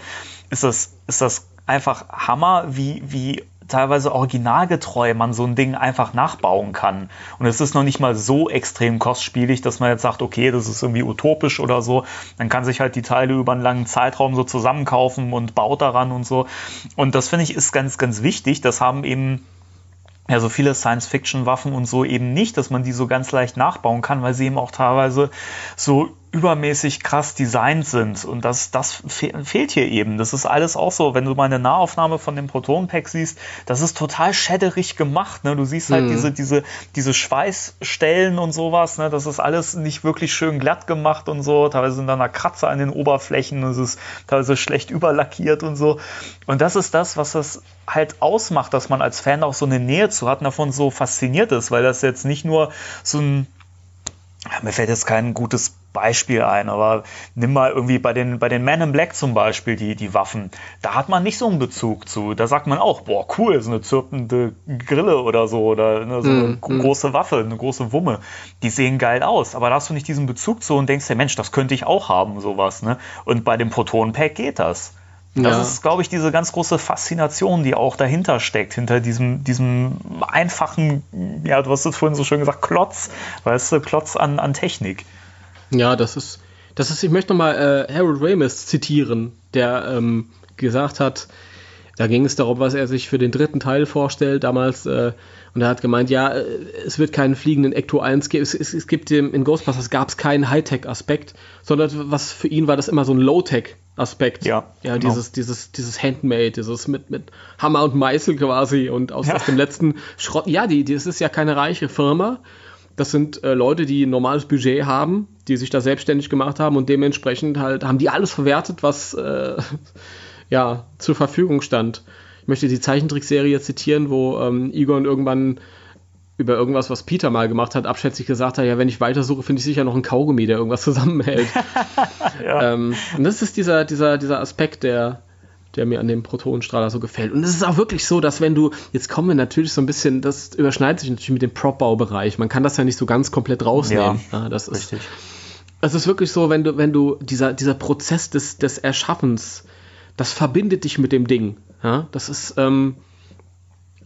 ist das, ist das einfach Hammer, wie, wie teilweise originalgetreu man so ein Ding einfach nachbauen kann. Und es ist noch nicht mal so extrem kostspielig, dass man jetzt sagt, okay, das ist irgendwie utopisch oder so. Dann kann sich halt die Teile über einen langen Zeitraum so zusammenkaufen und baut daran und so. Und das finde ich ist ganz, ganz wichtig. Das haben eben ja, so viele Science-Fiction-Waffen und so eben nicht, dass man die so ganz leicht nachbauen kann, weil sie eben auch teilweise so übermäßig krass designt sind. Und das, das fe fehlt hier eben. Das ist alles auch so, wenn du mal eine Nahaufnahme von dem Proton-Pack siehst, das ist total schäderig gemacht. Ne? Du siehst halt mhm. diese, diese, diese Schweißstellen und sowas. Ne? Das ist alles nicht wirklich schön glatt gemacht und so. Teilweise sind da Kratzer an den Oberflächen. Es ist teilweise schlecht überlackiert und so. Und das ist das, was das halt ausmacht, dass man als Fan auch so eine Nähe zu hat und davon so fasziniert ist, weil das jetzt nicht nur so ein mir fällt jetzt kein gutes Beispiel ein, aber nimm mal irgendwie bei den, bei den Men in Black zum Beispiel die, die Waffen. Da hat man nicht so einen Bezug zu. Da sagt man auch, boah, cool, so eine zirpende Grille oder so oder ne, so eine mm, große Waffe, eine große Wumme. Die sehen geil aus, aber da hast du nicht diesen Bezug zu und denkst dir, Mensch, das könnte ich auch haben, sowas. Ne? Und bei dem Proton-Pack geht das. Das ja. ist, glaube ich, diese ganz große Faszination, die auch dahinter steckt, hinter diesem, diesem einfachen, ja, du hast es vorhin so schön gesagt, Klotz, weißt du, Klotz an, an Technik. Ja, das ist, das ist, ich möchte nochmal äh, Harold Ramis zitieren, der ähm, gesagt hat, da ging es darum, was er sich für den dritten Teil vorstellt damals. Äh, und er hat gemeint, ja, äh, es wird keinen fliegenden Ecto 1 geben. Es, es, es gibt im, in Ghostbusters gab es keinen Hightech-Aspekt, sondern was für ihn war das immer so ein Low-Tech-Aspekt. Ja, ja genau. dieses, dieses, dieses Handmade, dieses mit, mit Hammer und Meißel quasi und aus, ja. aus dem letzten Schrott. Ja, die, das ist ja keine reiche Firma. Das sind äh, Leute, die ein normales Budget haben, die sich da selbstständig gemacht haben und dementsprechend halt haben die alles verwertet, was äh, [laughs] ja zur Verfügung stand. Ich möchte die Zeichentrickserie zitieren, wo ähm, Egon irgendwann über irgendwas, was Peter mal gemacht hat, abschätzig gesagt hat, ja, wenn ich weitersuche, finde ich sicher noch einen Kaugummi, der irgendwas [laughs] zusammenhält. [laughs] ja. ähm, und das ist dieser, dieser, dieser Aspekt, der, der mir an dem Protonenstrahler so gefällt. Und es ist auch wirklich so, dass wenn du, jetzt kommen wir natürlich so ein bisschen, das überschneidet sich natürlich mit dem Prop-Bau-Bereich. Man kann das ja nicht so ganz komplett rausnehmen. Ja, ja das ist richtig. Es ist wirklich so, wenn du, wenn du, dieser, dieser Prozess des, des Erschaffens, das verbindet dich mit dem Ding. Ja, das ist, ähm,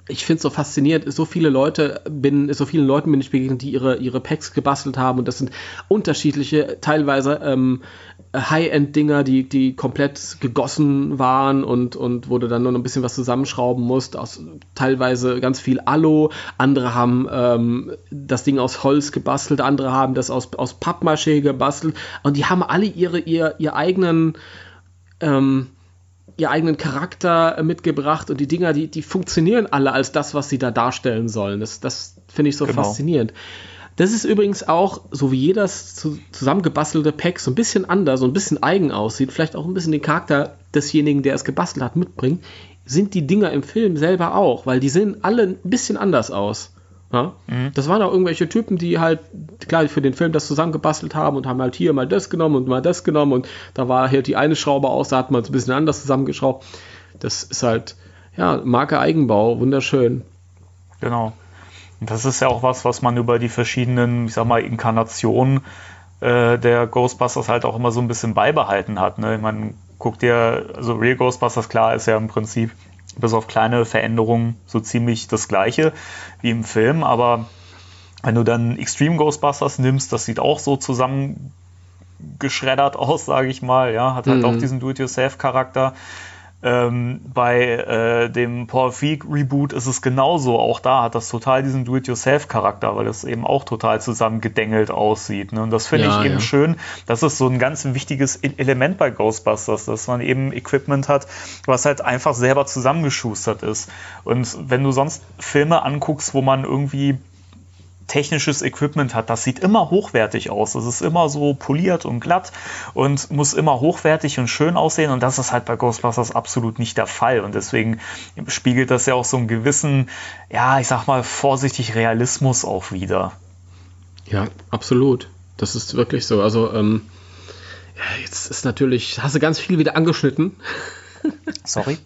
ich finde es so faszinierend, so viele Leute bin, so vielen Leuten bin ich begegnet, die ihre, ihre Packs gebastelt haben. Und das sind unterschiedliche, teilweise ähm, High-End-Dinger, die, die komplett gegossen waren und, und wo du dann nur noch ein bisschen was zusammenschrauben musst, aus teilweise ganz viel Alu, andere haben ähm, das Ding aus Holz gebastelt, andere haben das aus, aus Pappmaché gebastelt. Und die haben alle ihre, ihr, ihr eigenen ähm, ihr eigenen Charakter äh, mitgebracht und die Dinger, die, die funktionieren alle als das, was sie da darstellen sollen. Das, das finde ich so genau. faszinierend. Das ist übrigens auch, so wie jedes zusammengebastelte Pack so ein bisschen anders, so ein bisschen eigen aussieht, vielleicht auch ein bisschen den Charakter desjenigen, der es gebastelt hat, mitbringt, sind die Dinger im Film selber auch, weil die sehen alle ein bisschen anders aus. Ja? Mhm. Das waren auch irgendwelche Typen, die halt, klar, für den Film das zusammengebastelt haben und haben halt hier mal das genommen und mal das genommen und da war halt die eine Schraube aus, da hat man es ein bisschen anders zusammengeschraubt. Das ist halt, ja, Marke Eigenbau, wunderschön. Genau. Und das ist ja auch was, was man über die verschiedenen, ich sag mal, Inkarnationen äh, der Ghostbusters halt auch immer so ein bisschen beibehalten hat. Ne? Man guckt dir, also Real Ghostbusters, klar, ist ja im Prinzip bis auf kleine Veränderungen so ziemlich das gleiche wie im Film. Aber wenn du dann Extreme Ghostbusters nimmst, das sieht auch so zusammengeschreddert aus, sage ich mal. Ja, hat halt mhm. auch diesen Do-it-yourself-Charakter. Ähm, bei äh, dem Paul Feig Reboot ist es genauso. Auch da hat das total diesen Do-it-yourself-Charakter, weil es eben auch total zusammengedengelt aussieht. Ne? Und das finde ja, ich eben ja. schön. Das ist so ein ganz wichtiges e-, Element bei Ghostbusters, dass man eben Equipment hat, was halt einfach selber zusammengeschustert ist. Und wenn du sonst Filme anguckst, wo man irgendwie technisches Equipment hat, das sieht immer hochwertig aus. Das ist immer so poliert und glatt und muss immer hochwertig und schön aussehen. Und das ist halt bei Ghostbusters absolut nicht der Fall. Und deswegen spiegelt das ja auch so einen gewissen, ja, ich sag mal vorsichtig Realismus auch wieder. Ja, absolut. Das ist wirklich so. Also, ähm, ja, jetzt ist natürlich, hast du ganz viel wieder angeschnitten. [laughs] Sorry.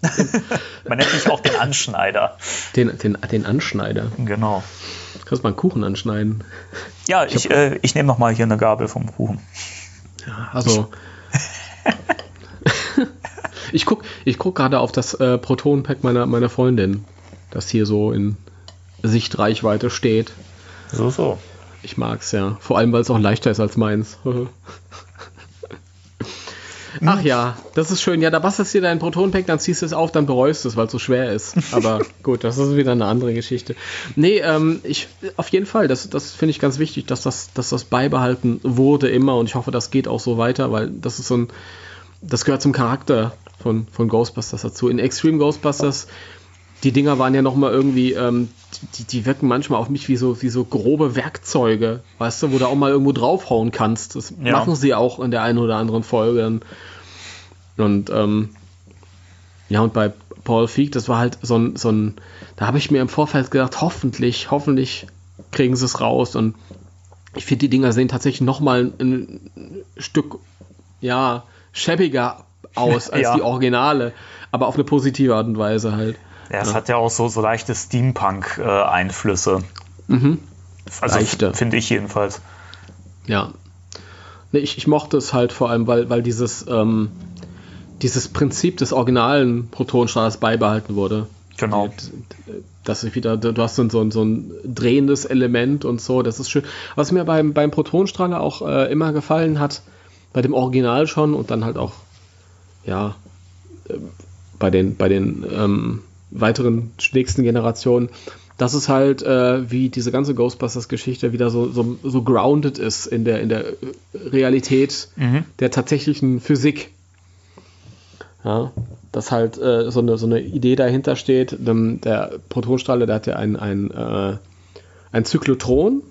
Man nennt mich auch den Anschneider. Den, den, den Anschneider. Genau. Kannst mal einen Kuchen anschneiden. Ja, ich, ich, äh, ich nehme noch mal hier eine Gabel vom Kuchen. Ja, also. [laughs] ich gucke ich guck gerade auf das äh, Proton-Pack meiner, meiner Freundin, das hier so in Sichtreichweite steht. So, so. Ich mag es ja. Vor allem, weil es auch leichter ist als meins. [laughs] Ach ja, das ist schön. Ja, da bastelst du dir dein Protonpack, dann ziehst du es auf, dann bereust du es, weil es so schwer ist. Aber [laughs] gut, das ist wieder eine andere Geschichte. Nee, ähm, ich, auf jeden Fall, das, das finde ich ganz wichtig, dass das, dass das beibehalten wurde immer und ich hoffe, das geht auch so weiter, weil das ist so ein, das gehört zum Charakter von, von Ghostbusters dazu. In Extreme Ghostbusters die Dinger waren ja noch mal irgendwie, ähm, die, die wirken manchmal auf mich wie so, wie so grobe Werkzeuge, weißt du, wo du auch mal irgendwo draufhauen kannst. Das ja. machen sie auch in der einen oder anderen Folge. Und ähm, ja, und bei Paul Feig, das war halt so ein, so ein da habe ich mir im Vorfeld gedacht, hoffentlich, hoffentlich kriegen sie es raus. Und ich finde, die Dinger sehen tatsächlich noch mal ein, ein Stück, ja, schäbiger aus als [laughs] ja. die Originale, aber auf eine positive Art und Weise halt. Ja, es ja. hat ja auch so, so leichte Steampunk-Einflüsse. Mhm. Also finde ich jedenfalls. Ja. Nee, ich, ich mochte es halt vor allem, weil, weil dieses, ähm, dieses Prinzip des originalen Protonstrahlers beibehalten wurde. Genau. Dass ich wieder, du hast so, so, so ein drehendes Element und so, das ist schön. Was mir beim, beim Protonstrahler auch äh, immer gefallen hat, bei dem Original schon und dann halt auch, ja, äh, bei den, bei den ähm, weiteren nächsten Generationen, dass es halt äh, wie diese ganze Ghostbusters-Geschichte wieder so, so, so, grounded ist in der, in der Realität mhm. der tatsächlichen Physik. Ja, dass halt äh, so, eine, so eine Idee dahinter steht. Der Protonstrahler, der hat ja ein, ein, äh, ein Zyklotron.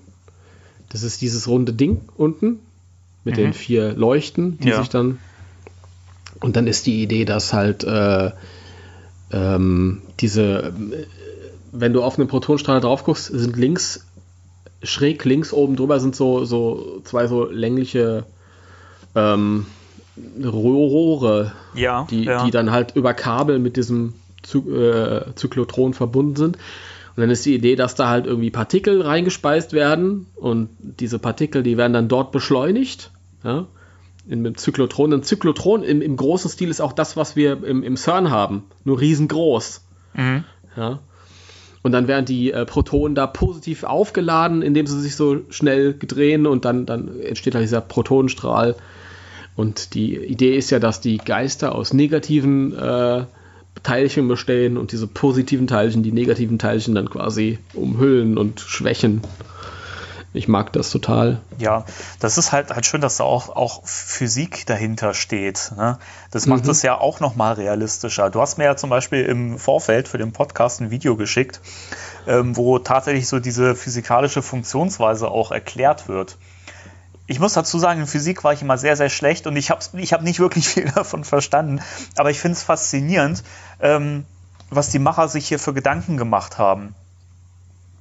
Das ist dieses runde Ding unten mit mhm. den vier Leuchten, die ja. sich dann. Und dann ist die Idee, dass halt äh, ähm, diese, wenn du auf einen Protonenstrahler drauf guckst, sind links, schräg links oben drüber sind so, so zwei so längliche ähm, Rohre, ja, die, ja. die dann halt über Kabel mit diesem Zy äh, Zyklotron verbunden sind. Und dann ist die Idee, dass da halt irgendwie Partikel reingespeist werden und diese Partikel, die werden dann dort beschleunigt. Ja? Im Zyklotron. Ein Zyklotron im, im, großen Stil ist auch das, was wir im, im CERN haben, nur riesengroß. Mhm. Ja. Und dann werden die äh, Protonen da positiv aufgeladen, indem sie sich so schnell drehen und dann, dann entsteht halt dieser Protonenstrahl. Und die Idee ist ja, dass die Geister aus negativen äh, Teilchen bestehen und diese positiven Teilchen die negativen Teilchen dann quasi umhüllen und schwächen. Ich mag das total. Ja, das ist halt, halt schön, dass da auch, auch Physik dahinter steht. Ne? Das macht mhm. es ja auch nochmal realistischer. Du hast mir ja zum Beispiel im Vorfeld für den Podcast ein Video geschickt, ähm, wo tatsächlich so diese physikalische Funktionsweise auch erklärt wird. Ich muss dazu sagen, in Physik war ich immer sehr, sehr schlecht und ich habe ich hab nicht wirklich [laughs] viel davon verstanden. Aber ich finde es faszinierend, ähm, was die Macher sich hier für Gedanken gemacht haben.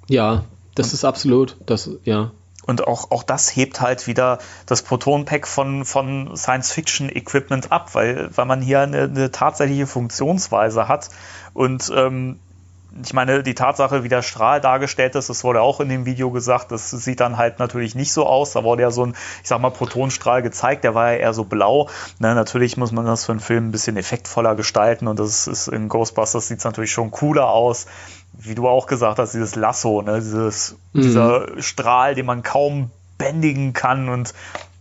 Ja, das ist absolut, das, ja. Und auch, auch das hebt halt wieder das Proton-Pack von, von Science-Fiction-Equipment ab, weil, weil man hier eine, eine tatsächliche Funktionsweise hat. Und ähm, ich meine, die Tatsache, wie der Strahl dargestellt ist, das wurde auch in dem Video gesagt, das sieht dann halt natürlich nicht so aus. Da wurde ja so ein, ich sag mal, Protonstrahl gezeigt, der war ja eher so blau. Ne, natürlich muss man das für einen Film ein bisschen effektvoller gestalten und das ist in Ghostbusters sieht es natürlich schon cooler aus wie du auch gesagt hast, dieses Lasso, ne? dieses, mhm. dieser Strahl, den man kaum bändigen kann und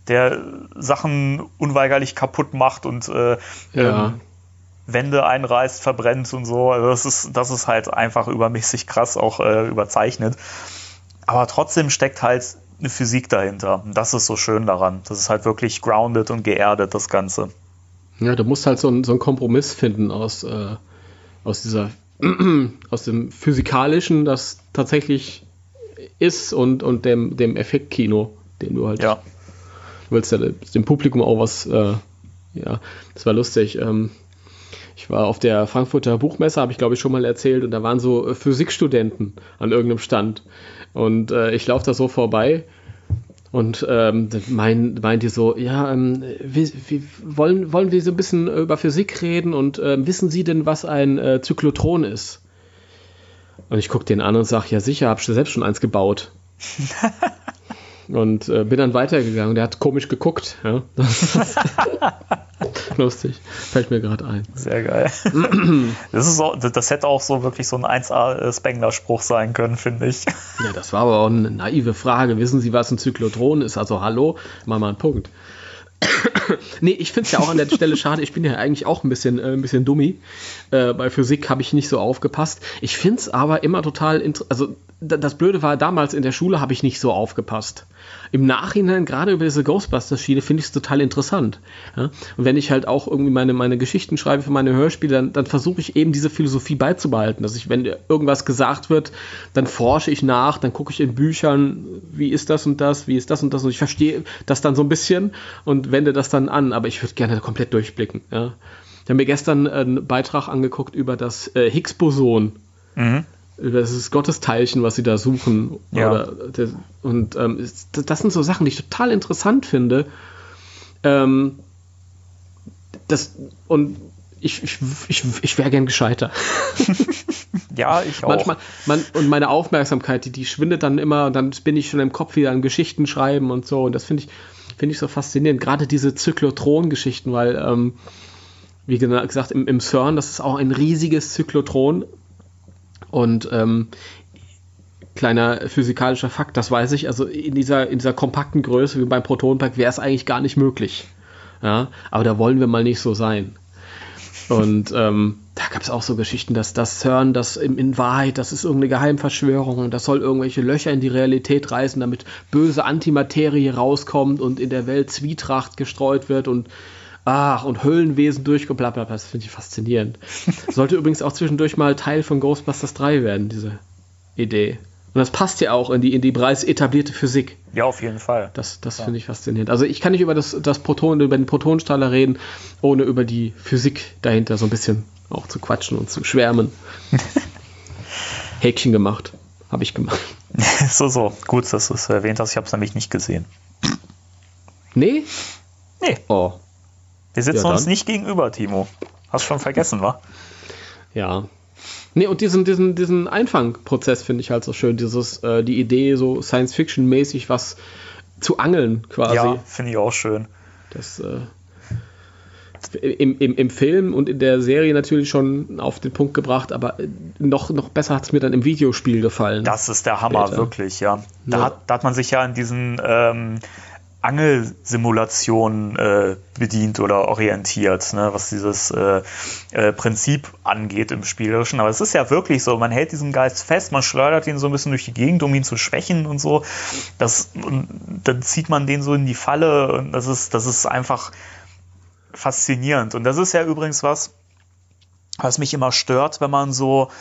der Sachen unweigerlich kaputt macht und äh, ja. ähm, Wände einreißt, verbrennt und so. Also das ist, das ist halt einfach übermäßig krass, auch äh, überzeichnet. Aber trotzdem steckt halt eine Physik dahinter. Und das ist so schön daran. Das ist halt wirklich grounded und geerdet, das Ganze. Ja, du musst halt so, ein, so einen Kompromiss finden aus, äh, aus dieser [clears throat] aus dem Physikalischen, das tatsächlich ist und, und dem, dem Effektkino, den du halt. Ja. Du willst ja dem Publikum auch was. Äh, ja, das war lustig. Ähm, ich war auf der Frankfurter Buchmesse, habe ich glaube ich schon mal erzählt, und da waren so Physikstudenten an irgendeinem Stand. Und äh, ich laufe da so vorbei und ähm, mein, meint die so, ja, ähm, wie, wie, wollen, wollen wir so ein bisschen über Physik reden und ähm, wissen Sie denn, was ein äh, Zyklotron ist? Und ich gucke den an und sage, ja sicher, hab ich selbst schon eins gebaut. [laughs] und äh, bin dann weitergegangen. Der hat komisch geguckt. Ja? [laughs] Lustig. Fällt mir gerade ein. Sehr geil. [clears throat] das, ist so, das hätte auch so wirklich so ein 1A-Spengler-Spruch sein können, finde ich. [laughs] Ja, das war aber auch eine naive Frage. Wissen Sie, was ein Zyklotron ist? Also, hallo, mal mal einen Punkt. [clears throat] nee, ich finde es ja auch an der Stelle schade. Ich bin ja eigentlich auch ein bisschen, äh, ein bisschen dummi. Äh, bei Physik habe ich nicht so aufgepasst. Ich finde es aber immer total interessant. Also, das Blöde war, damals in der Schule habe ich nicht so aufgepasst im Nachhinein, gerade über diese Ghostbusters-Schiene, finde ich es total interessant. Ja? Und wenn ich halt auch irgendwie meine, meine Geschichten schreibe für meine Hörspiele, dann, dann versuche ich eben diese Philosophie beizubehalten. Dass ich, wenn irgendwas gesagt wird, dann forsche ich nach, dann gucke ich in Büchern, wie ist das und das, wie ist das und das. Und ich verstehe das dann so ein bisschen und wende das dann an, aber ich würde gerne komplett durchblicken. Ja? Ich habe mir gestern einen Beitrag angeguckt über das äh, Higgs-Boson. Mhm das ist Gottesteilchen, was sie da suchen. Ja. Oder, und ähm, das sind so Sachen, die ich total interessant finde. Ähm, das, und ich, ich, ich, ich wäre gern gescheiter. [laughs] ja, ich auch. Manchmal, man, und meine Aufmerksamkeit, die, die schwindet dann immer und dann bin ich schon im Kopf wieder an Geschichten schreiben und so. Und das finde ich, finde ich so faszinierend. Gerade diese Zyklotron-Geschichten, weil, ähm, wie gesagt, im, im CERN, das ist auch ein riesiges Zyklotron, und ähm, kleiner physikalischer Fakt, das weiß ich, also in dieser, in dieser kompakten Größe wie beim Protonenpack wäre es eigentlich gar nicht möglich. Ja, aber da wollen wir mal nicht so sein. Und ähm, da gab es auch so Geschichten, dass das CERN, das in, in, Wahrheit, das ist irgendeine Geheimverschwörung und das soll irgendwelche Löcher in die Realität reißen, damit böse Antimaterie rauskommt und in der Welt Zwietracht gestreut wird und Ach, und Höllenwesen durchgeplappert. Das finde ich faszinierend. [laughs] Sollte übrigens auch zwischendurch mal Teil von Ghostbusters 3 werden, diese Idee. Und das passt ja auch in die, in die bereits etablierte Physik. Ja, auf jeden Fall. Das, das ja. finde ich faszinierend. Also ich kann nicht über das, das Proton, über den Protonenstrahler reden, ohne über die Physik dahinter so ein bisschen auch zu quatschen und zu schwärmen. [laughs] Häkchen gemacht. Habe ich gemacht. [laughs] so, so. Gut, dass du es erwähnt hast. Ich habe es nämlich nicht gesehen. Nee? Nee. Oh. Wir sitzen ja, uns nicht gegenüber, Timo. Hast schon vergessen, wa? Ja. Nee, und diesen, diesen, diesen Einfangprozess finde ich halt so schön. Dieses, äh, die Idee, so Science-Fiction-mäßig was zu angeln quasi. Ja, finde ich auch schön. Das äh, im, im, im Film und in der Serie natürlich schon auf den Punkt gebracht, aber noch, noch besser hat es mir dann im Videospiel gefallen. Das ist der Hammer, später. wirklich, ja. Da, ja. Hat, da hat man sich ja in diesen ähm, Angelsimulation äh, bedient oder orientiert, ne, was dieses äh, äh, Prinzip angeht im Spielerischen. Aber es ist ja wirklich so, man hält diesen Geist fest, man schleudert ihn so ein bisschen durch die Gegend, um ihn zu schwächen und so. Das, und dann zieht man den so in die Falle und das ist, das ist einfach faszinierend. Und das ist ja übrigens was, was mich immer stört, wenn man so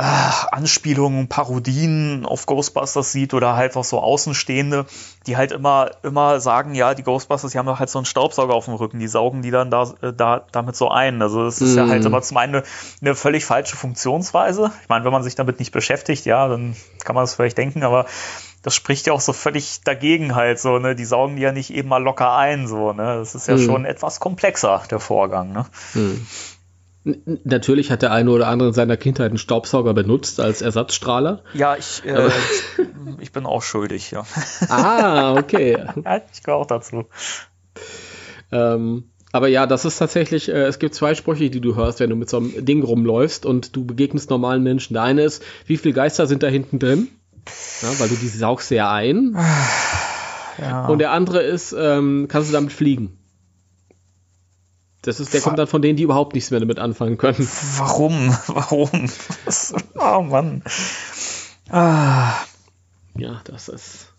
äh, Anspielungen, Parodien auf Ghostbusters sieht oder halt auch so Außenstehende, die halt immer, immer sagen, ja, die Ghostbusters, die haben doch halt so einen Staubsauger auf dem Rücken, die saugen die dann da, äh, da damit so ein. Also es ist mm. ja halt immer zum einen eine, eine völlig falsche Funktionsweise. Ich meine, wenn man sich damit nicht beschäftigt, ja, dann kann man das vielleicht denken, aber das spricht ja auch so völlig dagegen halt so, ne? Die saugen die ja nicht eben mal locker ein, so, ne? Das ist ja mm. schon etwas komplexer, der Vorgang, ne? Mm. Natürlich hat der eine oder andere in seiner Kindheit einen Staubsauger benutzt als Ersatzstrahler. Ja, ich, äh, [laughs] ich bin auch schuldig, ja. Ah, okay. [laughs] ja, ich gehöre auch dazu. Ähm, aber ja, das ist tatsächlich, äh, es gibt zwei Sprüche, die du hörst, wenn du mit so einem Ding rumläufst und du begegnest normalen Menschen. Der eine ist, wie viele Geister sind da hinten drin? Ja, weil du die saugst ja ein. [sighs] Ja. Und der andere ist, ähm, kannst du damit fliegen? Das ist, der kommt dann von denen, die überhaupt nichts mehr damit anfangen können. Warum? [laughs] Warum? oh Mann. Ah. Ja, das ist.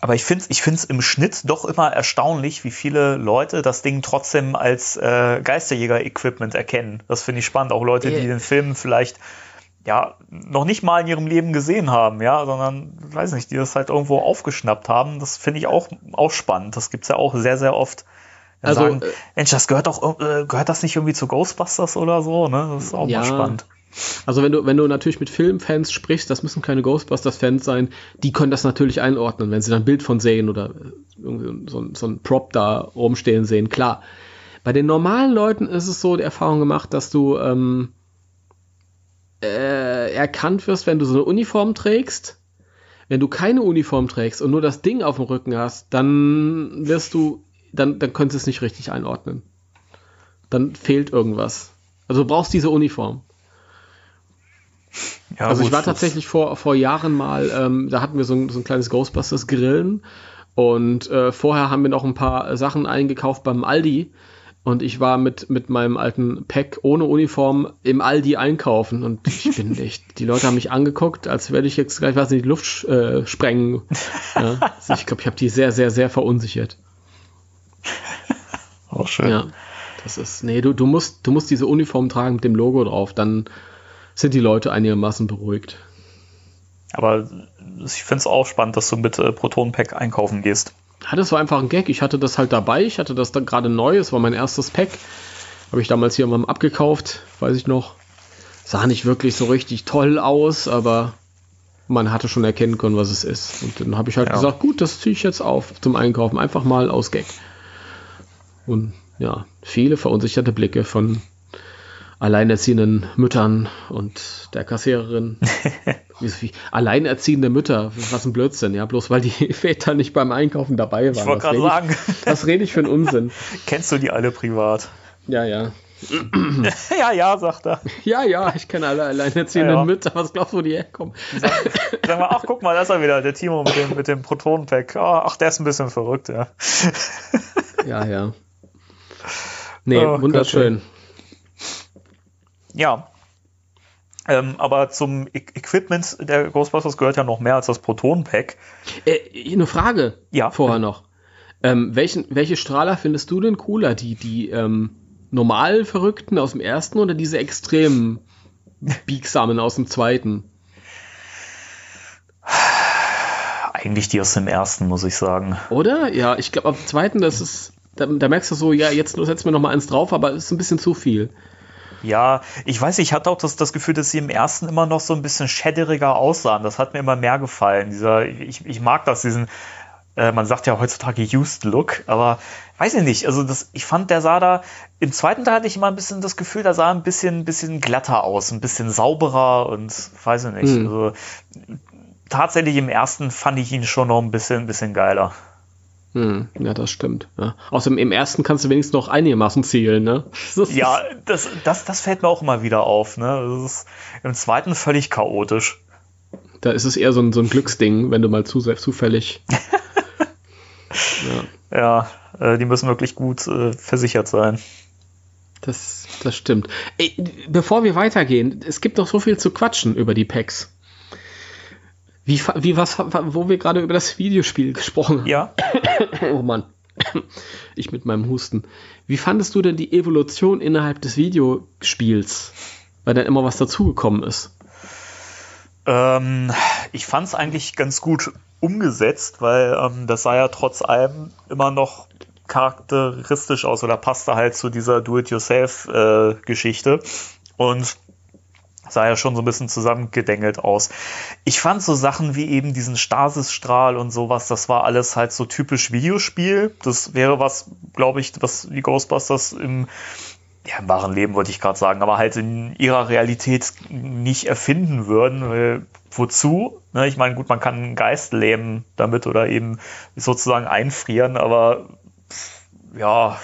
Aber ich finde es ich find's im Schnitt doch immer erstaunlich, wie viele Leute das Ding trotzdem als äh, Geisterjäger-Equipment erkennen. Das finde ich spannend. Auch Leute, die den Film vielleicht ja noch nicht mal in ihrem Leben gesehen haben, ja, sondern, weiß nicht, die das halt irgendwo aufgeschnappt haben. Das finde ich auch, auch spannend. Das gibt es ja auch sehr, sehr oft also, sagen, äh, Mensch, das gehört doch, äh, gehört das nicht irgendwie zu Ghostbusters oder so, ne? Das ist auch ja, mal spannend. Also wenn du, wenn du natürlich mit Filmfans sprichst, das müssen keine Ghostbusters-Fans sein, die können das natürlich einordnen, wenn sie dann ein Bild von sehen oder irgendwie so, so ein Prop da oben stehen sehen, klar. Bei den normalen Leuten ist es so die Erfahrung gemacht, dass du ähm, äh, erkannt wirst, wenn du so eine Uniform trägst. Wenn du keine Uniform trägst und nur das Ding auf dem Rücken hast, dann wirst du dann, dann können sie es nicht richtig einordnen. Dann fehlt irgendwas. Also du brauchst diese Uniform. Ja, also ich war tatsächlich vor, vor Jahren mal, ähm, da hatten wir so ein, so ein kleines Ghostbusters Grillen Und äh, vorher haben wir noch ein paar Sachen eingekauft beim Aldi. Und ich war mit, mit meinem alten Pack ohne Uniform im Aldi einkaufen. Und ich bin [laughs] echt, die Leute haben mich angeguckt, als werde ich jetzt gleich was in die Luft äh, sprengen. Ja, also ich glaube, ich habe die sehr, sehr, sehr verunsichert. [laughs] Auch schön. Ja. Das ist, nee, du, du, musst, du musst diese Uniform tragen mit dem Logo drauf, dann sind die Leute einigermaßen beruhigt. Aber ich finde es auch spannend, dass du mit äh, Proton Pack einkaufen gehst. Ja, das war einfach ein Gag. Ich hatte das halt dabei. Ich hatte das dann gerade neu. Es war mein erstes Pack. Habe ich damals hier mal abgekauft, weiß ich noch. Sah nicht wirklich so richtig toll aus, aber man hatte schon erkennen können, was es ist. Und dann habe ich halt ja. gesagt, gut, das ziehe ich jetzt auf zum Einkaufen. Einfach mal aus Gag. Und ja, viele verunsicherte Blicke von alleinerziehenden Müttern und der Kassiererin. [laughs] alleinerziehende Mütter, was ein Blödsinn, ja, bloß weil die [laughs] Väter nicht beim Einkaufen dabei waren. Ich wollte gerade sagen. [laughs] was rede ich für einen Unsinn? Kennst du die alle privat? Ja, ja. ja, ja, sagt er. Ja, ja, ich kenne alle alleinerziehenden ja, ja. Mütter. Was glaubst du, wo die herkommen? Sag, sag mal, ach, guck mal, da ist er wieder, der Timo mit dem, mit dem Protonenpack. Oh, ach, der ist ein bisschen verrückt, ja. ja, ja. Nee, oh, wunderschön. Ja. Ähm, aber zum e Equipment der Ghostbusters gehört ja noch mehr als das Proton-Pack. Äh, eine Frage ja. vorher noch. Ähm, welchen, welche Strahler findest du denn cooler? Die, die ähm, normal Verrückten aus dem ersten oder diese extremen [laughs] Biegsamen aus dem zweiten? Eigentlich die aus dem ersten, muss ich sagen. Oder? Ja, ich glaube, am zweiten, das ist, da, da, merkst du so, ja, jetzt setzen wir noch mal eins drauf, aber es ist ein bisschen zu viel. Ja, ich weiß, ich hatte auch das, das Gefühl, dass sie im ersten immer noch so ein bisschen schäderiger aussahen. Das hat mir immer mehr gefallen. Dieser, ich, ich mag das, diesen, äh, man sagt ja heutzutage Used Look, aber weiß ich nicht. Also das, ich fand, der sah da, im zweiten Teil hatte ich immer ein bisschen das Gefühl, der sah ein bisschen, bisschen glatter aus, ein bisschen sauberer und weiß ich nicht. Mhm. Also tatsächlich im ersten fand ich ihn schon noch ein bisschen, ein bisschen geiler. Hm, ja, das stimmt. Ja. Außerdem im ersten kannst du wenigstens noch einigermaßen zählen, ne? [laughs] Das ja, das, das, das fällt mir auch immer wieder auf, ne? Das ist im zweiten völlig chaotisch. Da ist es eher so ein, so ein Glücksding, wenn du mal zu, zufällig. [laughs] ja, ja äh, die müssen wirklich gut äh, versichert sein. Das, das stimmt. Ey, bevor wir weitergehen, es gibt noch so viel zu quatschen über die Packs. Wie, wie was, wo wir gerade über das Videospiel gesprochen haben. Ja. [coughs] oh Mann. Ich mit meinem Husten. Wie fandest du denn die Evolution innerhalb des Videospiels? Weil dann immer was dazugekommen ist. Ähm, ich fand es eigentlich ganz gut umgesetzt, weil ähm, das sah ja trotz allem immer noch charakteristisch aus oder passte halt zu dieser Do-it-yourself-Geschichte. Äh, Und sah ja schon so ein bisschen zusammengedengelt aus. Ich fand so Sachen wie eben diesen Stasisstrahl und sowas, das war alles halt so typisch Videospiel. Das wäre was, glaube ich, was die Ghostbusters im, ja, im wahren Leben wollte ich gerade sagen, aber halt in ihrer Realität nicht erfinden würden. Weil, wozu? Ne, ich meine, gut, man kann einen Geist lähmen damit oder eben sozusagen einfrieren, aber ja,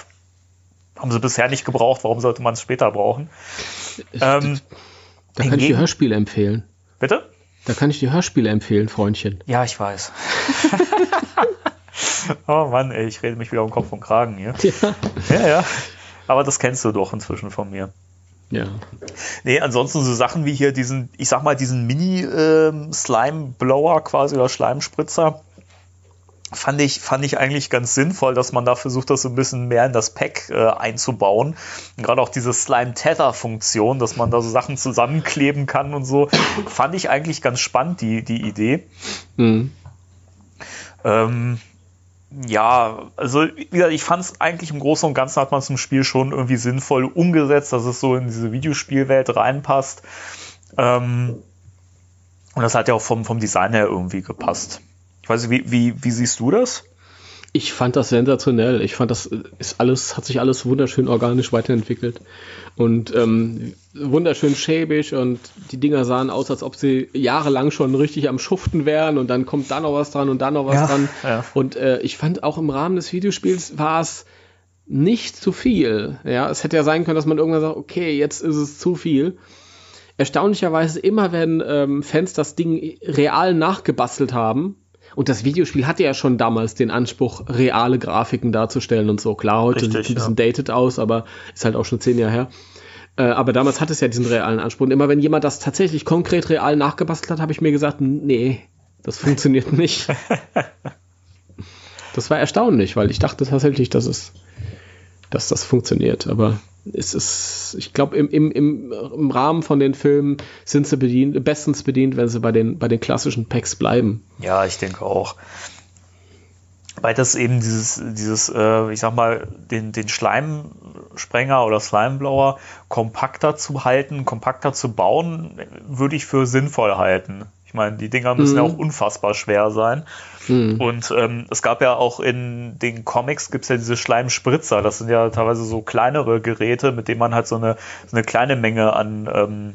haben sie bisher nicht gebraucht. Warum sollte man es später brauchen? Ähm, [laughs] da kann ich dir Hörspiele empfehlen. Bitte? Da kann ich dir Hörspiele empfehlen, Freundchen. Ja, ich weiß. [laughs] oh Mann, ey, ich rede mich wieder um Kopf und Kragen hier. Ja. ja, ja. Aber das kennst du doch inzwischen von mir. Ja. Nee, ansonsten so Sachen wie hier diesen, ich sag mal, diesen Mini-Slime-Blower ähm, quasi oder Schleimspritzer fand ich, fand ich eigentlich ganz sinnvoll, dass man da versucht, das so ein bisschen mehr in das Pack äh, einzubauen. Und gerade auch diese Slime-Tether-Funktion, dass man da so Sachen zusammenkleben kann und so, fand ich eigentlich ganz spannend, die, die Idee. Mhm. Ähm, ja, also wie gesagt, ich fand es eigentlich im Großen und Ganzen hat man zum Spiel schon irgendwie sinnvoll umgesetzt, dass es so in diese Videospielwelt reinpasst. Ähm, und das hat ja auch vom, vom Design her irgendwie gepasst. Ich weiß nicht, wie, wie, wie siehst du das? Ich fand das sensationell. Ich fand, das ist alles, hat sich alles wunderschön organisch weiterentwickelt. Und ähm, wunderschön schäbig und die Dinger sahen aus, als ob sie jahrelang schon richtig am Schuften wären und dann kommt da noch was dran und da noch was ja, dran. Ja. Und äh, ich fand auch im Rahmen des Videospiels war es nicht zu viel. Ja, es hätte ja sein können, dass man irgendwann sagt, okay, jetzt ist es zu viel. Erstaunlicherweise immer, wenn ähm, Fans das Ding real nachgebastelt haben, Und das Videospiel hatte ja schon damals den Anspruch, reale Grafiken darzustellen und so. Klar, heute Richtig, sieht es ein ja. bisschen dated aus, aber ist halt auch schon zehn Jahre her. Äh, aber damals hat es ja diesen realen Anspruch. Und immer wenn jemand das tatsächlich konkret real nachgebastelt hat, habe ich mir gesagt, nee, das [laughs] funktioniert nicht. das war erstaunlich, weil ich dachte tatsächlich, dass es, dass das funktioniert. Aber es ist, ich glaube, im, im, im, Rahmen von den Filmen sind sie bedient, bestens bedient, wenn sie bei den, bei den klassischen Packs bleiben. Ja, ich denke auch. Weil das eben dieses, dieses, äh, ich sag mal, den, den Schleimsprenger oder Slimeblower kompakter zu halten, kompakter zu bauen, würde ich für sinnvoll halten. Ich meine, die Dinger müssen ja auch unfassbar schwer sein. Und ähm, es gab ja auch in den Comics gibt es ja diese Schleimspritzer. Das sind ja teilweise so kleinere Geräte, mit denen man halt so eine, so eine kleine Menge an ähm,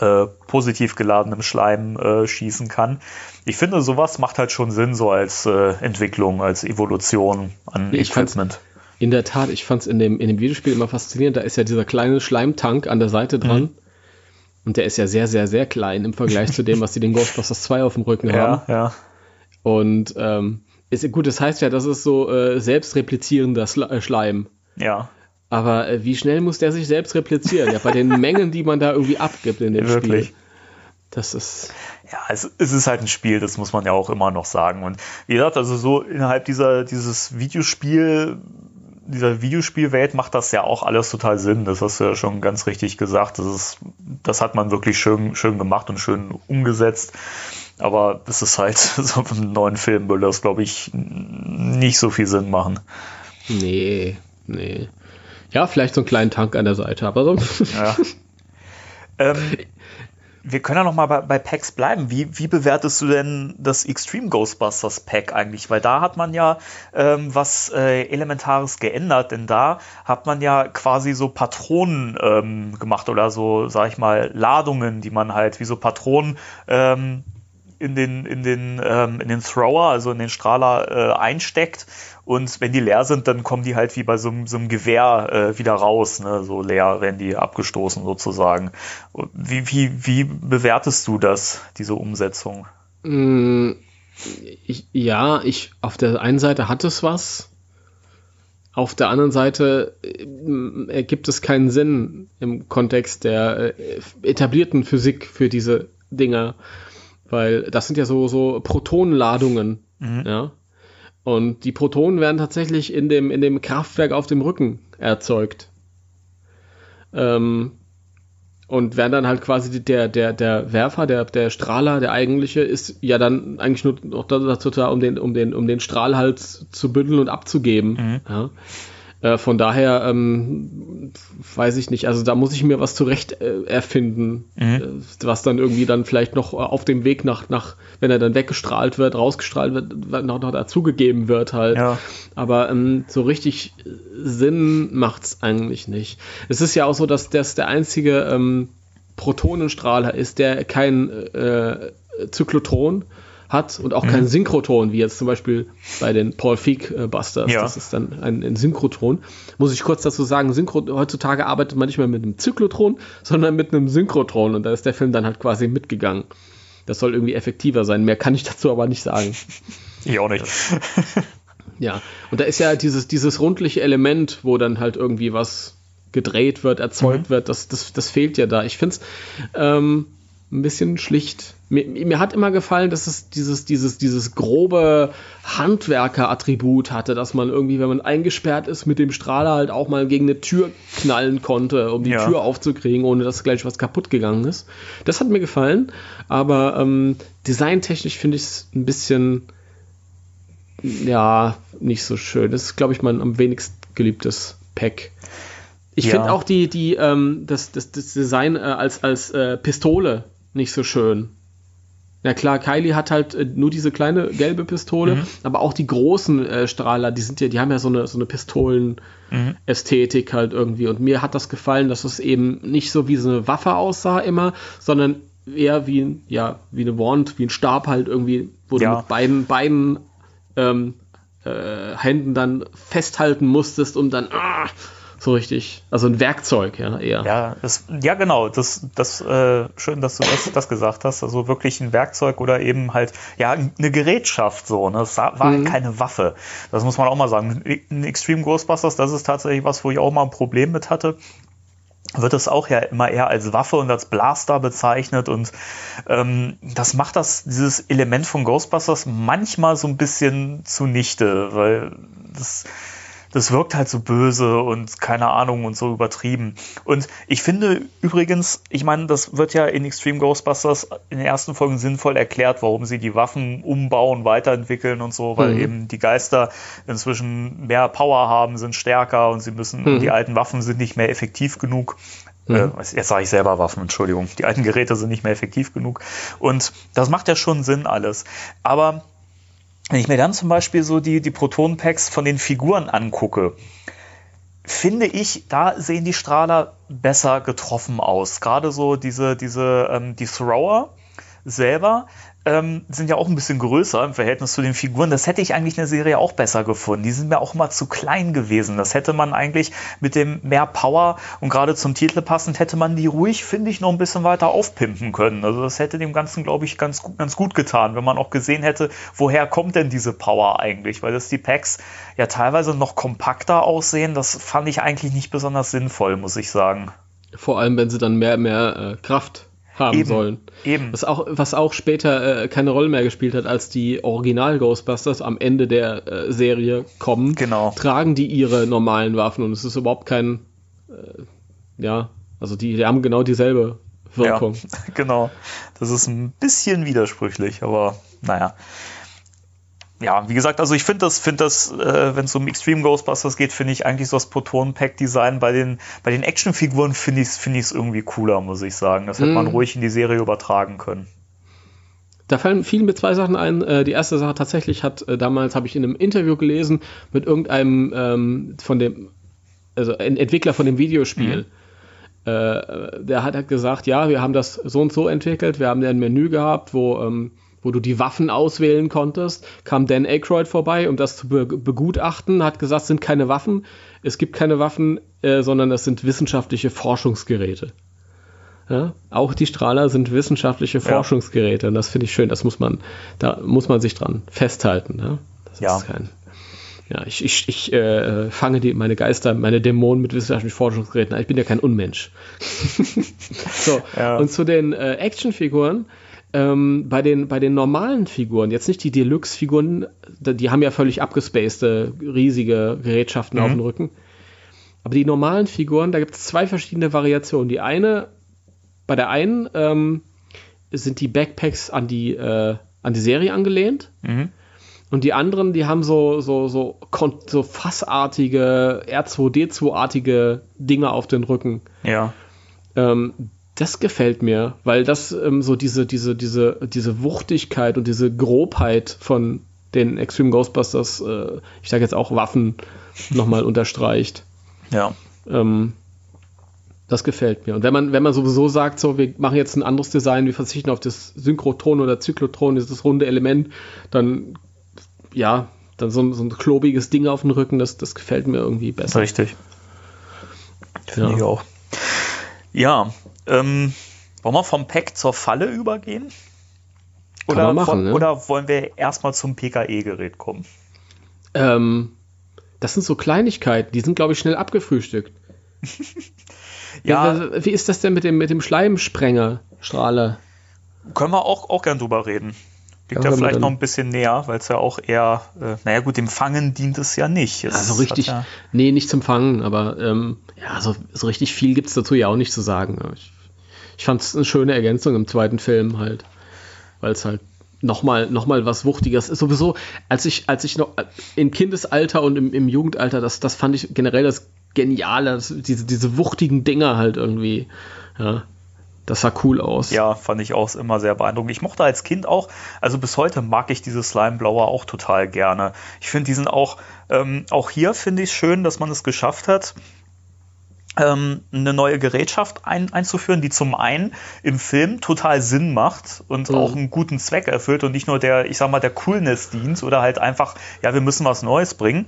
äh, positiv geladenem Schleim äh, schießen kann. Ich finde, sowas macht halt schon Sinn, so als äh, Entwicklung, als Evolution an Ich Equipment. In der Tat, ich fand es in dem, in dem Videospiel immer faszinierend. Da ist ja dieser kleine Schleimtank an der Seite dran. Und der ist ja sehr, sehr, sehr klein im Vergleich zu dem, was die den Ghostbusters 2 auf dem Rücken [laughs] haben. Ja, ja. Und ähm, ist, gut, das heißt ja, das ist so äh, selbstreplizierender äh, Schleim. Ja, Aber äh, wie schnell muss der sich selbst replizieren? Ja, bei den [laughs] Mengen, die man da irgendwie abgibt in dem Wirklich. Spiel. Das ist. ja es, es ist halt ein Spiel, das muss man ja auch immer noch sagen. Und wie gesagt, also so innerhalb dieser, dieses Videospiel, dieser Videospielwelt macht das ja auch alles total Sinn. Das hast du ja schon ganz richtig gesagt. Das, ist, das hat man wirklich schön, schön gemacht und schön umgesetzt. Aber es ist halt [laughs] so im neuen Film würde das, glaube ich, nicht so viel Sinn machen. Nee, nee. Ja, vielleicht so einen kleinen Tank an der Seite, aber so. Ja. [laughs] ähm, wir können ja noch mal bei, bei Packs bleiben. Wie, wie bewertest du denn das Extreme Ghostbusters Pack eigentlich? Weil da hat man ja ähm, was äh, Elementares geändert, denn da hat man ja quasi so Patronen ähm, gemacht oder so, sag ich mal, Ladungen, die man halt wie so Patronen ähm, in den, in den, ähm, in den Thrower, also in den Strahler äh, einsteckt. Und wenn die leer sind, dann kommen die halt wie bei so, einem- so einem Gewehr äh, wieder raus. Ne? So leer werden die abgestoßen sozusagen. Wie, wie, wie bewertest du das, diese Umsetzung? Mm, ich, ja, ich, auf der einen Seite hat es was. Auf der anderen Seite äh, ergibt es keinen Sinn im Kontext der äh, etablierten Physik für diese Dinger. Weil das sind ja so, so Protonenladungen. Ja. Und die Protonen werden tatsächlich in dem, in dem Kraftwerk auf dem Rücken erzeugt. Ähm, und werden dann halt quasi der, der, der Werfer, der, der Strahler, der eigentliche, ist ja dann eigentlich nur noch dazu da, um den, um den, um den Strahl halt zu bündeln und abzugeben. Ja. Äh, von daher ähm, weiß ich nicht, also da muss ich mir was zurecht äh, erfinden, äh, was dann irgendwie dann vielleicht noch äh, auf dem Weg nach, nach, wenn er dann weggestrahlt wird, rausgestrahlt wird, noch, noch dazugegeben wird halt. Ja. Aber ähm, so richtig Sinn macht's eigentlich nicht. Es ist ja auch so, dass das der einzige ähm, Protonenstrahler ist, der kein äh, Zyklotron hat und auch kein Synchrotron, wie jetzt zum Beispiel bei den Paul Feig äh, Busters. Ja. Das ist dann ein, ein Synchrotron. Muss ich kurz dazu sagen, Synchro heutzutage arbeitet man nicht mehr mit einem Zyklotron, sondern mit einem Synchrotron und da ist der Film dann halt quasi mitgegangen. Das soll irgendwie effektiver sein. Mehr kann ich dazu aber nicht sagen. Ich auch nicht. Ja, und da ist ja dieses, dieses rundliche Element, wo dann halt irgendwie was gedreht wird, erzeugt wird, das, das, das fehlt ja da. Ich finde es ähm, ein bisschen schlicht. Mir, mir hat immer gefallen, dass es dieses, dieses, dieses grobe Handwerker-Attribut hatte, dass man irgendwie, wenn man eingesperrt ist, mit dem Strahler halt auch mal gegen eine Tür knallen konnte, um die Ja. Tür aufzukriegen, ohne dass gleich was kaputt gegangen ist. Das hat mir gefallen, aber ähm, designtechnisch finde ich es ein bisschen ja, nicht so schön. Das ist, glaube ich, mein am wenigst geliebtes Pack. Ich Ja. finde auch die, die, ähm, das, das, das Design äh, als, als äh, Pistole nicht so schön. Na klar, Kylie hat halt äh, nur diese kleine gelbe Pistole, aber auch die großen äh, Strahler, die sind ja, die haben ja so eine, so eine Pistolen-Ästhetik halt irgendwie. Und mir hat das gefallen, dass es eben nicht so wie so eine Waffe aussah immer, sondern eher wie, ein- ja, wie eine Wand, wie ein Stab halt irgendwie, wo Ja. du mit beiden, beiden ähm, äh, Händen dann festhalten musstest, um dann ah, so richtig. Also ein Werkzeug, ja, eher. Ja, das, ja genau. Das, das, äh, schön, dass du das, das gesagt hast. Also wirklich ein Werkzeug oder eben halt, ja, eine Gerätschaft so. Ne? Das war mhm. keine Waffe. Das muss man auch mal sagen. In Extreme Ghostbusters, das ist tatsächlich was, wo ich auch mal ein Problem mit hatte wird es auch ja immer eher als Waffe und als Blaster bezeichnet und ähm, das macht das dieses Element von Ghostbusters manchmal so ein bisschen zunichte, weil das das wirkt halt so böse und keine Ahnung und so übertrieben. Und ich finde übrigens, ich meine, das wird ja in Extreme Ghostbusters in den ersten Folgen sinnvoll erklärt, warum sie die Waffen umbauen, weiterentwickeln und so, weil mhm. eben die Geister inzwischen mehr Power haben, sind stärker und sie müssen, mhm. die alten Waffen sind nicht mehr effektiv genug. Mhm. Äh, jetzt sage ich selber Waffen, Entschuldigung. Die alten Geräte sind nicht mehr effektiv genug. Und das macht ja schon Sinn alles. Aber wenn ich mir dann zum Beispiel so die, die Proton-Packs von den Figuren angucke, finde ich, da sehen die Strahler besser getroffen aus. Gerade so diese, diese, ähm, die Thrower selber ähm, sind ja auch ein bisschen größer im Verhältnis zu den Figuren. Das hätte ich eigentlich in der Serie auch besser gefunden. Die sind mir auch immer zu klein gewesen. Das hätte man eigentlich mit dem mehr Power und gerade zum Titel passend hätte man die ruhig, finde ich, noch ein bisschen weiter aufpimpen können. Also das hätte dem Ganzen, glaube ich, ganz, ganz gut getan, wenn man auch gesehen hätte, woher kommt denn diese Power eigentlich? Weil das die Packs ja teilweise noch kompakter aussehen. Das fand ich eigentlich nicht besonders sinnvoll, muss ich sagen. Vor allem, wenn sie dann mehr, mehr äh, Kraft haben eben, sollen. Eben. Was auch, was auch später äh, keine Rolle mehr gespielt hat, als die Original Ghostbusters am Ende der äh, Serie kommen, genau. tragen die ihre normalen Waffen und es ist überhaupt kein, äh, ja, also die, die haben genau dieselbe Wirkung. Ja, [laughs] genau. Das ist ein bisschen widersprüchlich, aber naja ja, wie gesagt, also ich finde das, finde das, äh, wenn es um Extreme Ghostbusters geht, finde ich eigentlich so das Proton-Pack-Design bei den, bei den Actionfiguren finde ich es find irgendwie cooler, muss ich sagen. Das hätte mm. man mhm. ruhig in die Serie übertragen können. Da fallen vielen mir zwei Sachen ein. Äh, die erste Sache tatsächlich hat äh, damals, habe ich in einem Interview gelesen, mit irgendeinem ähm, von dem, also Entwickler von dem Videospiel. Mhm. Äh, der hat halt gesagt, ja, wir haben das so und so entwickelt, wir haben ein Menü gehabt, wo ähm, wo du die Waffen auswählen konntest, kam Dan Aykroyd vorbei, um das zu be begutachten, hat gesagt, es sind keine Waffen, es gibt keine Waffen, äh, sondern es sind wissenschaftliche Forschungsgeräte. Ja? Auch die Strahler sind wissenschaftliche Forschungsgeräte und das finde ich schön, das muss man, da muss man sich dran festhalten. Ja, das ja. ist kein, ja, ich, ich, ich äh, fange die, meine Geister, meine Dämonen mit wissenschaftlichen Forschungsgeräten. Ich bin ja kein Unmensch. [laughs] so, ja. und zu den äh, Actionfiguren ähm, bei, den, bei den normalen Figuren, jetzt nicht die Deluxe-Figuren, die haben ja völlig abgespacede, riesige Gerätschaften mhm. auf dem Rücken. Aber die normalen Figuren, da gibt es zwei verschiedene Variationen. Die eine, bei der einen ähm, sind die Backpacks an die, äh, an die Serie angelehnt. Mhm. Und die anderen, die haben so, so, so, so fassartige, R2D2-artige Dinge auf den Rücken. Ja. Ähm, das gefällt mir, weil das ähm, so diese, diese, diese, diese Wuchtigkeit und diese Grobheit von den Extreme Ghostbusters, äh, ich sage jetzt auch Waffen, nochmal unterstreicht. Ja. Ähm, das gefällt mir. Und wenn man, wenn man sowieso sagt, so, wir machen jetzt ein anderes Design, wir verzichten auf das Synchrotron oder Zyklotron, dieses runde Element, dann, ja, dann so, so ein klobiges Ding auf dem Rücken, das, das gefällt mir irgendwie besser. Richtig. Finde ja. ich auch. Ja, ähm, wollen wir vom Pack zur Falle übergehen? Oder, machen, von, ne? oder wollen wir erstmal zum PKE-Gerät kommen? Ähm, das sind so Kleinigkeiten, die sind, glaube ich, schnell abgefrühstückt. [laughs] ja. Wie, wie, ist das denn mit dem, mit dem Schleimsprenger, Strahler? Können wir auch, auch gern drüber reden. Liegt ja, ja vielleicht noch ein bisschen näher, weil es ja auch eher, äh, naja gut, dem Fangen dient es ja nicht. Es also richtig, ja nee, nicht zum Fangen, aber ähm, ja, so, so richtig viel gibt es dazu ja auch nicht zu sagen. Ich, ich fand es eine schöne Ergänzung im zweiten Film halt, weil es halt nochmal noch mal was Wuchtiges ist. Sowieso, als ich, als ich noch im Kindesalter und im, im Jugendalter, das, das fand ich generell das Geniale, das, diese, diese wuchtigen Dinger halt irgendwie. Ja. Das sah cool aus. Ja, fand ich auch immer sehr beeindruckend. Ich mochte als Kind auch, also bis heute mag ich diese Slime-Blower auch total gerne. Ich finde, die sind auch, ähm, auch hier finde ich es schön, dass man es geschafft hat, ähm, eine neue Gerätschaft ein, einzuführen, die zum einen im Film total Sinn macht und mhm. auch einen guten Zweck erfüllt und nicht nur der, ich sag mal, der Coolness dient oder halt einfach, ja, wir müssen was Neues bringen.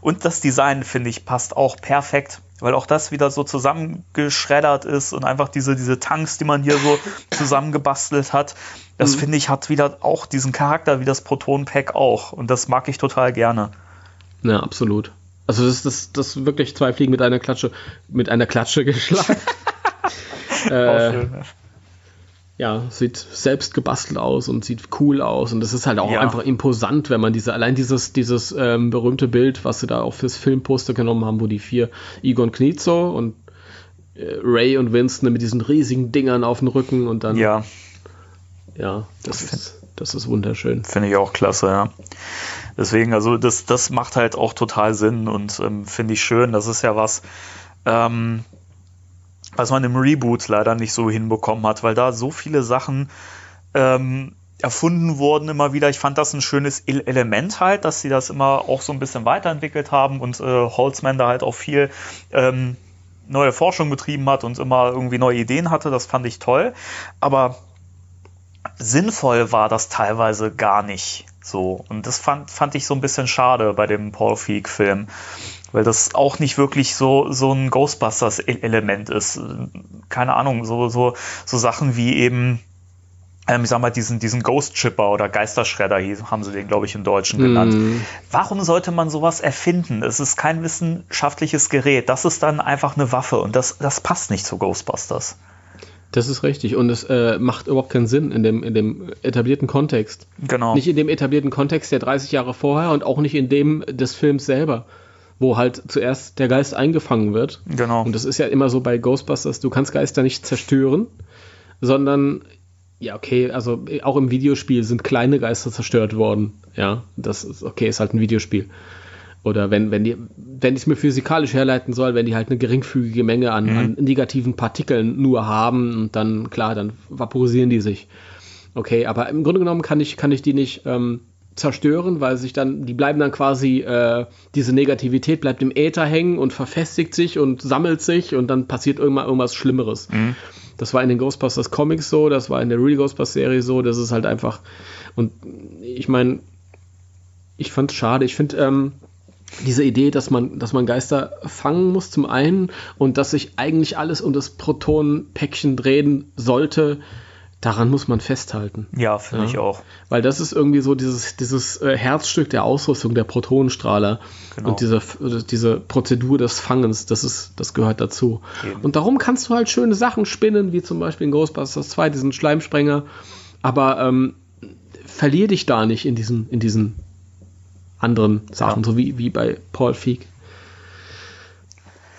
Und das Design, finde ich, passt auch perfekt weil auch das wieder so zusammengeschreddert ist und einfach diese, diese Tanks, die man hier so [laughs] zusammengebastelt hat, das mhm. finde ich hat wieder auch diesen Charakter wie das Proton-Pack auch und das mag ich total gerne. Ja, absolut. Also das ist das, das wirklich zwei Fliegen mit einer Klatsche, mit einer Klatsche [laughs] geschlagen. äh, schön, ne? Ja, sieht selbst gebastelt aus und sieht cool aus und das ist halt auch ja. einfach imposant, wenn man diese, allein dieses, dieses ähm, berühmte Bild, was sie da auch fürs Filmposter genommen haben, wo die vier Egon Kniezo und äh, Ray und Winston mit diesen riesigen Dingern auf dem Rücken und dann. Ja. Ja, das ist, das ist wunderschön. Finde ich auch klasse, ja. Deswegen, also das, das macht halt auch total Sinn und ähm, finde ich schön. Das ist ja was, ähm, was man im Reboot leider nicht so hinbekommen hat, weil da so viele Sachen ähm, erfunden wurden immer wieder. Ich fand das ein schönes Element halt, dass sie das immer auch so ein bisschen weiterentwickelt haben und äh, Holzman da halt auch viel ähm, neue Forschung betrieben hat und immer irgendwie neue Ideen hatte. Das fand ich toll. Aber sinnvoll war das teilweise gar nicht so. Und das fand, fand ich so ein bisschen schade bei dem Paul Feig-Film weil das auch nicht wirklich so, so ein Ghostbusters-Element ist. Keine Ahnung, so, so, so Sachen wie eben, ähm, ich sag mal, diesen, diesen Ghost Chipper oder Geisterschredder, hier haben sie den, glaube ich, im Deutschen genannt. Mm. Warum sollte man sowas erfinden? Es ist kein wissenschaftliches Gerät. Das ist dann einfach eine Waffe und das, das passt nicht zu Ghostbusters. Das ist richtig und es äh, macht überhaupt keinen Sinn in dem, in dem etablierten Kontext. Genau. Nicht in dem etablierten Kontext der 30 Jahre vorher und auch nicht in dem des Films selber wo halt zuerst der Geist eingefangen wird. Genau. Und das ist ja immer so bei Ghostbusters, du kannst Geister nicht zerstören, sondern ja, okay, also auch im Videospiel sind kleine Geister zerstört worden. Ja, das ist okay, ist halt ein Videospiel. Oder wenn, wenn die, wenn ich es mir physikalisch herleiten soll, wenn die halt eine geringfügige Menge an, mhm. an negativen Partikeln nur haben und dann, klar, dann vaporisieren die sich. Okay, aber im Grunde genommen kann ich, kann ich die nicht ähm, zerstören, weil sich dann, die bleiben dann quasi, äh, diese Negativität bleibt im Äther hängen und verfestigt sich und sammelt sich und dann passiert irgendwann irgendwas Schlimmeres. Mhm. Das war in den Ghostbusters Comics so, das war in der Real Ghostbusters Serie so, das ist halt einfach, und ich meine, ich fand es schade, ich finde, ähm, diese Idee, dass man, dass man Geister fangen muss zum einen und dass sich eigentlich alles um das Protonenpäckchen drehen sollte, daran muss man festhalten. Ja, finde ja? ich auch. Weil das ist irgendwie so dieses, dieses äh, Herzstück der Ausrüstung der Protonenstrahler genau. und diese, diese Prozedur des Fangens, das, ist, das gehört dazu. Eben. Und darum kannst du halt schöne Sachen spinnen, wie zum Beispiel in Ghostbusters 2, diesen Schleimsprenger, aber ähm, verlier dich da nicht in diesen, in diesen anderen Sachen, ja. so wie, wie bei Paul Feig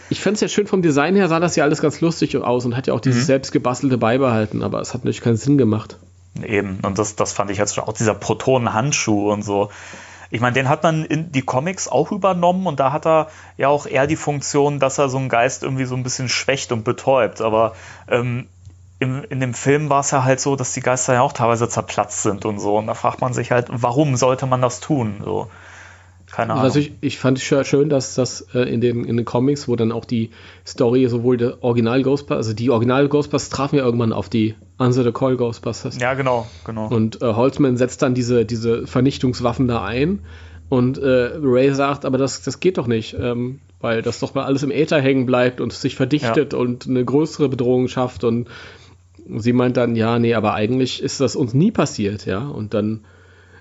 ich fände es ja schön vom Design her, sah das ja alles ganz lustig aus und hat ja auch dieses mhm. selbstgebastelte beibehalten, aber es hat natürlich keinen Sinn gemacht. Eben, und das, das fand ich jetzt auch dieser Protonenhandschuh und so. Ich meine, den hat man in die Comics auch übernommen und da hat er ja auch eher die Funktion, dass er so einen Geist irgendwie so ein bisschen schwächt und betäubt. Aber ähm, im, in dem Film war es ja halt so, dass die Geister ja auch teilweise zerplatzt sind und so. Und da fragt man sich halt, warum sollte man das tun? So. Keine Ahnung. Also ich, ich fand es schön, dass das äh, in, den, in den Comics, wo dann auch die Story sowohl der Original Ghostbusters, also die Original Ghostbusters trafen ja irgendwann auf die Answer the Call Ghostbusters. Ja, genau, genau. Und äh, Holzman setzt dann diese, diese Vernichtungswaffen da ein und äh, Ray sagt, aber das, das geht doch nicht, ähm, weil das doch mal alles im Äther hängen bleibt und sich verdichtet ja. und eine größere Bedrohung schafft und sie meint dann, ja, nee, aber eigentlich ist das uns nie passiert, ja, und dann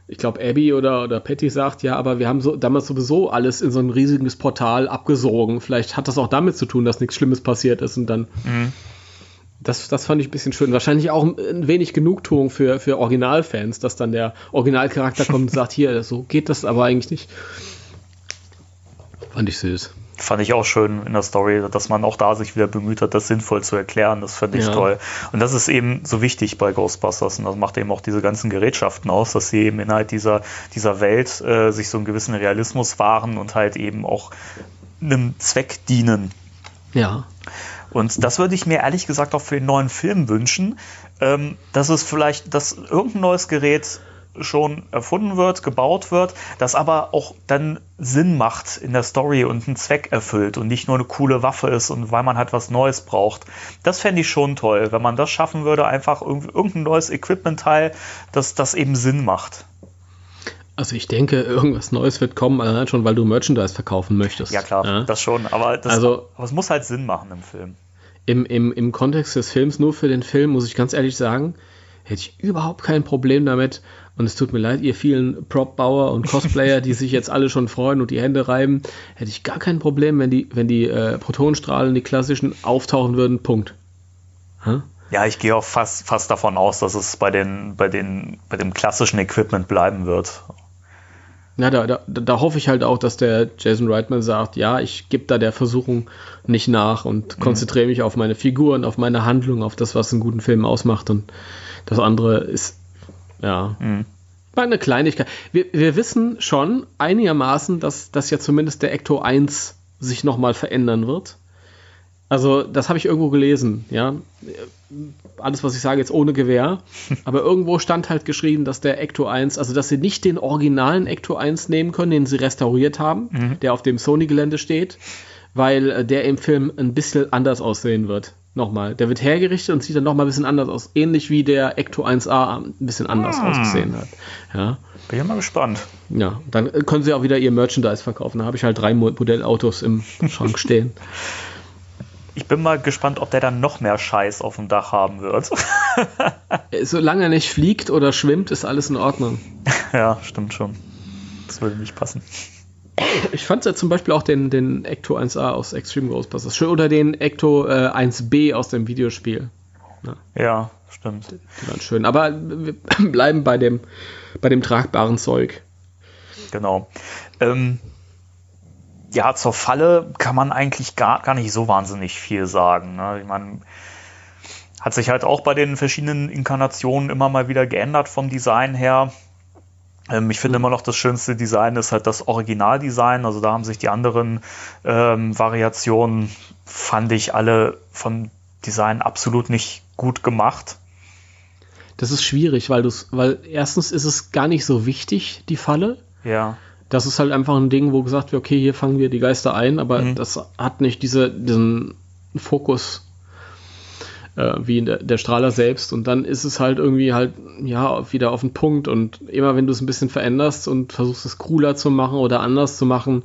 ich glaube, Abby oder, oder Patty sagt, ja, aber wir haben so, damals sowieso alles in so ein riesiges Portal abgesogen. Vielleicht hat das auch damit zu tun, dass nichts Schlimmes passiert ist und dann. Mhm. Das, das fand ich ein bisschen schön. Wahrscheinlich auch ein wenig Genugtuung für, für Originalfans, dass dann der Originalcharakter kommt und [laughs] sagt, hier, so geht das aber eigentlich nicht. Fand ich süß fand ich auch schön in der Story, dass man auch da sich wieder bemüht hat, das sinnvoll zu erklären. Das fand ich ja. toll. Und das ist eben so wichtig bei Ghostbusters und das macht eben auch diese ganzen Gerätschaften aus, dass sie eben innerhalb dieser, dieser Welt äh, sich so einen gewissen Realismus wahren und halt eben auch einem Zweck dienen. Ja. Und das würde ich mir ehrlich gesagt auch für den neuen Film wünschen, ähm, dass es vielleicht, dass irgendein neues Gerät schon erfunden wird, gebaut wird, das aber auch dann Sinn macht in der Story und einen Zweck erfüllt und nicht nur eine coole Waffe ist und weil man halt was Neues braucht. Das fände ich schon toll, wenn man das schaffen würde, einfach irgendein neues Equipment-Teil, das, das eben Sinn macht. Also ich denke, irgendwas Neues wird kommen, allein schon, weil du Merchandise verkaufen möchtest. Ja klar, ja? das schon, aber, das, Also- aber es muss halt Sinn machen im Film. Im, im, Im Kontext des Films, nur für den Film, muss ich ganz ehrlich sagen, hätte ich überhaupt kein Problem damit. Und es tut mir leid, ihr vielen Prop-Bauer und Cosplayer, die sich jetzt alle schon freuen und die Hände reiben, hätte ich gar kein Problem, wenn die, wenn die äh, Protonenstrahlen, die klassischen, auftauchen würden. Punkt. Hä? Ja, ich gehe auch fast, fast davon aus, dass es bei, den, bei, den, bei dem klassischen Equipment bleiben wird. Ja, da, da, da hoffe ich halt auch, dass der Jason Reitman sagt, ja, ich gebe da der Versuchung nicht nach und konzentriere mich auf meine Figuren, auf meine Handlung, auf das, was einen guten Film ausmacht. Und das andere ist, ja, war eine Kleinigkeit. Wir, wir wissen schon einigermaßen, dass, dass ja zumindest der Ecto 1 sich nochmal verändern wird. Also, das habe ich irgendwo gelesen, ja. Alles, was ich sage, jetzt ohne Gewehr. [laughs] Aber irgendwo stand halt geschrieben, dass der Ecto 1, also dass sie nicht den originalen Ecto 1 nehmen können, den sie restauriert haben, der auf dem Sony-Gelände steht, weil äh, der im Film ein bisschen anders aussehen wird. Nochmal. Der wird hergerichtet und sieht dann nochmal ein bisschen anders aus. Ähnlich wie der Ecto 1A ein bisschen anders ausgesehen hat. Ja. Bin ich mal gespannt. Ja, dann können sie auch wieder ihr Merchandise verkaufen. Da habe ich halt drei Mo- Modellautos im Schrank stehen. [laughs] Ich bin mal gespannt, ob der dann noch mehr Scheiß auf dem Dach haben wird. [laughs] Äh, Solange er nicht fliegt oder schwimmt, ist alles in Ordnung. ja, stimmt schon. Das würde nicht passen. Ich fand ja zum Beispiel auch den, den Ecto 1A aus Extreme Ghostbusters schön oder den Ecto äh, 1B aus dem Videospiel. Ja, stimmt. Die waren schön. Aber wir [laughs] bleiben bei dem, bei dem tragbaren Zeug. Genau. Ähm, ja, zur Falle kann man eigentlich gar, gar nicht so wahnsinnig viel sagen. Ne? Ich meine, hat sich halt auch bei den verschiedenen Inkarnationen immer mal wieder geändert vom Design her. Ähm, ich finde immer noch das schönste Design ist halt das Originaldesign. Also da haben sich die anderen ähm, Variationen, fand ich alle vom Design absolut nicht gut gemacht. Das ist schwierig, weil, weil erstens ist es gar nicht so wichtig, die Falle. Ja. Das ist halt einfach ein Ding, wo gesagt wird, okay, hier fangen wir die Geister ein, aber das hat nicht diese, diesen Fokus äh, wie der, der Strahler selbst. Und dann ist es halt irgendwie halt, ja, wieder auf den Punkt. Und immer wenn du es ein bisschen veränderst und versuchst es cooler zu machen oder anders zu machen,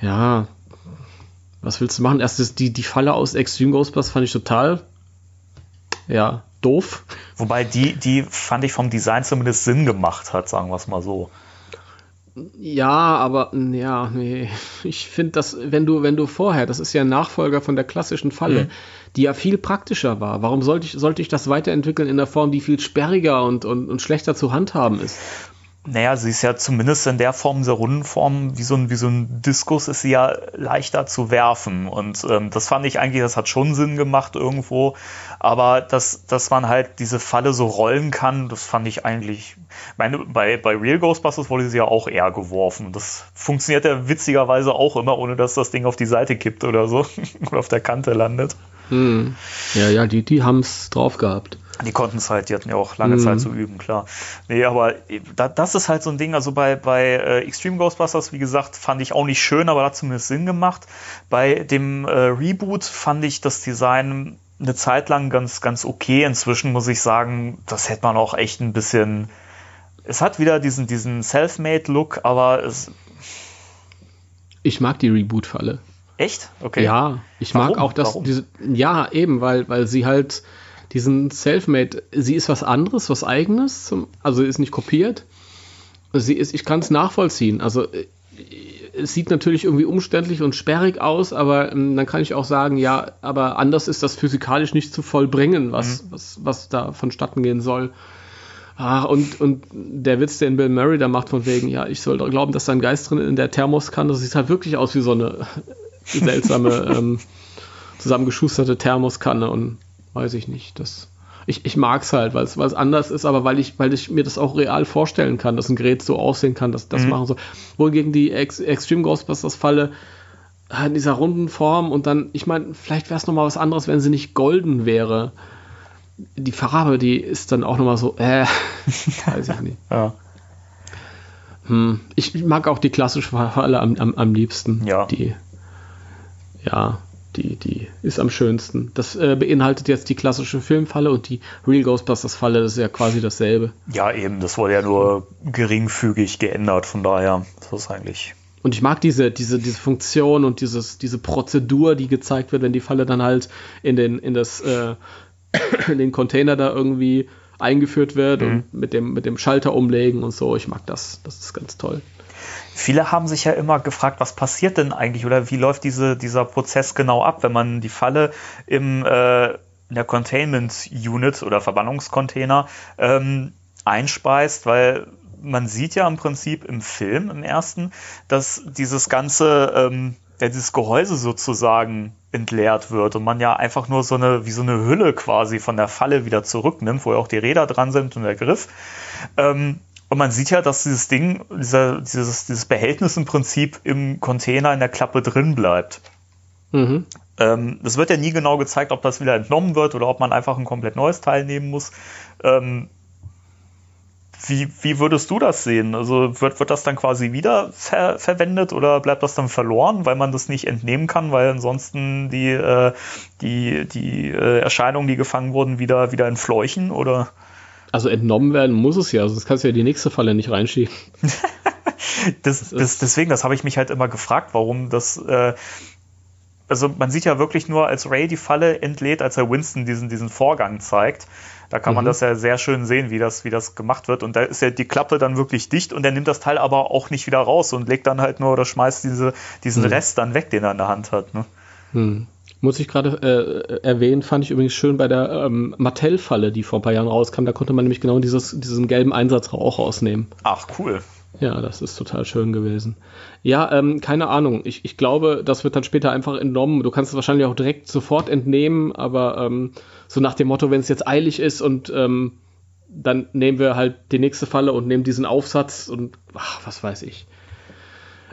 ja, was willst du machen? Erst ist die, die Falle aus Extreme Ghostbusters fand ich total, ja, doof. Wobei die, die fand ich vom Design zumindest Sinn gemacht hat, sagen wir es mal so. Ja, aber ja, nee. Ich finde, dass, wenn du, wenn du vorher, das ist ja ein Nachfolger von der klassischen Falle, die ja viel praktischer war. Warum sollte ich, sollte ich das weiterentwickeln in der Form, die viel sperriger und, und, und schlechter zu handhaben ist? Naja, sie ist ja zumindest in der Form, dieser Rundenform, wie so ein, wie so ein Diskus, ist sie ja leichter zu werfen. Und ähm, das fand ich eigentlich, das hat schon Sinn gemacht irgendwo. Aber dass, dass man halt diese Falle so rollen kann, das fand ich eigentlich. Ich meine, bei, bei Real Ghostbusters wurde sie ja auch eher geworfen. Das funktioniert ja witzigerweise auch immer, ohne dass das Ding auf die Seite kippt oder so. [laughs] oder auf der Kante landet. Ja, ja, die, die haben es drauf gehabt. Die konnten es halt, die hatten ja auch lange Zeit zu üben, klar. Nee, aber da, das ist halt so ein Ding, also bei, bei äh, Extreme Ghostbusters, wie gesagt, fand ich auch nicht schön, aber hat zumindest Sinn gemacht. Bei dem äh, Reboot fand ich das Design eine Zeit lang ganz, ganz okay. Inzwischen muss ich sagen, das hätte man auch echt ein bisschen. Es hat wieder diesen, diesen Self-Made-Look, aber es. Ich mag die Reboot-Falle. Echt? Okay. Ja, ich Warum? mag auch das, Warum? diese, ja, eben, weil, weil sie halt diesen Selfmade, sie ist was anderes, was eigenes, zum, also ist nicht kopiert. Sie ist, ich kann es nachvollziehen. Also äh, es sieht natürlich irgendwie umständlich und sperrig aus, aber ähm, dann kann ich auch sagen, ja, aber anders ist das physikalisch nicht zu vollbringen, was, was, was da vonstatten gehen soll. Ah, und, und der Witz, den Bill Murray da macht, von wegen, ja, ich soll doch glauben, dass da ein Geist drin in der Thermoskanne, das sieht halt wirklich aus wie so eine seltsame, ähm, zusammengeschusterte Thermoskanne und weiß ich nicht. Das, ich ich mag es halt, weil es anders ist, aber weil ich, weil ich mir das auch real vorstellen kann, dass ein Gerät so aussehen kann, dass das machen soll. Wohingegen die Ex Extreme Ghostbusters Falle äh, in dieser runden Form und dann, ich meine, vielleicht wäre es nochmal was anderes, wenn sie nicht golden wäre. Die Farbe, die ist dann auch nochmal so, äh, [laughs] weiß ich nicht. Ja. Ich mag auch die klassische Falle am, am, am liebsten. Ja. Die, ja. die, die ist am schönsten. Das äh, beinhaltet jetzt die klassische Filmfalle und die Real Ghostbusters Falle, das ist ja quasi dasselbe. Ja, eben, das wurde ja nur geringfügig geändert, von daher, das ist eigentlich. Und ich mag diese, diese, diese Funktion und dieses, diese Prozedur, die gezeigt wird, wenn die Falle dann halt in den, in das, äh, [coughs] in den Container da irgendwie eingeführt wird mhm. und mit dem, mit dem Schalter umlegen und so. Ich mag das. Das ist ganz toll. Viele haben sich ja immer gefragt, was passiert denn eigentlich oder wie läuft diese, dieser Prozess genau ab, wenn man die Falle im, äh, in der Containment Unit oder Verbannungscontainer ähm, einspeist, weil man sieht ja im Prinzip im Film, im ersten, dass dieses ganze, ähm, dieses Gehäuse sozusagen entleert wird und man ja einfach nur so eine, wie so eine Hülle quasi von der Falle wieder zurücknimmt, wo ja auch die Räder dran sind und der Griff. Ähm, und man sieht ja, dass dieses Ding, dieser, dieses, dieses Behältnis im Prinzip im Container in der Klappe drin bleibt. Mhm. Ähm, es wird ja nie genau gezeigt, ob das wieder entnommen wird oder ob man einfach ein komplett neues Teil nehmen muss. Ähm, wie, wie würdest du das sehen? Also wird, wird das dann quasi wieder ver verwendet oder bleibt das dann verloren, weil man das nicht entnehmen kann, weil ansonsten die, äh, die, die äh, Erscheinungen, die gefangen wurden, wieder, wieder entfleuchen? Oder? Also entnommen werden muss es ja, sonst kannst du ja die nächste Falle nicht reinschieben. [laughs] das, das, deswegen, das habe ich mich halt immer gefragt, warum das. Äh, also man sieht ja wirklich nur, als Ray die Falle entlädt, als er Winston diesen, diesen Vorgang zeigt. Da kann man mhm. das ja sehr schön sehen, wie das, wie das gemacht wird. Und da ist ja die Klappe dann wirklich dicht und er nimmt das Teil aber auch nicht wieder raus und legt dann halt nur oder schmeißt diese, diesen mhm. Rest dann weg, den er in der Hand hat. Ne? Mhm. Muss ich gerade äh, erwähnen, fand ich übrigens schön bei der ähm, Mattel-Falle, die vor ein paar Jahren rauskam. Da konnte man nämlich genau dieses, diesen gelben Einsatz auch rausnehmen. Ach, cool. Ja, das ist total schön gewesen. Ja, ähm, keine Ahnung. Ich, ich glaube, das wird dann später einfach entnommen. Du kannst es wahrscheinlich auch direkt sofort entnehmen, aber ähm, so nach dem Motto, wenn es jetzt eilig ist und ähm, dann nehmen wir halt die nächste Falle und nehmen diesen Aufsatz und ach, was weiß ich.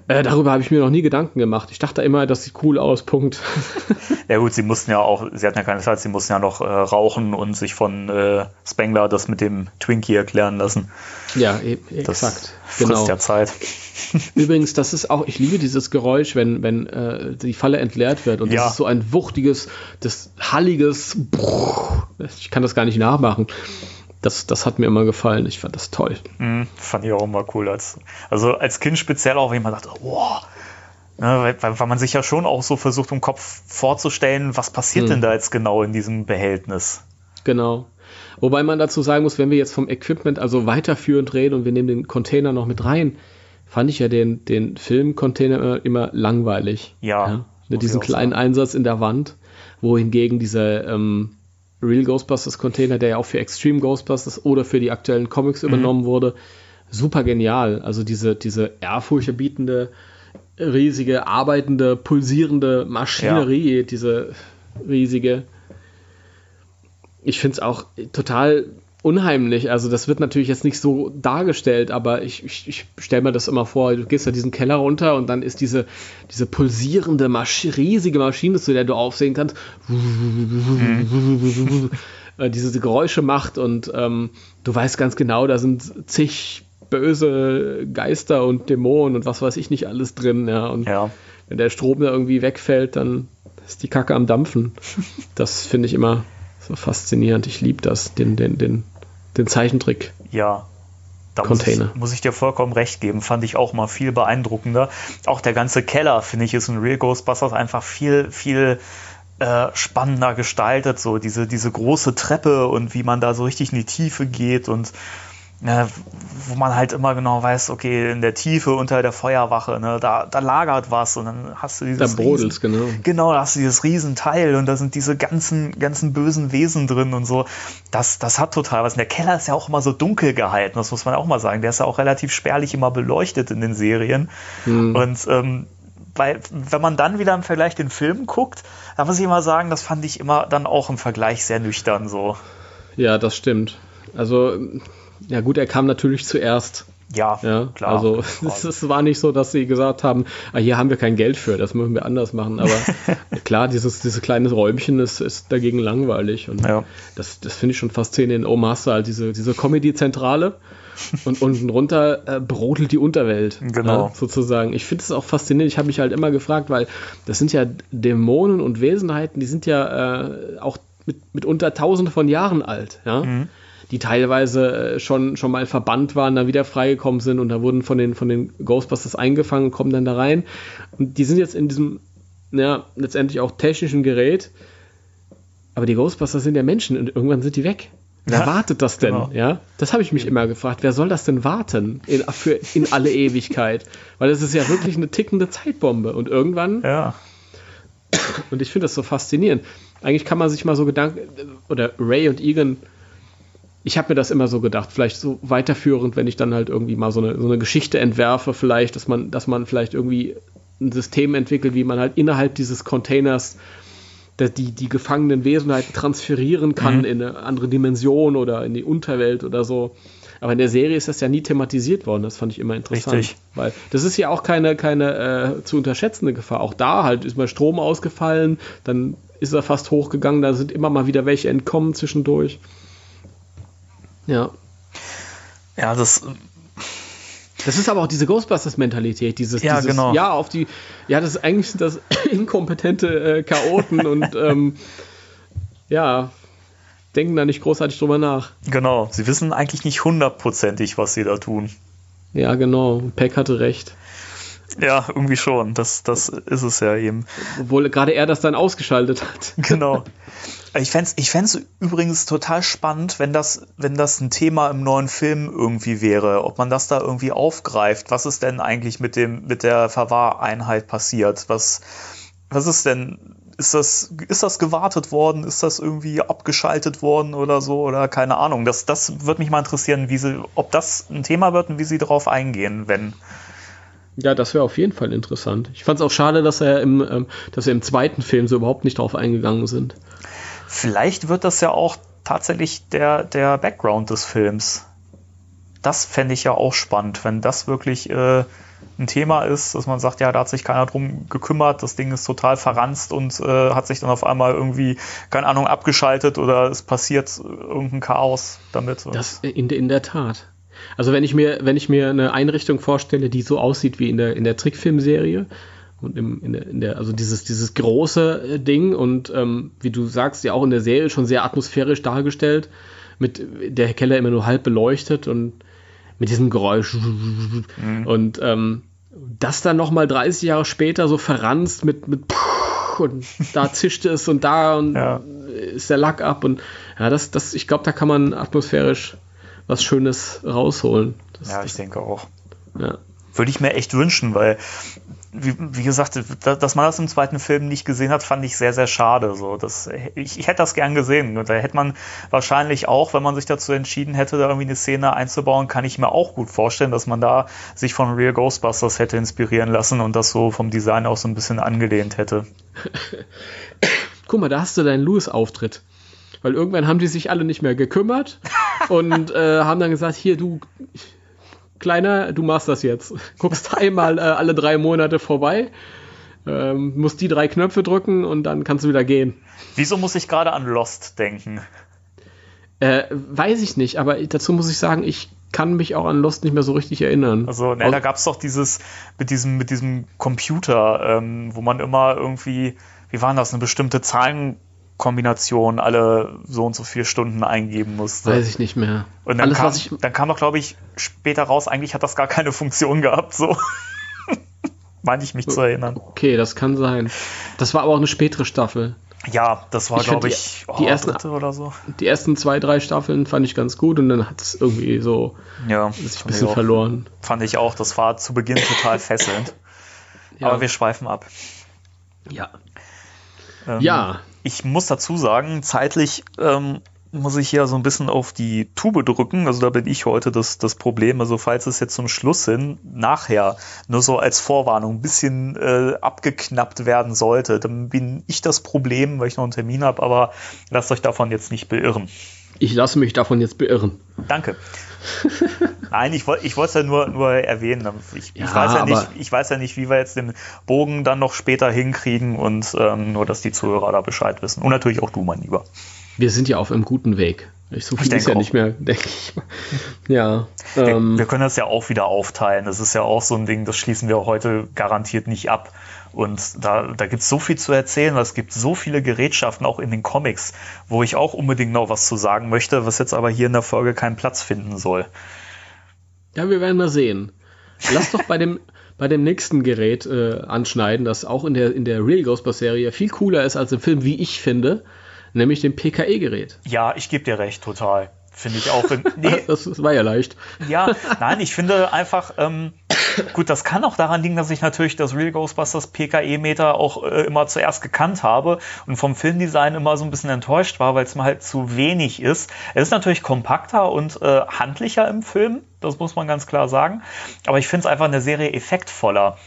Äh, darüber habe ich mir noch nie Gedanken gemacht. Ich dachte immer, das sieht cool aus, Punkt. [laughs] ja gut, sie mussten ja auch, sie hatten ja keine Zeit, sie mussten ja noch äh, rauchen und sich von äh, Spengler das mit dem Twinkie erklären lassen. Ja, e das exakt. Frisst genau. ja Zeit. [laughs] Übrigens, das ist auch, ich liebe dieses Geräusch, wenn, wenn äh, die Falle entleert wird. Und ja. das ist so ein wuchtiges, das halliges, ich kann das gar nicht nachmachen das, das hat mir immer gefallen. Ich fand das toll. Mhm, fand ich auch immer cool. Als, also als Kind speziell auch, wenn man dachte, wow. Ne, weil, weil, man sich ja schon auch so versucht, im Kopf vorzustellen, was passiert mhm. denn da jetzt genau in diesem Behältnis. Genau. Wobei man dazu sagen muss, wenn wir jetzt vom Equipment also weiterführend reden und wir nehmen den Container noch mit rein, fand ich ja den, den Filmcontainer immer, immer langweilig. Ja. ja? Mit diesem kleinen sagen. Einsatz in der Wand, wohingegen diese ähm, Real Ghostbusters Container, der ja auch für Extreme Ghostbusters oder für die aktuellen Comics mhm. übernommen wurde, super genial. Also diese, diese ehrfurchterbietende, riesige, arbeitende, pulsierende Maschinerie, ja. diese riesige. Ich finde es auch total unheimlich. Also das wird natürlich jetzt nicht so dargestellt, aber ich, ich, ich stelle mir das immer vor, du gehst ja diesen Keller runter und dann ist diese, diese pulsierende, Masch riesige Maschine, zu der du aufsehen kannst, mhm. diese Geräusche macht und ähm, du weißt ganz genau, da sind zig böse Geister und Dämonen und was weiß ich nicht alles drin. Ja. Und ja. wenn der Strom da irgendwie wegfällt, dann ist die Kacke am Dampfen. Das finde ich immer so faszinierend. Ich liebe das, den, den, den den Zeichentrick. Ja. Da Container. Muss ich, muss ich dir vollkommen recht geben, fand ich auch mal viel beeindruckender. Auch der ganze Keller, finde ich, ist in Real Ghostbusters einfach viel, viel äh, spannender gestaltet. So diese, diese große Treppe und wie man da so richtig in die Tiefe geht und ne, wo man halt immer genau weiß, okay, in der Tiefe unter der Feuerwache, ne, da, da lagert was und dann hast du dieses da brodels, genau. Genau, da hast du dieses Riesenteil und da sind diese ganzen, ganzen bösen Wesen drin und so. Das, das hat total was. Und der Keller ist ja auch immer so dunkel gehalten, das muss man auch mal sagen. Der ist ja auch relativ spärlich immer beleuchtet in den Serien. Mhm. Und ähm, weil, wenn man dann wieder im Vergleich den Film guckt, da muss ich immer sagen, das fand ich immer dann auch im Vergleich sehr nüchtern so. Ja, das stimmt. Also ja gut, er kam natürlich zuerst. Ja, ja klar. Also [laughs] es, war nicht so, dass sie gesagt haben, ah, hier haben wir kein Geld für, das müssen wir anders machen. Aber [laughs] klar, dieses, dieses kleine Räumchen ist, ist dagegen langweilig. Und ja. das, das finde ich schon faszinierend. Hast du halt diese, diese Comedy-Zentrale und unten runter äh, brodelt die Unterwelt. Genau. Ja, sozusagen. Ich finde es auch faszinierend. Ich habe mich halt immer gefragt, weil das sind ja Dämonen und Wesenheiten, die sind ja äh, auch mit, mitunter tausende von Jahren alt. Ja. Mhm. Die teilweise äh, schon, schon mal verbannt waren, dann wieder freigekommen sind und da wurden von den, von den Ghostbusters eingefangen und kommen dann da rein. Und die sind jetzt in diesem, ja, letztendlich auch technischen Gerät. Aber die Ghostbusters sind ja Menschen und irgendwann sind die weg. Wer Ja, wartet das denn? genau. Ja, das habe ich mich immer gefragt. Wer soll das denn warten in, für in alle Ewigkeit? Weil es ist ja wirklich eine tickende Zeitbombe und irgendwann Ja. und ich finde das so faszinierend. Eigentlich kann man sich mal so Gedanken, oder Ray und Egan, ich habe mir das immer so gedacht, vielleicht so weiterführend, wenn ich dann halt irgendwie mal so eine, so eine Geschichte entwerfe, vielleicht, dass man, dass man vielleicht irgendwie ein System entwickelt, wie man halt innerhalb dieses Containers die, die gefangenen Wesenheiten transferieren kann Mhm. in eine andere Dimension oder in die Unterwelt oder so. Aber in der Serie ist das ja nie thematisiert worden. Das fand ich immer interessant. Richtig. Weil das ist ja auch keine, keine äh, zu unterschätzende Gefahr. Auch da halt ist mal Strom ausgefallen, dann ist er fast hochgegangen, da sind immer mal wieder welche entkommen zwischendurch. Ja. Ja, das, Das ist aber auch diese Ghostbusters-Mentalität, dieses, Ja, dieses genau. ja, auf die, ja, das ist eigentlich das [clears throat] inkompetente äh, Chaoten [laughs] und ähm, ja, denken da nicht großartig drüber nach. genau. Sie wissen eigentlich nicht hundertprozentig, was sie da tun. Ja, genau. Peck hatte recht. Ja, irgendwie schon. Das, das ist es ja eben. Obwohl gerade er das dann ausgeschaltet hat. Genau. [laughs] Ich fände ich fänd's übrigens total spannend, wenn das, wenn das ein Thema im neuen Film irgendwie wäre, ob man das da irgendwie aufgreift. Was ist denn eigentlich mit, dem, mit der Verwahreinheit passiert? Was, was ist denn, ist das, ist das gewartet worden? Ist das irgendwie abgeschaltet worden oder so? Oder keine Ahnung. Das, das würde mich mal interessieren, wie sie, ob das ein Thema wird und wie sie darauf eingehen, wenn. Ja, das wäre auf jeden Fall interessant. Ich fand es auch schade, dass er im, ähm, dass er im zweiten Film so überhaupt nicht drauf eingegangen sind. Vielleicht wird das ja auch tatsächlich der, der Background des Films. Das fände ich ja auch spannend, wenn das wirklich äh, ein Thema ist, dass man sagt, ja, da hat sich keiner drum gekümmert, das Ding ist total verranzt und äh, hat sich dann auf einmal irgendwie, keine Ahnung, abgeschaltet oder es passiert irgendein Chaos damit. Das in, in der Tat. Also wenn ich mir, wenn ich mir eine Einrichtung vorstelle, die so aussieht wie in der, in der Trickfilmserie und im, in der, in der, also dieses, dieses große äh, Ding und ähm, wie du sagst, ja auch in der Serie schon sehr atmosphärisch dargestellt, mit der Keller immer nur halb beleuchtet und mit diesem Geräusch und ähm, das dann nochmal 30 Jahre später so verranzt mit, mit und da zischt es und da und Ja. ist der Lack ab und ja, das, das, ich glaube, da kann man atmosphärisch was Schönes rausholen. Das, ja, ich denke auch. ja. Würde ich mir echt wünschen, weil, wie, wie gesagt, da- dass man das im zweiten Film nicht gesehen hat, fand ich sehr, sehr schade. So, das, ich, ich hätte das gern gesehen. Und da hätte man wahrscheinlich auch, wenn man sich dazu entschieden hätte, da irgendwie eine Szene einzubauen, kann ich mir auch gut vorstellen, dass man da sich von Real Ghostbusters hätte inspirieren lassen und das so vom Design auch so ein bisschen angelehnt hätte. [coughs] Guck mal, da hast du deinen Louis-Auftritt. Weil irgendwann haben die sich alle nicht mehr gekümmert [laughs] und äh, haben dann gesagt, hier, du Kleiner, du machst das jetzt. Guckst einmal äh, alle drei Monate vorbei, ähm, musst die drei Knöpfe drücken und dann kannst du wieder gehen. Wieso muss ich gerade an Lost denken? Äh, weiß ich nicht, aber dazu muss ich sagen, ich kann mich auch an Lost nicht mehr so richtig erinnern. Also, ne, da gab es doch dieses mit diesem, mit diesem Computer, ähm, wo man immer irgendwie, wie waren das, eine bestimmte Zahlenkombination alle so und so vier Stunden eingeben musste. Weiß ich nicht mehr. Und dann, Alles, kam, ich, dann kam doch, glaube ich, später raus, eigentlich hat das gar keine Funktion gehabt, so. [laughs] Meinte ich mich zu erinnern. okay, das kann sein. Das war aber auch eine spätere Staffel. Ja, das war, Ich find glaube die- ich, die oh, ersten- dritte oder so. Die ersten zwei, drei Staffeln fand ich ganz gut und dann hat es irgendwie so Ja, sich ein ich, bisschen auch, verloren. fand ich auch. Das war zu Beginn total [laughs] fesselnd. Ja. Aber wir schweifen ab. ja. Ähm, ja, Ich muss dazu sagen, zeitlich ähm, muss ich hier so ein bisschen auf die Tube drücken. Also da bin ich heute das, das Problem. Also falls es jetzt zum Schluss hin, nachher, nur so als Vorwarnung, ein bisschen äh, abgeknappt werden sollte, dann bin ich das Problem, weil ich noch einen Termin habe, aber lasst euch davon jetzt nicht beirren. ich lasse mich davon jetzt beirren. Danke. [laughs] Nein, ich, woll- ich wollte es ja nur, nur erwähnen. Ich, Ja, ich, weiß ja nicht, ich weiß ja nicht, wie wir jetzt den Bogen dann noch später hinkriegen und ähm, nur, dass die Zuhörer da Bescheid wissen. Und natürlich auch du, mein Lieber. Wir sind ja auf einem guten Weg. Ich so viel ist ja auch. nicht mehr, denke ich. Ja. Wir, ähm, wir, können das ja auch wieder aufteilen. Das ist ja auch so ein Ding, das schließen wir heute garantiert nicht ab. Und da, da gibt es so viel zu erzählen, es gibt so viele Gerätschaften auch in den Comics, wo ich auch unbedingt noch was zu sagen möchte, was jetzt aber hier in der Folge keinen Platz finden soll. Ja, wir werden mal sehen. Lass doch bei dem, [laughs] bei dem nächsten Gerät äh, anschneiden, das auch in der, in der Real Ghostbusters-Serie viel cooler ist als im Film, wie ich finde, nämlich dem PKE-Gerät. Ja, ich gebe dir recht, total. Finde ich auch. [laughs] Nee. das, das, war ja leicht. Ja, nein, ich finde einfach, ähm, gut, das kann auch daran liegen, dass ich natürlich das Real Ghostbusters PKE-Meter auch äh, immer zuerst gekannt habe und vom Filmdesign immer so ein bisschen enttäuscht war, weil es mir halt zu wenig ist. Es ist natürlich kompakter und äh, handlicher im Film, das muss man ganz klar sagen. Aber ich finde es einfach in der Serie effektvoller.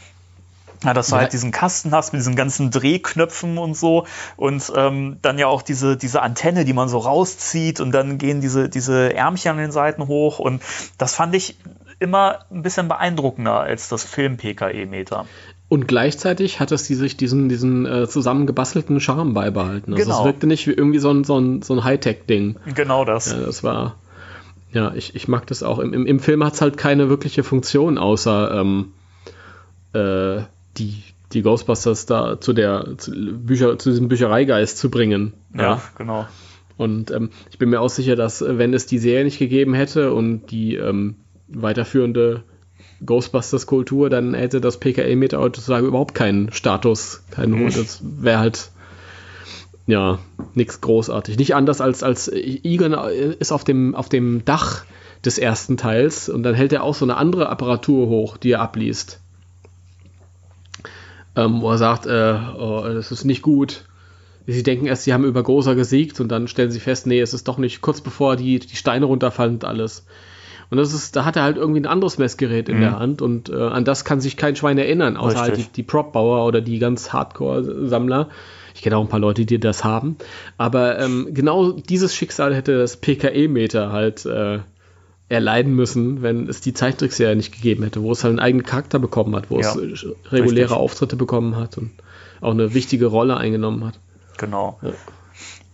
Ja, dass du ja. halt diesen Kasten hast mit diesen ganzen Drehknöpfen und so und ähm, dann ja auch diese, diese Antenne, die man so rauszieht und dann gehen diese, diese Ärmchen an den Seiten hoch und das fand ich immer ein bisschen beeindruckender als das Film-PKE-Meter. Und gleichzeitig hat es die sich diesen, diesen äh, zusammengebastelten Charme beibehalten. Also genau. es wirkte nicht wie irgendwie so ein, so ein, so ein Hightech-Ding. Genau das. Ja, das war. Ja, ich, ich mag das auch. Im, im, im Film hat es halt keine wirkliche Funktion, außer ähm, äh, die, die Ghostbusters da zu der zu, Bücher, zu diesem Büchereigeist zu bringen. Ja, ja. genau. Und ähm, ich bin mir auch sicher, dass wenn es die Serie nicht gegeben hätte und die ähm, weiterführende Ghostbusters-Kultur, dann hätte das PKE-Meter heutzutage überhaupt keinen Status, keinen Hut. Das wäre halt ja nichts großartig. Nicht anders als als Egon ist auf dem auf dem Dach des ersten Teils und dann hält er auch so eine andere Apparatur hoch, die er abliest ähm, wo er sagt, äh, oh, das ist nicht gut. Sie denken erst, sie haben über Großer gesiegt und dann stellen sie fest, nee, es ist doch nicht, kurz bevor die, die Steine runterfallen und alles. Und das ist, da hat er halt irgendwie ein anderes Messgerät in mhm. der Hand und äh, an das kann sich kein Schwein erinnern, außer Richtig. halt die, die Prop-Bauer oder die ganz Hardcore-Sammler. Ich kenne auch ein paar Leute, die das haben. Aber ähm, genau dieses Schicksal hätte das PKE-Meter halt äh, erleiden müssen, wenn es die Zeichentrickserie nicht gegeben hätte, wo es halt einen eigenen Charakter bekommen hat, wo ja, es reguläre richtig. Auftritte bekommen hat und auch eine wichtige Rolle eingenommen hat. Genau. Ja.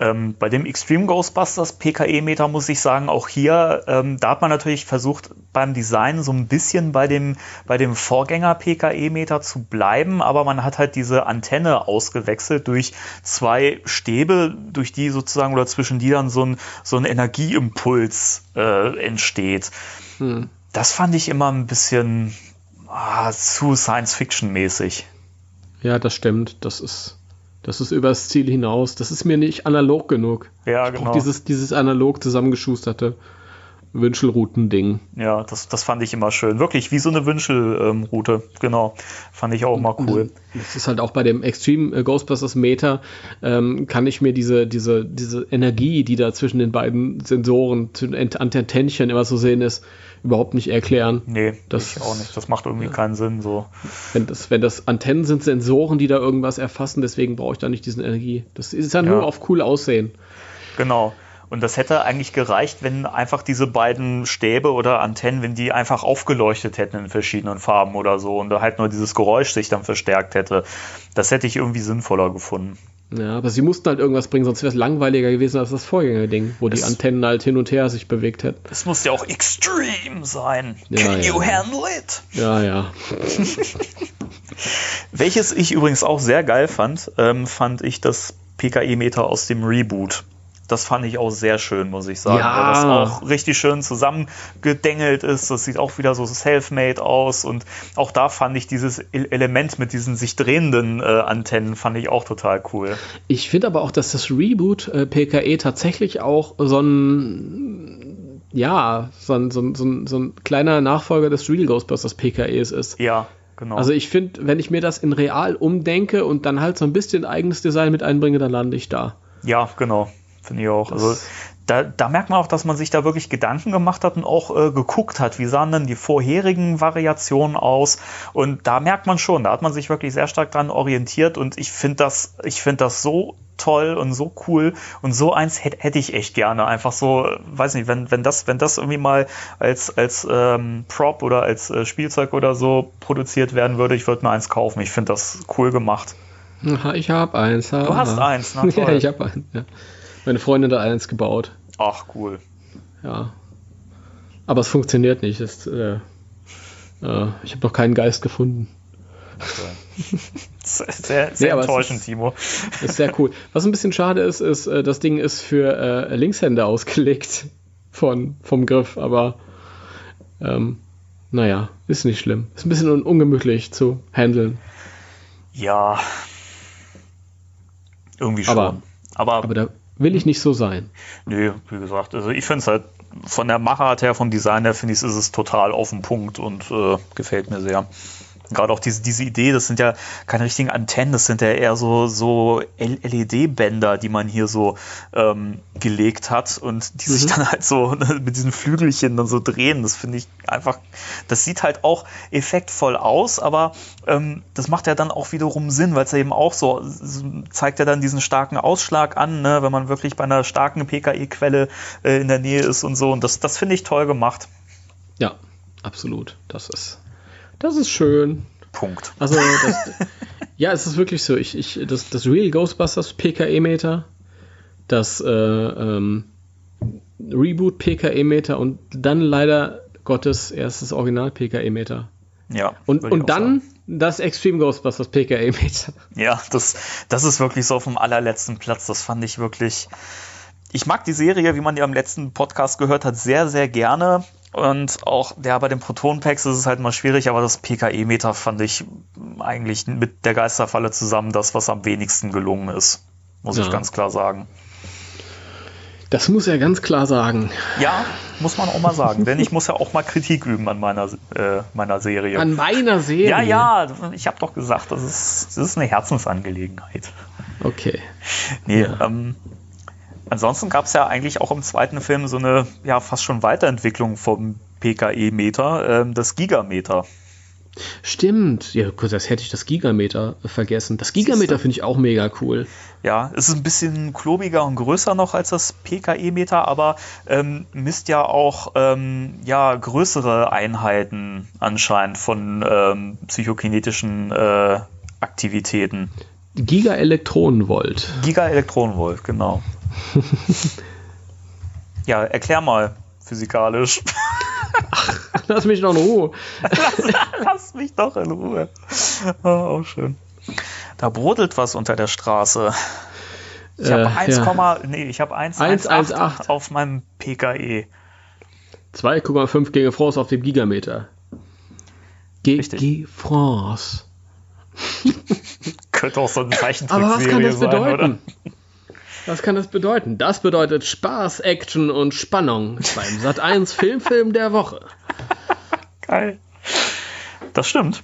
Ähm, bei dem Extreme Ghostbusters PKE-Meter muss ich sagen, auch hier, ähm, da hat man natürlich versucht, beim Design so ein bisschen bei dem, bei dem Vorgänger PKE-Meter zu bleiben, aber man hat halt diese Antenne ausgewechselt durch zwei Stäbe, durch die sozusagen oder zwischen die dann so ein, so ein Energieimpuls äh, entsteht. Hm. Das fand ich immer ein bisschen ah, zu Science-Fiction-mäßig. Ja, das stimmt. Das ist das ist übers Ziel hinaus. Das ist mir nicht analog genug. Ja, ich genau. Dieses, dieses analog zusammengeschusterte Wünschelrouten-Ding. Ja, das, das fand ich immer schön. Wirklich wie so eine Wünschelroute. Genau. Fand ich auch immer cool. Das ist halt auch bei dem Extreme äh, Ghostbusters Meter, ähm, kann ich mir diese, diese, diese Energie, die da zwischen den beiden Sensoren, Antennchen immer zu sehen ist, überhaupt nicht erklären. Nee, das ich auch nicht. Das macht irgendwie ja. keinen Sinn. So. Wenn, das, wenn das Antennen sind, Sensoren, die da irgendwas erfassen, deswegen brauche ich da nicht diesen Energie. Das ist ja nur auf cool aussehen. Genau. Und das hätte eigentlich gereicht, wenn einfach diese beiden Stäbe oder Antennen, wenn die einfach aufgeleuchtet hätten in verschiedenen Farben oder so und da halt nur dieses Geräusch sich dann verstärkt hätte. Das hätte ich irgendwie sinnvoller gefunden. Ja, aber sie mussten halt irgendwas bringen, sonst wäre es langweiliger gewesen als das Vorgängerding, wo es, die Antennen halt hin und her sich bewegt hätten. Es muss ja auch extrem sein. Ja, Can ja, you handle it? Ja, ja. [laughs] Welches ich übrigens auch sehr geil fand, ähm, fand ich das PKE-Meter aus dem Reboot. Das fand ich auch sehr schön, muss ich sagen. Ja. Weil das auch richtig schön zusammengedengelt ist. Das sieht auch wieder so self-made aus. Und auch da fand ich dieses Element mit diesen sich drehenden äh, Antennen fand ich auch total cool. Ich finde aber auch, dass das Reboot äh, PKE tatsächlich auch so ein ja, so ein, so, ein, so, ein, so ein kleiner Nachfolger des Real Ghostbusters PKEs ist. Ja, Genau. Also ich finde, wenn ich mir das in real umdenke und dann halt so ein bisschen eigenes Design mit einbringe, dann lande ich da. Ja, genau. Finde ich auch. Also da, da, merkt man auch, dass man sich da wirklich Gedanken gemacht hat und auch äh, geguckt hat, wie sahen denn die vorherigen Variationen aus. Und da merkt man schon, da hat man sich wirklich sehr stark dran orientiert und ich finde das, ich finde das so toll und so cool und so eins hätte hätt ich echt gerne. Einfach so, weiß nicht, wenn, wenn das, wenn das irgendwie mal als, als ähm, Prop oder als äh, Spielzeug oder so produziert werden würde, ich würde mir eins kaufen. Ich finde das cool gemacht. Ich habe eins. Du hast eins, [laughs] toll. Ja, ich habe eins, ja meine Freundin hat eins gebaut. Ach, cool. Ja. Aber es funktioniert nicht. Es, äh, äh, ich habe noch keinen Geist gefunden. Okay. sehr, [laughs] sehr, sehr nee, enttäuschend, ist, Timo. Ist sehr cool. Was ein bisschen schade ist, ist, äh, das Ding ist für äh, Linkshänder ausgelegt [laughs] von, vom Griff, aber ähm, naja, ist nicht schlimm. Ist ein bisschen un ungemütlich zu handeln. Ja. Irgendwie schon. Aber, aber, aber da will ich nicht so sein. Nö, wie gesagt, also ich finde es halt von der Machart her, vom Design her, finde ich, ist es total auf den Punkt und äh, gefällt mir sehr gerade auch diese, diese Idee, das sind ja keine richtigen Antennen, das sind ja eher so, so LED-Bänder, die man hier so ähm, gelegt hat und die mhm. sich dann halt so [laughs] mit diesen Flügelchen dann so drehen. Das finde ich einfach, das sieht halt auch effektvoll aus, aber ähm, das macht ja dann auch wiederum Sinn, weil es ja eben auch so zeigt ja dann diesen starken Ausschlag an, ne, wenn man wirklich bei einer starken PKE-Quelle äh, in der Nähe ist und so. Und das, das finde ich toll gemacht. Ja, absolut. Das ist das ist schön. Punkt. Also, [laughs] das, ja, es ist wirklich so. Ich, ich, das, das Real Ghostbusters PKE-Meter, das äh, ähm, Reboot PKE-Meter und dann leider Gottes erstes Original PKE-Meter. Ja. Und, und dann sagen. das Extreme Ghostbusters PKE-Meter. Ja, das, das ist wirklich so auf dem allerletzten Platz. Das fand ich wirklich. Ich mag die Serie, wie man ja im letzten Podcast gehört hat, sehr, sehr gerne. Und auch ja, bei den Proton-Packs ist es halt mal schwierig, aber das PKE-Meter fand ich eigentlich mit der Geisterfalle zusammen das, was am wenigsten gelungen ist. Muss ja. ich ganz klar sagen. Das muss er ganz klar sagen. Ja, muss man auch mal sagen, denn ich muss ja auch mal Kritik üben an meiner, äh, meiner Serie. An meiner Serie? Ja, ja, ich habe doch gesagt, das ist, das ist eine Herzensangelegenheit. Okay. Nee, ja. ähm, Ansonsten gab es ja eigentlich auch im zweiten Film so eine ja fast schon Weiterentwicklung vom PKE-Meter, ähm, das Gigameter. Stimmt, ja, kurz, das hätte ich das Gigameter vergessen. Das Gigameter finde ich auch mega cool. Ja, es ist ein bisschen klobiger und größer noch als das PKE-Meter, aber ähm, misst ja auch ähm, ja, größere Einheiten anscheinend von ähm, psychokinetischen äh, Aktivitäten. Gigaelektronenvolt. Gigaelektronenvolt, genau. [laughs] ja, erklär mal physikalisch. Ach, lass mich doch in Ruhe. lass, [laughs] lass, mich doch in Ruhe. Oh, auch schön. Da brodelt was unter der Straße. Ich habe äh, 1, ja. nee, ich habe 1,18 auf meinem PKE. 2,5 gegen France auf dem Gigameter. Gegen France. [laughs] Könnte auch so ein Zeichentrickserie Aber was kann das bedeuten? Sein, was kann das bedeuten? Das bedeutet Spaß, Action und Spannung beim Sat 1 Filmfilm der Woche. Geil. Das stimmt.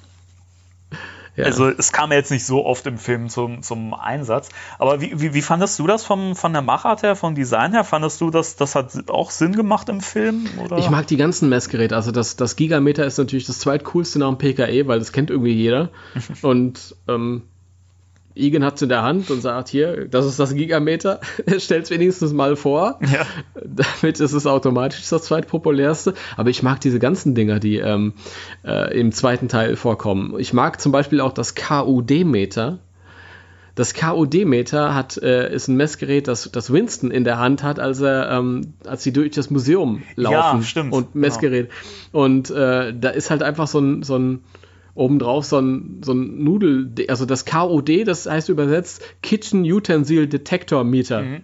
Ja. Also es kam ja jetzt nicht so oft im Film zum, zum Einsatz. Aber wie, wie, wie fandest du das vom, von der Machart her, vom Design her? Fandest du, dass das hat auch Sinn gemacht im Film? Oder? Ich mag die ganzen Messgeräte. Also das, das Gigameter ist natürlich das zweitcoolste nach dem PKE, weil das kennt irgendwie jeder. [laughs] Und ähm, Igen hat es in der Hand und sagt, hier, das ist das Gigameter, [laughs] stellt es wenigstens mal vor. Ja. [laughs] Damit ist es automatisch das zweitpopulärste. Aber ich mag diese ganzen Dinger, die ähm, äh, im zweiten Teil vorkommen. Ich mag zum Beispiel auch das KUD-Meter. Das KUD-Meter hat, äh, ist ein Messgerät, das, das Winston in der Hand hat, als er, ähm, als sie durch das Museum laufen ja, stimmt. und Messgerät. Genau. Und äh, da ist halt einfach so ein, so ein obendrauf so ein, so ein Nudel, also das KOD, das heißt übersetzt Kitchen Utensil Detector Meter. Mhm.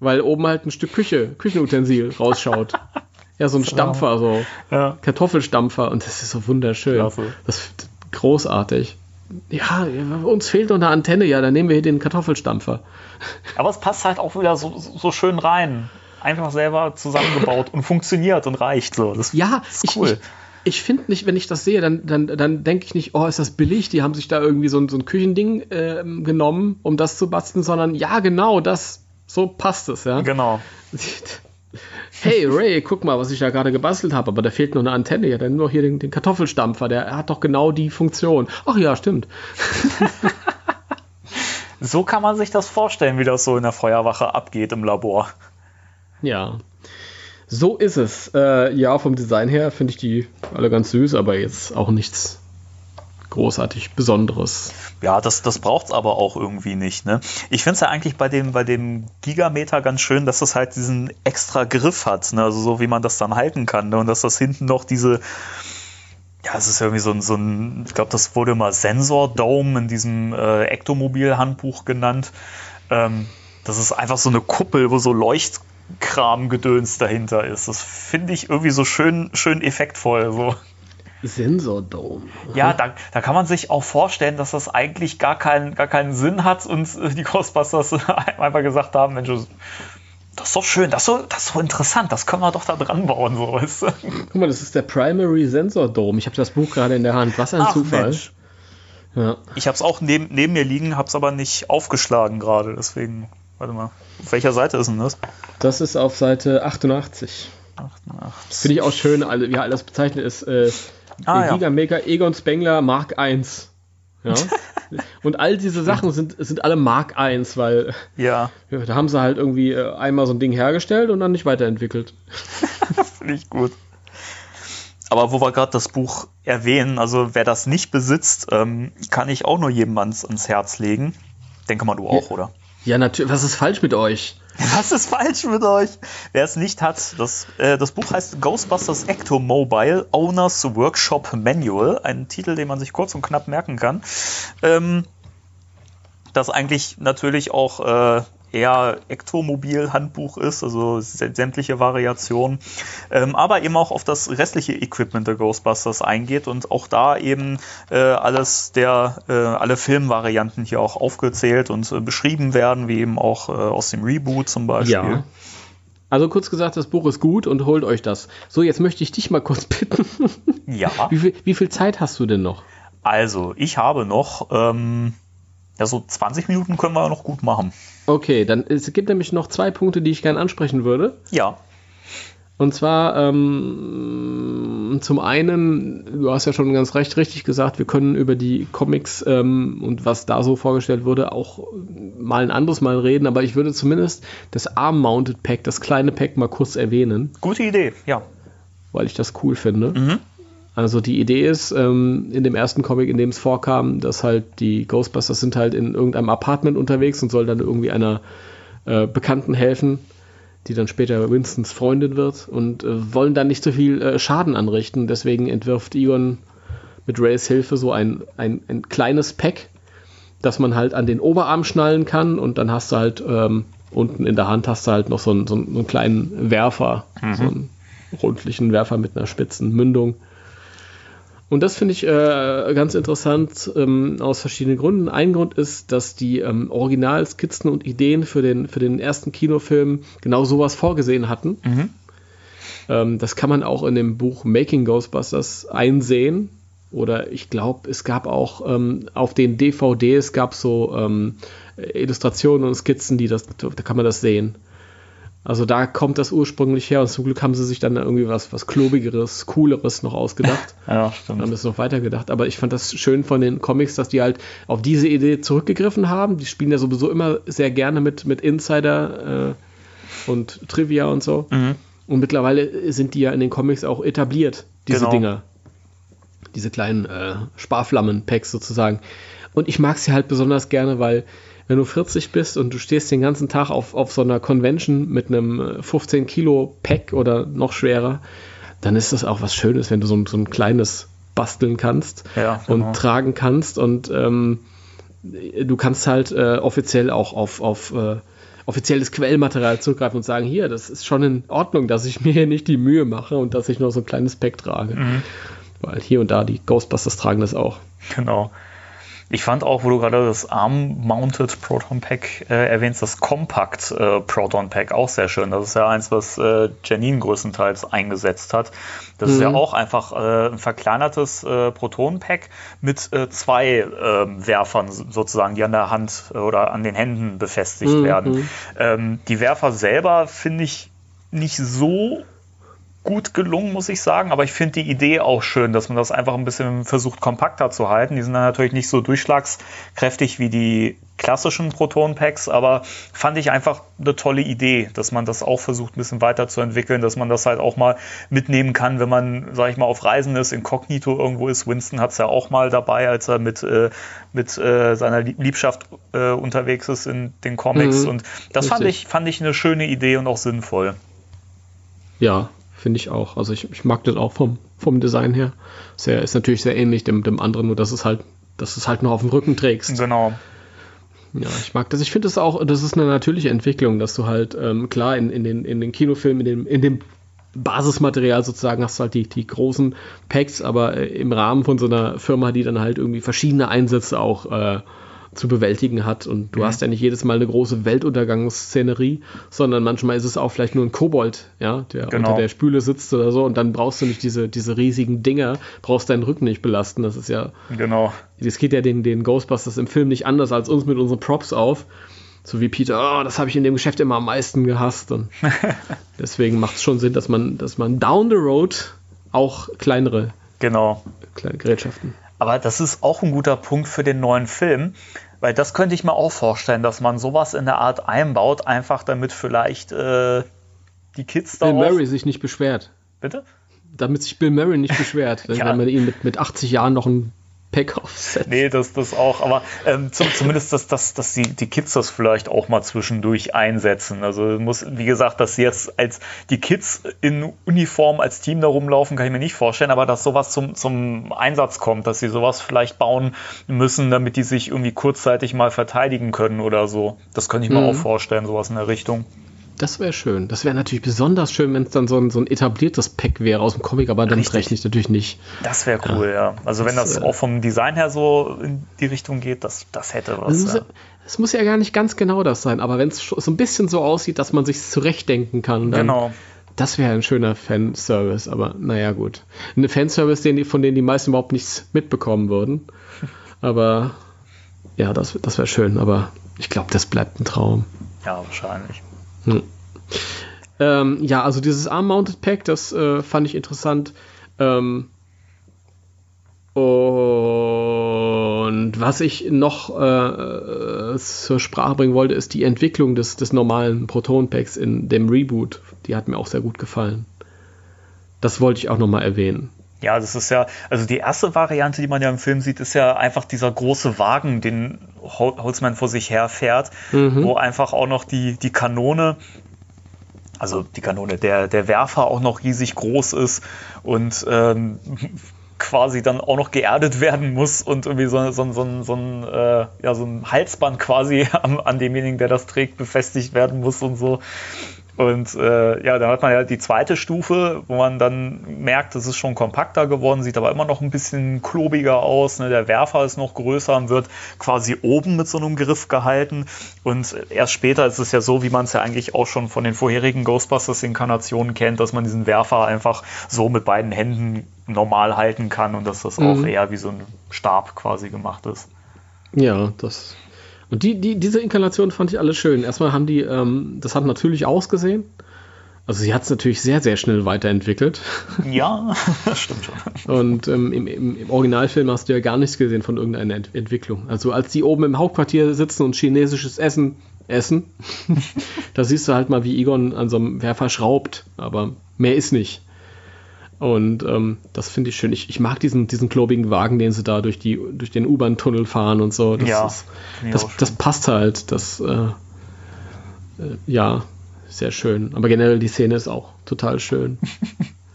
Weil oben halt ein Stück Küche, Küchenutensil rausschaut. [laughs] ja, so ein genau. Stampfer, so ja. Kartoffelstampfer und das ist so wunderschön. Klasse. Das ist großartig. Ja, uns fehlt noch eine Antenne, ja, dann nehmen wir hier den Kartoffelstampfer. Aber es passt halt auch wieder so, so schön rein. Einfach selber zusammengebaut und funktioniert und reicht so. Das ja, ist cool. Ich, ich, ich finde nicht, wenn ich das sehe, dann, dann, dann denke ich nicht, oh, ist das billig, die haben sich da irgendwie so, so ein Küchending äh, genommen, um das zu basteln, sondern ja, genau, das, so passt es, ja. Genau. [laughs] Hey Ray, guck mal, was ich da gerade gebastelt habe, aber da fehlt noch eine Antenne. Ja, dann nur hier den, den Kartoffelstampfer, der hat doch genau die Funktion. Ach ja, stimmt. [laughs] so kann man sich das vorstellen, wie das so in der Feuerwache abgeht im Labor. Ja. So ist es. Äh, ja, vom Design her finde ich die alle ganz süß, aber jetzt auch nichts großartig Besonderes. Ja, das, das braucht es aber auch irgendwie nicht. Ne? Ich finde es ja eigentlich bei dem, bei dem Gigameter ganz schön, dass es halt diesen extra Griff hat, ne? also so wie man das dann halten kann. Ne? Und dass das hinten noch diese, ja, es ist irgendwie so ein, so ein ich glaube, das wurde mal Sensor Dome in diesem äh, Ektomobil-Handbuch genannt. Ähm, das ist einfach so eine Kuppel, wo so Leuchtkram-Gedöns dahinter ist. Das finde ich irgendwie so schön, schön effektvoll. So. Sensordome. Ja, da, da kann man sich auch vorstellen, dass das eigentlich gar, kein, gar keinen Sinn hat und die Ghostbusters [laughs] einfach gesagt haben, Mensch, das ist doch schön, das ist so, das ist so interessant, das können wir doch da dran bauen, so weißt du. Guck mal, das ist der Primary Sensor Dome. Ich habe das Buch gerade in der Hand. Was ein Ach, Zufall. Mensch. Ja. Ich habe es auch neben, neben mir liegen, habe es aber nicht aufgeschlagen gerade, deswegen, warte mal, auf welcher Seite ist denn das? Das ist auf Seite 88. 88. Finde ich auch schön, alle- wie alles bezeichnet ist. Äh, Ah, ja. Egon Spengler Mark I. Ja. [laughs] Und all diese Sachen sind, sind alle Mark I, weil Ja, [laughs] ja, da haben sie halt irgendwie äh, einmal so ein Ding hergestellt und dann nicht weiterentwickelt. [laughs] finde ich gut. Aber wo wir gerade das Buch erwähnen, also wer das nicht besitzt, ähm, kann ich auch nur jedem ans, ans Herz legen. Denke mal, du auch, oder? Ja, natürlich. Was ist falsch mit euch? [laughs] Was ist falsch mit euch? Wer es nicht hat, das, äh, das Buch heißt Ghostbusters Ectomobile Owners Workshop Manual. Ein Titel, den man sich kurz und knapp merken kann. Ähm, das eigentlich natürlich auch äh, eher Ektomobil-Handbuch ist, also sä- sämtliche Variationen, ähm, aber eben auch auf das restliche Equipment der Ghostbusters eingeht und auch da eben äh, alles der, äh, alle Filmvarianten hier auch aufgezählt und äh, beschrieben werden, wie eben auch äh, aus dem Reboot zum Beispiel. Ja. Also kurz gesagt, das Buch ist gut und holt euch das. So, jetzt möchte ich dich mal kurz bitten. [laughs] Ja. Wie viel, wie viel Zeit hast du denn noch? Also, ich habe noch, ähm, ja, so 20 Minuten können wir noch gut machen. Okay, dann es gibt nämlich noch zwei Punkte, die ich gerne ansprechen würde. Ja. Und zwar ähm, zum einen, du hast ja schon ganz recht richtig gesagt, wir können über die Comics ähm, und was da so vorgestellt wurde auch mal ein anderes Mal reden, aber ich würde zumindest das Arm-Mounted Pack, das kleine Pack mal kurz erwähnen, Gute Idee, ja. weil ich das cool finde. Mhm. Also die Idee ist, ähm, in dem ersten Comic, in dem es vorkam, dass halt die Ghostbusters sind halt in irgendeinem Apartment unterwegs und soll dann irgendwie einer äh, Bekannten helfen, die dann später Winstons Freundin wird und äh, wollen dann nicht so viel äh, Schaden anrichten. Deswegen entwirft Egon mit Rays Hilfe so ein, ein, ein kleines Pack, das man halt an den Oberarm schnallen kann und dann hast du halt ähm, unten in der Hand hast du halt noch so einen, so einen, so einen kleinen Werfer, so einen rundlichen Werfer mit einer spitzen Mündung. Und das finde ich äh, ganz interessant ähm, aus verschiedenen Gründen. Ein Grund ist, dass die ähm, Originalskizzen und Ideen für den, für den ersten Kinofilm genau sowas vorgesehen hatten. Mhm. Ähm, das kann man auch in dem Buch Making Ghostbusters einsehen. Oder ich glaube, es gab auch ähm, auf den DVDs gab so ähm, Illustrationen und Skizzen, die das, da kann man das sehen. Also da kommt das ursprünglich her und zum Glück haben sie sich dann irgendwie was, was klobigeres, cooleres noch ausgedacht. [laughs] Ja, haben stimmt. es noch weitergedacht. Aber ich fand das schön von den Comics, dass die halt auf diese Idee zurückgegriffen haben. Die spielen ja sowieso immer sehr gerne mit, mit Insider äh, und Trivia und so. Mhm. Und mittlerweile sind die ja in den Comics auch etabliert, diese Genau. Dinger. Diese kleinen äh, Sparflammen-Packs sozusagen. Und ich mag sie halt besonders gerne, weil wenn du 40 bist und du stehst den ganzen Tag auf, auf so einer Convention mit einem äh, 15 Kilo Pack oder noch schwerer, dann ist das auch was Schönes, wenn du so ein, so ein kleines basteln kannst Ja, genau. und tragen kannst und ähm, du kannst halt äh, offiziell auch auf, auf äh, offizielles Quellmaterial zurückgreifen und sagen, hier, das ist schon in Ordnung, dass ich [laughs] mir hier nicht die Mühe mache und dass ich nur so ein kleines Pack trage. Mhm. Weil hier und da die Ghostbusters tragen das auch. Genau. Ich fand auch, wo du gerade das Arm-Mounted Proton Pack äh, erwähnst, das Compact äh, Proton Pack auch sehr schön. Das ist ja eins, was äh, Janine größtenteils eingesetzt hat. Das ist ja Mhm. auch einfach äh, ein verkleinertes äh, Proton-Pack mit äh, zwei ähm, Werfern so- sozusagen, die an der Hand oder an den Händen befestigt Mhm. werden. Ähm, die Werfer selber finde ich nicht so gut gelungen, muss ich sagen. Aber ich finde die Idee auch schön, dass man das einfach ein bisschen versucht, kompakter zu halten. Die sind dann natürlich nicht so durchschlagskräftig wie die klassischen Proton-Packs, aber fand ich einfach eine tolle Idee, dass man das auch versucht, ein bisschen weiterzuentwickeln, dass man das halt auch mal mitnehmen kann, wenn man, sag ich mal, auf Reisen ist, inkognito irgendwo ist. Winston hat es ja auch mal dabei, als er mit, äh, mit äh, seiner Liebschaft äh, unterwegs ist in den Comics. Mhm, und das fand ich, fand ich eine schöne Idee und auch sinnvoll. Ja, finde ich auch. Also ich, ich mag das auch vom, vom Design her. Sehr, ist natürlich sehr ähnlich dem, dem anderen, nur dass es halt, dass es halt noch auf dem Rücken trägst. Genau. Ja, ich mag das. Ich finde es auch, das ist eine natürliche Entwicklung, dass du halt, ähm, klar, in, in, den, in den Kinofilmen, in dem, in dem Basismaterial sozusagen hast du halt die, die großen Packs, aber äh, im Rahmen von so einer Firma, die dann halt irgendwie verschiedene Einsätze auch äh, zu bewältigen hat. Und du mhm. hast ja nicht jedes Mal eine große Weltuntergangsszenerie, sondern manchmal ist es auch vielleicht nur ein Kobold, ja, der genau. unter der Spüle sitzt oder so. Und dann brauchst du nicht diese, diese riesigen Dinger, brauchst deinen Rücken nicht belasten. Das ist ja. Genau. Das geht ja den, den Ghostbusters im Film nicht anders als uns mit unseren Props auf. So wie Peter, oh, das habe ich in dem Geschäft immer am meisten gehasst. Und [laughs] deswegen macht es schon Sinn, dass man, dass man down the road auch kleinere genau. kleine Gerätschaften aber das ist auch ein guter Punkt für den neuen Film, weil das könnte ich mir auch vorstellen, dass man sowas in der Art einbaut, einfach damit vielleicht äh, die Kids da. Bill Murray sich nicht beschwert. Bitte? Damit sich Bill Murray nicht beschwert, [laughs] ja. wenn man ihn mit, mit 80 Jahren noch ein Pack aufsetzt. Nee, das, das auch, aber ähm, zum, zumindest, dass, dass, dass die, die Kids das vielleicht auch mal zwischendurch einsetzen. Also muss, wie gesagt, dass sie jetzt als die Kids in Uniform als Team da rumlaufen, kann ich mir nicht vorstellen, aber dass sowas zum, zum Einsatz kommt, dass sie sowas vielleicht bauen müssen, damit die sich irgendwie kurzzeitig mal verteidigen können oder so. Das könnte ich mir mhm. auch vorstellen, sowas in der Richtung. Das wäre schön. Das wäre natürlich besonders schön, wenn es dann so ein, so ein etabliertes Pack wäre aus dem Comic, aber damit rechne ich natürlich nicht. Das wäre cool, ja. ja. Also wenn das, das, auch vom Design her so in die Richtung geht, das, das hätte was. Es muss, ja. muss, ja gar nicht ganz genau das sein, aber wenn es so ein bisschen so aussieht, dass man sich zurechtdenken kann, dann, genau. das wäre ein schöner Fanservice, aber naja, gut. Ein Fanservice, den von dem die meisten überhaupt nichts mitbekommen würden. [laughs] Aber ja, das, das wäre schön, aber ich glaube, das bleibt ein Traum. Ja, wahrscheinlich. Hm. Ähm, ja, also dieses Arm-Mounted Pack, das äh, fand ich interessant. Ähm, und was ich noch äh, zur Sprache bringen wollte, ist die Entwicklung des, des normalen Proton-Packs in dem Reboot. Die hat mir auch sehr gut gefallen. Das wollte ich auch nochmal erwähnen. Ja, das ist ja, also die erste Variante, die man ja im Film sieht, ist ja einfach dieser große Wagen, den Holzmann vor sich her fährt, mhm. wo einfach auch noch die, die Kanone, also die Kanone, der, der Werfer auch noch riesig groß ist und ähm, [laughs] quasi dann auch noch geerdet werden muss und irgendwie so, so, so, so, ein, äh, ja, so ein Halsband quasi [laughs] an, an demjenigen, der das trägt, befestigt werden muss und so. Und äh, ja, dann hat man ja die zweite Stufe, wo man dann merkt, es ist schon kompakter geworden, sieht aber immer noch ein bisschen klobiger aus. Ne? Der Werfer ist noch größer und wird quasi oben mit so einem Griff gehalten. Und erst später ist es ja so, wie man es ja eigentlich auch schon von den vorherigen Ghostbusters-Inkarnationen kennt, dass man diesen Werfer einfach so mit beiden Händen normal halten kann und dass das mhm. auch eher wie so ein Stab quasi gemacht ist. Ja, das und die, die, diese Inkarnation fand ich alle schön. Erstmal haben die, ähm, das hat natürlich ausgesehen. Also sie hat es natürlich sehr, sehr schnell weiterentwickelt. Ja, [laughs] stimmt schon. Und ähm, im, im, im, Originalfilm hast du ja gar nichts gesehen von irgendeiner Ent Entwicklung. Also als die oben im Hauptquartier sitzen und chinesisches Essen essen, [laughs] da siehst du halt mal, wie Egon an so einem Werfer schraubt. Aber mehr ist nicht. Und ähm, das finde ich schön. Ich, ich mag diesen, diesen klobigen Wagen, den sie da durch, die, durch den U-Bahn-Tunnel fahren und so. Das, ja, ist, das, das passt halt. Das, äh, äh, ja, sehr schön. Aber generell die Szene ist auch total schön. [laughs]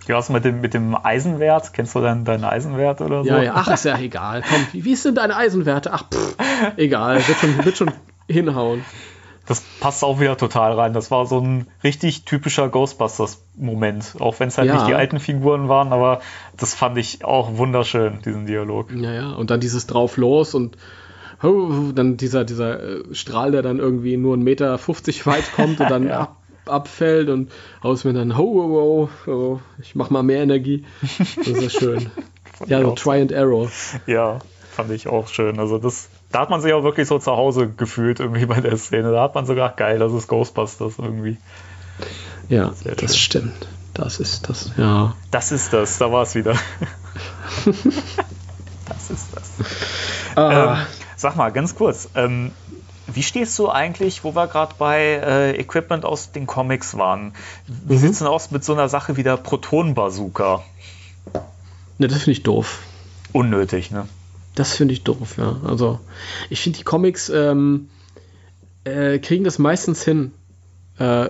Ja, was mit dem, mit dem Eisenwert? Kennst du denn deinen Eisenwert oder so? Ja, ja, ach, ist ja egal. Komm, wie, wie sind deine Eisenwerte? Ach, pff, egal, wird schon, wird schon hinhauen das passt auch wieder total rein. Das war so ein richtig typischer Ghostbusters-Moment. Auch wenn es halt ja. nicht die alten Figuren waren, aber das fand ich auch wunderschön, diesen Dialog. Ja, ja. Und dann dieses drauf los und oh, dann dieser, dieser äh, Strahl, der dann irgendwie nur 1,50 Meter weit kommt und dann [laughs] ja. ab, abfällt und aus mir dann, ho, ho, ho, oh, ich mach mal mehr Energie. Das ist schön. [laughs] ja, so Try and Error. Ja, fand ich auch schön. Also das da hat man sich auch wirklich so zu Hause gefühlt irgendwie bei der Szene. Da hat man sogar geil, das ist Ghostbusters irgendwie. Ja, das stimmt. Das ist das, ja. Das ist das, da war es wieder. [laughs] das ist das. Ah. Ähm, sag mal, ganz kurz, ähm, wie stehst du eigentlich, wo wir gerade bei äh, Equipment aus den Comics waren? Wie Mhm. sieht es denn aus mit so einer Sache wie der Proton-Bazooka? Ne, das finde ich doof. Unnötig, ne? Das finde ich doof, ja. Also, ich finde, die Comics ähm, äh, kriegen das meistens hin, äh,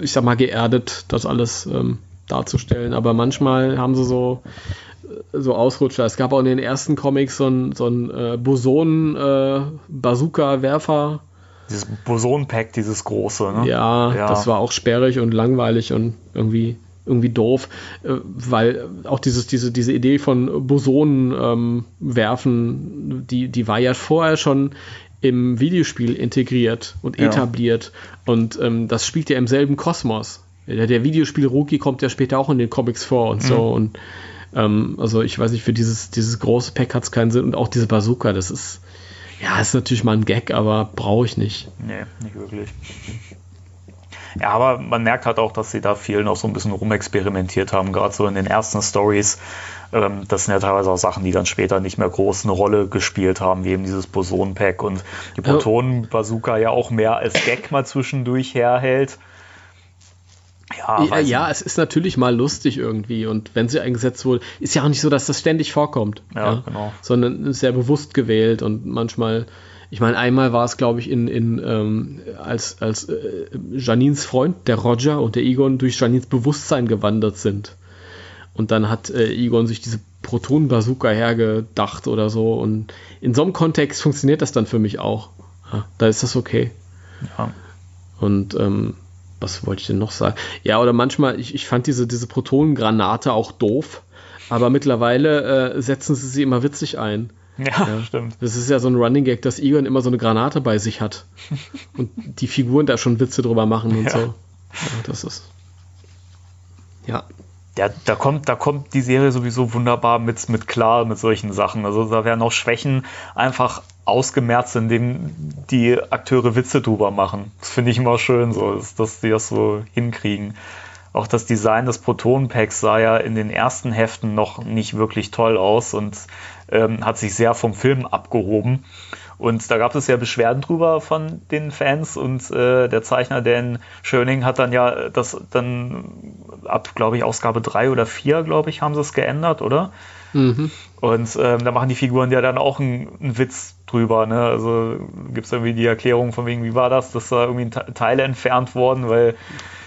ich sag mal, geerdet, das alles ähm, darzustellen. Aber manchmal haben sie so, äh, so Ausrutscher. Es gab auch in den ersten Comics so einen so ein, äh, Boson-Bazooka-Werfer. Dieses Boson-Pack, dieses große, ne? Ja, Ja. das war auch sperrig und langweilig und irgendwie irgendwie doof, äh, weil auch dieses, diese, diese Idee von Bosonen ähm, werfen, die, die war ja vorher schon im Videospiel integriert und Ja. etabliert und ähm, das spielt ja im selben Kosmos. Der, der Videospiel-Rookie kommt ja später auch in den Comics vor und so und ähm, also ich weiß nicht, für dieses, dieses große Pack hat es keinen Sinn und auch diese Bazooka, das ist ja, ist natürlich mal ein Gag, aber brauche ich nicht. Nee, nicht wirklich. Ja, aber man merkt halt auch, dass sie da viel noch so ein bisschen rumexperimentiert haben, gerade so in den ersten Stories. Ähm, das sind ja teilweise auch Sachen, die dann später nicht mehr groß eine Rolle gespielt haben, wie eben dieses Boson-Pack und die Protonen-Bazooka ja auch mehr als Gag mal zwischendurch herhält. Ja, Ja, ja, es ist natürlich mal lustig irgendwie und wenn sie eingesetzt wurde, ist ja auch nicht so, dass das ständig vorkommt. Ja, genau. Sondern ist sehr bewusst gewählt und manchmal, ich meine, einmal war es, glaube ich, in, in ähm, als, als äh, Janins Freund, der Roger und der Egon durch Janins Bewusstsein gewandert sind. Und dann hat äh, Egon sich diese Proton-Bazooka hergedacht oder so. Und in so einem Kontext funktioniert das dann für mich auch. Ja, da ist das okay. Ja. Und ähm, was wollte ich denn noch sagen? Ja, oder manchmal, ich, ich fand diese, diese Protonengranate auch doof, aber mittlerweile äh, setzen sie sie immer witzig ein. Ja, stimmt. Das ist ja so ein Running Gag, dass Egon immer so eine Granate bei sich hat. [laughs] Und die Figuren da schon Witze drüber machen und Ja. so. Ja, das ist. Ja. Ja, da kommt, da kommt die Serie sowieso wunderbar mit, mit klar mit solchen Sachen. Also da werden auch Schwächen einfach ausgemerzt, indem die Akteure Witze drüber machen. Das finde ich immer schön, so, dass, dass die das so hinkriegen. Auch das Design des Proton-Packs sah ja in den ersten Heften noch nicht wirklich toll aus und ähm, hat sich sehr vom Film abgehoben. Und da gab es ja Beschwerden drüber von den Fans und äh, der Zeichner Dan Schöning hat dann ja das dann ab, glaube ich, Ausgabe 3 oder 4, glaube ich, haben sie es geändert, oder? Mhm. Und ähm, da machen die Figuren ja dann auch einen, einen Witz drüber. Ne? Also gibt es irgendwie die Erklärung von wegen, wie war das, dass da irgendwie Te- Teile entfernt wurden, weil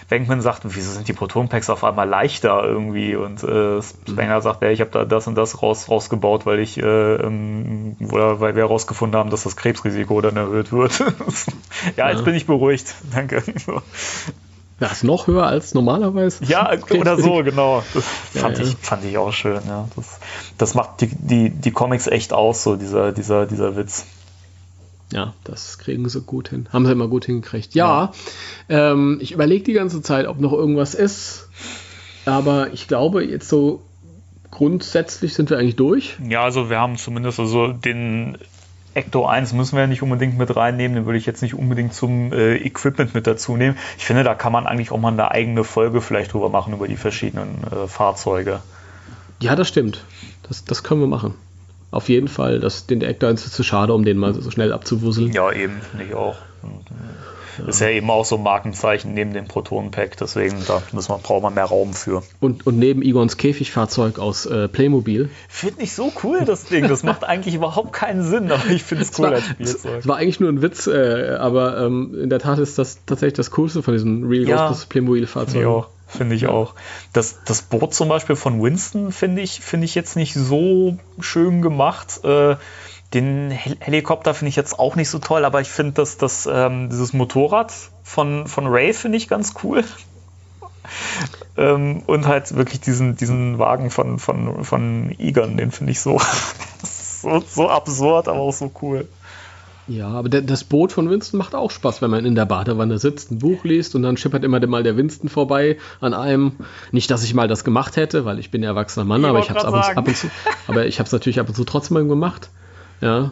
Bankman sagt, wieso sind die Proton-Packs auf einmal leichter irgendwie? Und äh, Spengler sagt, ja, ich habe da das und das raus, rausgebaut, weil ich äh, ähm, oder weil wir herausgefunden haben, dass das Krebsrisiko dann erhöht wird. [laughs] ja, jetzt Ja. bin ich beruhigt. Danke. Ja, ist noch höher als normalerweise. Ja, oder so, genau. Das Ja, fand, ja. Ich, fand ich auch schön, ja. Das, das macht die, die, die Comics echt aus, so dieser, dieser, dieser Witz. Ja, das kriegen sie gut hin. Haben sie immer gut hingekriegt. Ja, Ähm, ich überlege die ganze Zeit, ob noch irgendwas ist. Aber ich glaube, jetzt so grundsätzlich sind wir eigentlich durch. Ja, also wir haben zumindest also den Ecto 1 müssen wir ja nicht unbedingt mit reinnehmen, den würde ich jetzt nicht unbedingt zum äh, Equipment mit dazu nehmen. Ich finde, da kann man eigentlich auch mal eine eigene Folge vielleicht drüber machen, über die verschiedenen äh, Fahrzeuge. Ja, das stimmt. Das, das können wir machen. Auf jeden Fall. Das, den Actor ist zu schade, um den mal so schnell abzuwuseln. Ja, eben, finde ich auch. Ist ja eben auch so ein Markenzeichen neben dem Proton-Pack, deswegen da müssen wir, braucht man mehr Raum für. Und, und neben Igons Käfigfahrzeug aus äh, Playmobil. Finde ich so cool, das Ding. Das macht eigentlich überhaupt keinen Sinn, aber ich finde es cool war, als Spielzeug. es war eigentlich nur ein Witz, äh, aber ähm, in der Tat ist das tatsächlich das Coolste von diesen Real Ja. Ghostbusters Finde ich Playmobil-Fahrzeugen. auch. Finde ich auch. Das, das Boot zum Beispiel von Winston finde ich, finde ich jetzt nicht so schön gemacht. Äh, den Hel Helikopter finde ich jetzt auch nicht so toll, aber ich finde, dass das, ähm, dieses Motorrad von, von Ray finde ich ganz cool. [laughs] ähm, und halt wirklich diesen, diesen Wagen von, von, von Egon, den finde ich so, [laughs] so, so absurd, aber auch so cool. Ja, aber der, das Boot von Winston macht auch Spaß, wenn man in der Badewanne sitzt, ein Buch liest und dann schippert immer mal der Winston vorbei an einem. Nicht, dass ich mal das gemacht hätte, weil ich bin ja erwachsener Mann, Ich aber ich habe es ab, und- ab und zu, aber ich habe es natürlich ab und zu trotzdem mal gemacht. Ja,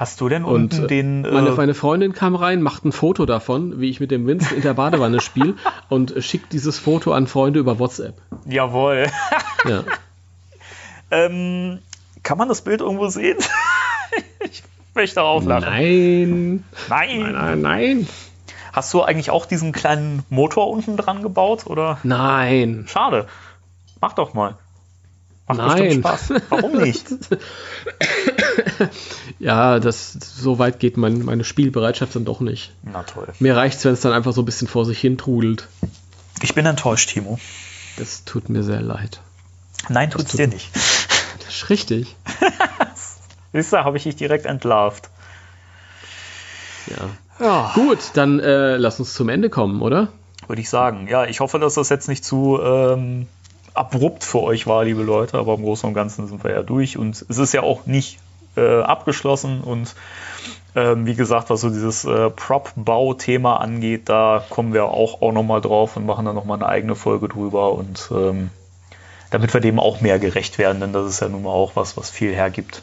Hast du denn Und unten äh, den. äh, meine, meine Freundin kam rein, macht ein Foto davon, wie ich mit dem Winston in der Badewanne [laughs] spiele und schickt dieses Foto an Freunde über WhatsApp. jawohl. Ja. [laughs] ähm, kann man das Bild irgendwo sehen? [laughs] ich möchte auflachen. Nein. Nein. Nein, nein. Hast du eigentlich auch diesen kleinen Motor unten dran gebaut? Oder? Nein. Schade. Mach doch mal. Macht Nein. bestimmt Spaß. Warum nicht? [laughs] Ja, das, so weit geht mein, meine Spielbereitschaft dann doch nicht. Na toll. Mir reicht's, wenn es dann einfach so ein bisschen vor sich hin trudelt. Ich bin enttäuscht, Timo. Das tut mir sehr leid. Nein, tut's tut- dir nicht. Das ist richtig. [laughs] Siehst du, habe ich dich direkt entlarvt. Ja. Ja. Gut, dann äh, lass uns zum Ende kommen, oder? Würde ich sagen. Ja, ich hoffe, dass das jetzt nicht zu ähm, abrupt für euch war, liebe Leute, aber im Großen und Ganzen sind wir ja durch und es ist ja auch nicht äh, abgeschlossen und ähm, wie gesagt, was so dieses äh, Prop-Bau-Thema angeht, da kommen wir auch, auch nochmal drauf und machen dann nochmal eine eigene Folge drüber und ähm, damit wir dem auch mehr gerecht werden, denn das ist ja nun mal auch was, was viel hergibt.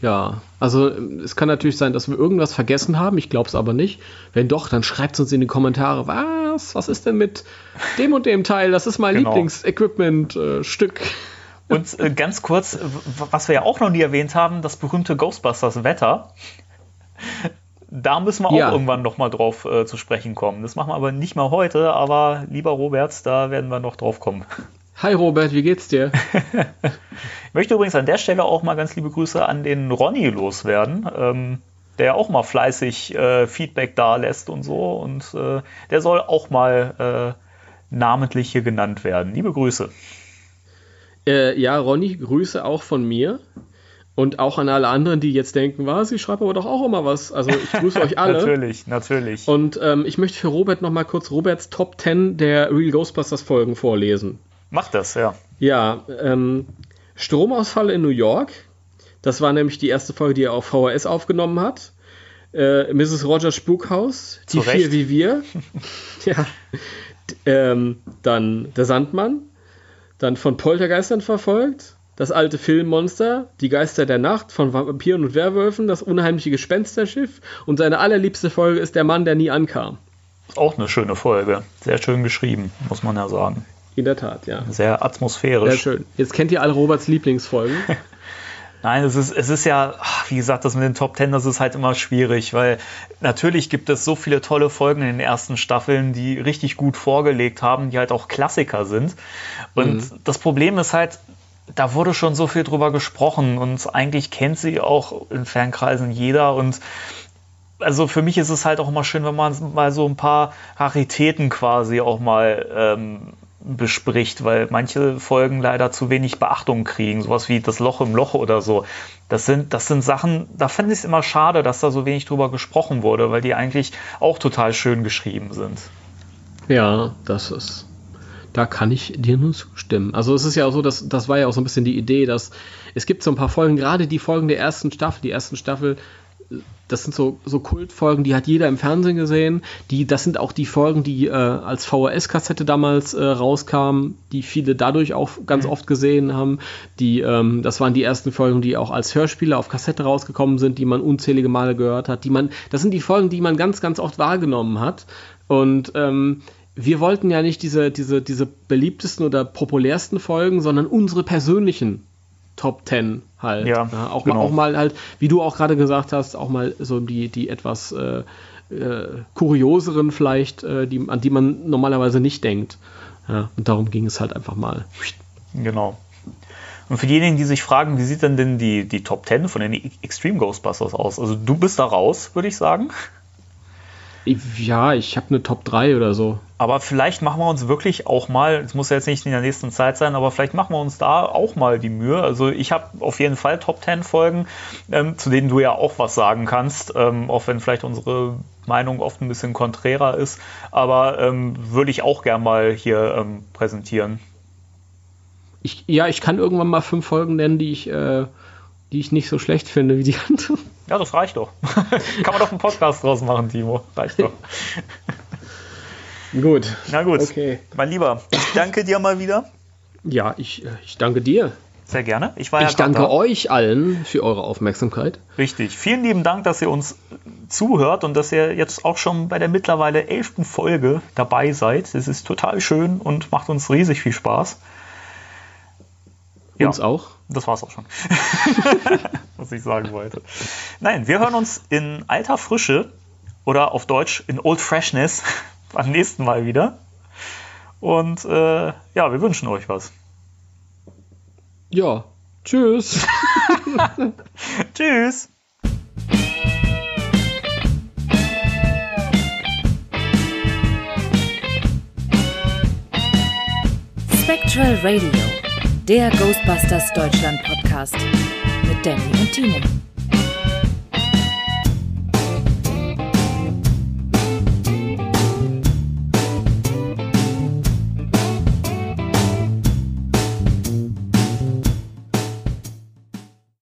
Ja, also es kann natürlich sein, dass wir irgendwas vergessen haben. Ich glaube es aber nicht. Wenn doch, dann schreibt es uns in die Kommentare. Was? Was ist denn mit dem und dem Teil? Das ist mein Genau. Lieblings-Equipment-Stück. Und äh, ganz kurz, was wir ja auch noch nie erwähnt haben, das berühmte Ghostbusters-Wetter. Da müssen wir auch Ja. irgendwann noch mal drauf äh, zu sprechen kommen. Das machen wir aber nicht mal heute, aber lieber Robert, da werden wir noch drauf kommen. Hi Robert, wie geht's dir? [laughs] Ich möchte übrigens an der Stelle auch mal ganz liebe Grüße an den Ronny loswerden, ähm, der auch mal fleißig äh, Feedback da lässt und so. Und äh, der soll auch mal äh, namentlich hier genannt werden. Liebe Grüße. Äh, ja, Ronny, Grüße auch von mir. Und auch an alle anderen, die jetzt denken, was, ich schreibe aber doch auch immer was. Also ich grüße euch [laughs] alle. Natürlich, natürlich. Und ähm, ich möchte für Robert nochmal kurz Roberts Top 10 der Real Ghostbusters Folgen vorlesen. Mach das, ja. Ja, ähm, Stromausfall in New York. Das war nämlich die erste Folge, die er auf VHS aufgenommen hat. Äh, Mrs. Rogers Spukhaus, Die Zu vier Recht. wie wir. [laughs] ja. Ähm, dann Der Sandmann. Dann von Poltergeistern verfolgt. Das alte Filmmonster, Die Geister der Nacht von Vampiren und Werwölfen, das unheimliche Gespensterschiff und seine allerliebste Folge ist Der Mann, der nie ankam. Ist auch eine schöne Folge. Sehr schön geschrieben, muss man ja sagen. In der Tat, ja. Sehr atmosphärisch. Sehr schön. Jetzt kennt ihr alle Roberts Lieblingsfolgen. [laughs] Nein, es ist, es ist ja, wie gesagt, das mit den Top Ten, das ist halt immer schwierig, weil natürlich gibt es so viele tolle Folgen in den ersten Staffeln, die richtig gut vorgelegt haben, die halt auch Klassiker sind. Und das Problem ist halt, da wurde schon so viel drüber gesprochen und eigentlich kennt sie auch in Fernkreisen jeder und also für mich ist es halt auch immer schön, wenn man mal so ein paar Raritäten quasi auch mal ähm, bespricht, weil manche Folgen leider zu wenig Beachtung kriegen, sowas wie das Loch im Loch oder so. Das sind, das sind Sachen, da fand ich es immer schade, dass da so wenig drüber gesprochen wurde, weil die eigentlich auch total schön geschrieben sind. Ja, das ist. Da kann ich dir nur zustimmen. Also es ist ja auch so, dass das war ja auch so ein bisschen die Idee, dass es gibt so ein paar Folgen, gerade die Folgen der ersten Staffel, die ersten Staffel, das sind so, so Kultfolgen, die hat jeder im Fernsehen gesehen. Die, das sind auch die Folgen, die äh, als VHS-Kassette damals äh, rauskamen, die viele dadurch auch ganz oft gesehen haben. Die, ähm, das waren die ersten Folgen, die auch als Hörspiele auf Kassette rausgekommen sind, die man unzählige Male gehört hat. Die man, das sind die Folgen, die man ganz, ganz oft wahrgenommen hat. Und ähm, wir wollten ja nicht diese, diese, diese beliebtesten oder populärsten Folgen, sondern unsere persönlichen Top Ten halt. Ja, auch, genau. mal, auch mal halt, wie du auch gerade gesagt hast, auch mal so die, die etwas äh, äh, kurioseren vielleicht, äh, die, an die man normalerweise nicht denkt. Ja, und darum ging es halt einfach mal. Genau. Und für diejenigen, die sich fragen, wie sieht denn, denn die, die Top 10 von den Extreme Ghostbusters aus? Also du bist da raus, würde ich sagen. Ja, ich habe eine Top 3 oder so. Aber vielleicht machen wir uns wirklich auch mal, es muss ja jetzt nicht in der nächsten Zeit sein, aber vielleicht machen wir uns da auch mal die Mühe. Also ich habe auf jeden Fall Top 10 Folgen, ähm, zu denen du ja auch was sagen kannst, ähm, auch wenn vielleicht unsere Meinung oft ein bisschen konträrer ist. Aber ähm, würde ich auch gern mal hier ähm, präsentieren. Ich, ja, ich kann irgendwann mal fünf Folgen nennen, die ich, äh, die ich nicht so schlecht finde wie die [laughs] anderen. Ja, das reicht doch. [laughs] Kann man doch einen Podcast draus machen, Timo. Reicht doch. [laughs] Gut. Na gut, Okay. mein Lieber, ich danke dir mal wieder. Ja, ich, äh, ich danke dir. sehr gerne. Ich, war ja ich danke da. euch allen für eure Aufmerksamkeit. Richtig. Vielen lieben Dank, dass ihr uns zuhört und dass ihr jetzt auch schon bei der mittlerweile elften Folge dabei seid. Es ist total schön und macht uns riesig viel Spaß. Ja, uns auch. Das war's auch schon. [laughs] Was ich sagen wollte. Nein, wir hören uns in alter Frische oder auf Deutsch in Old Freshness [laughs] beim nächsten Mal wieder. Und äh, ja, wir wünschen euch was. Ja, tschüss. [laughs] tschüss. Spectral Radio, der Ghostbusters Deutschland Podcast mit Danny und Timo.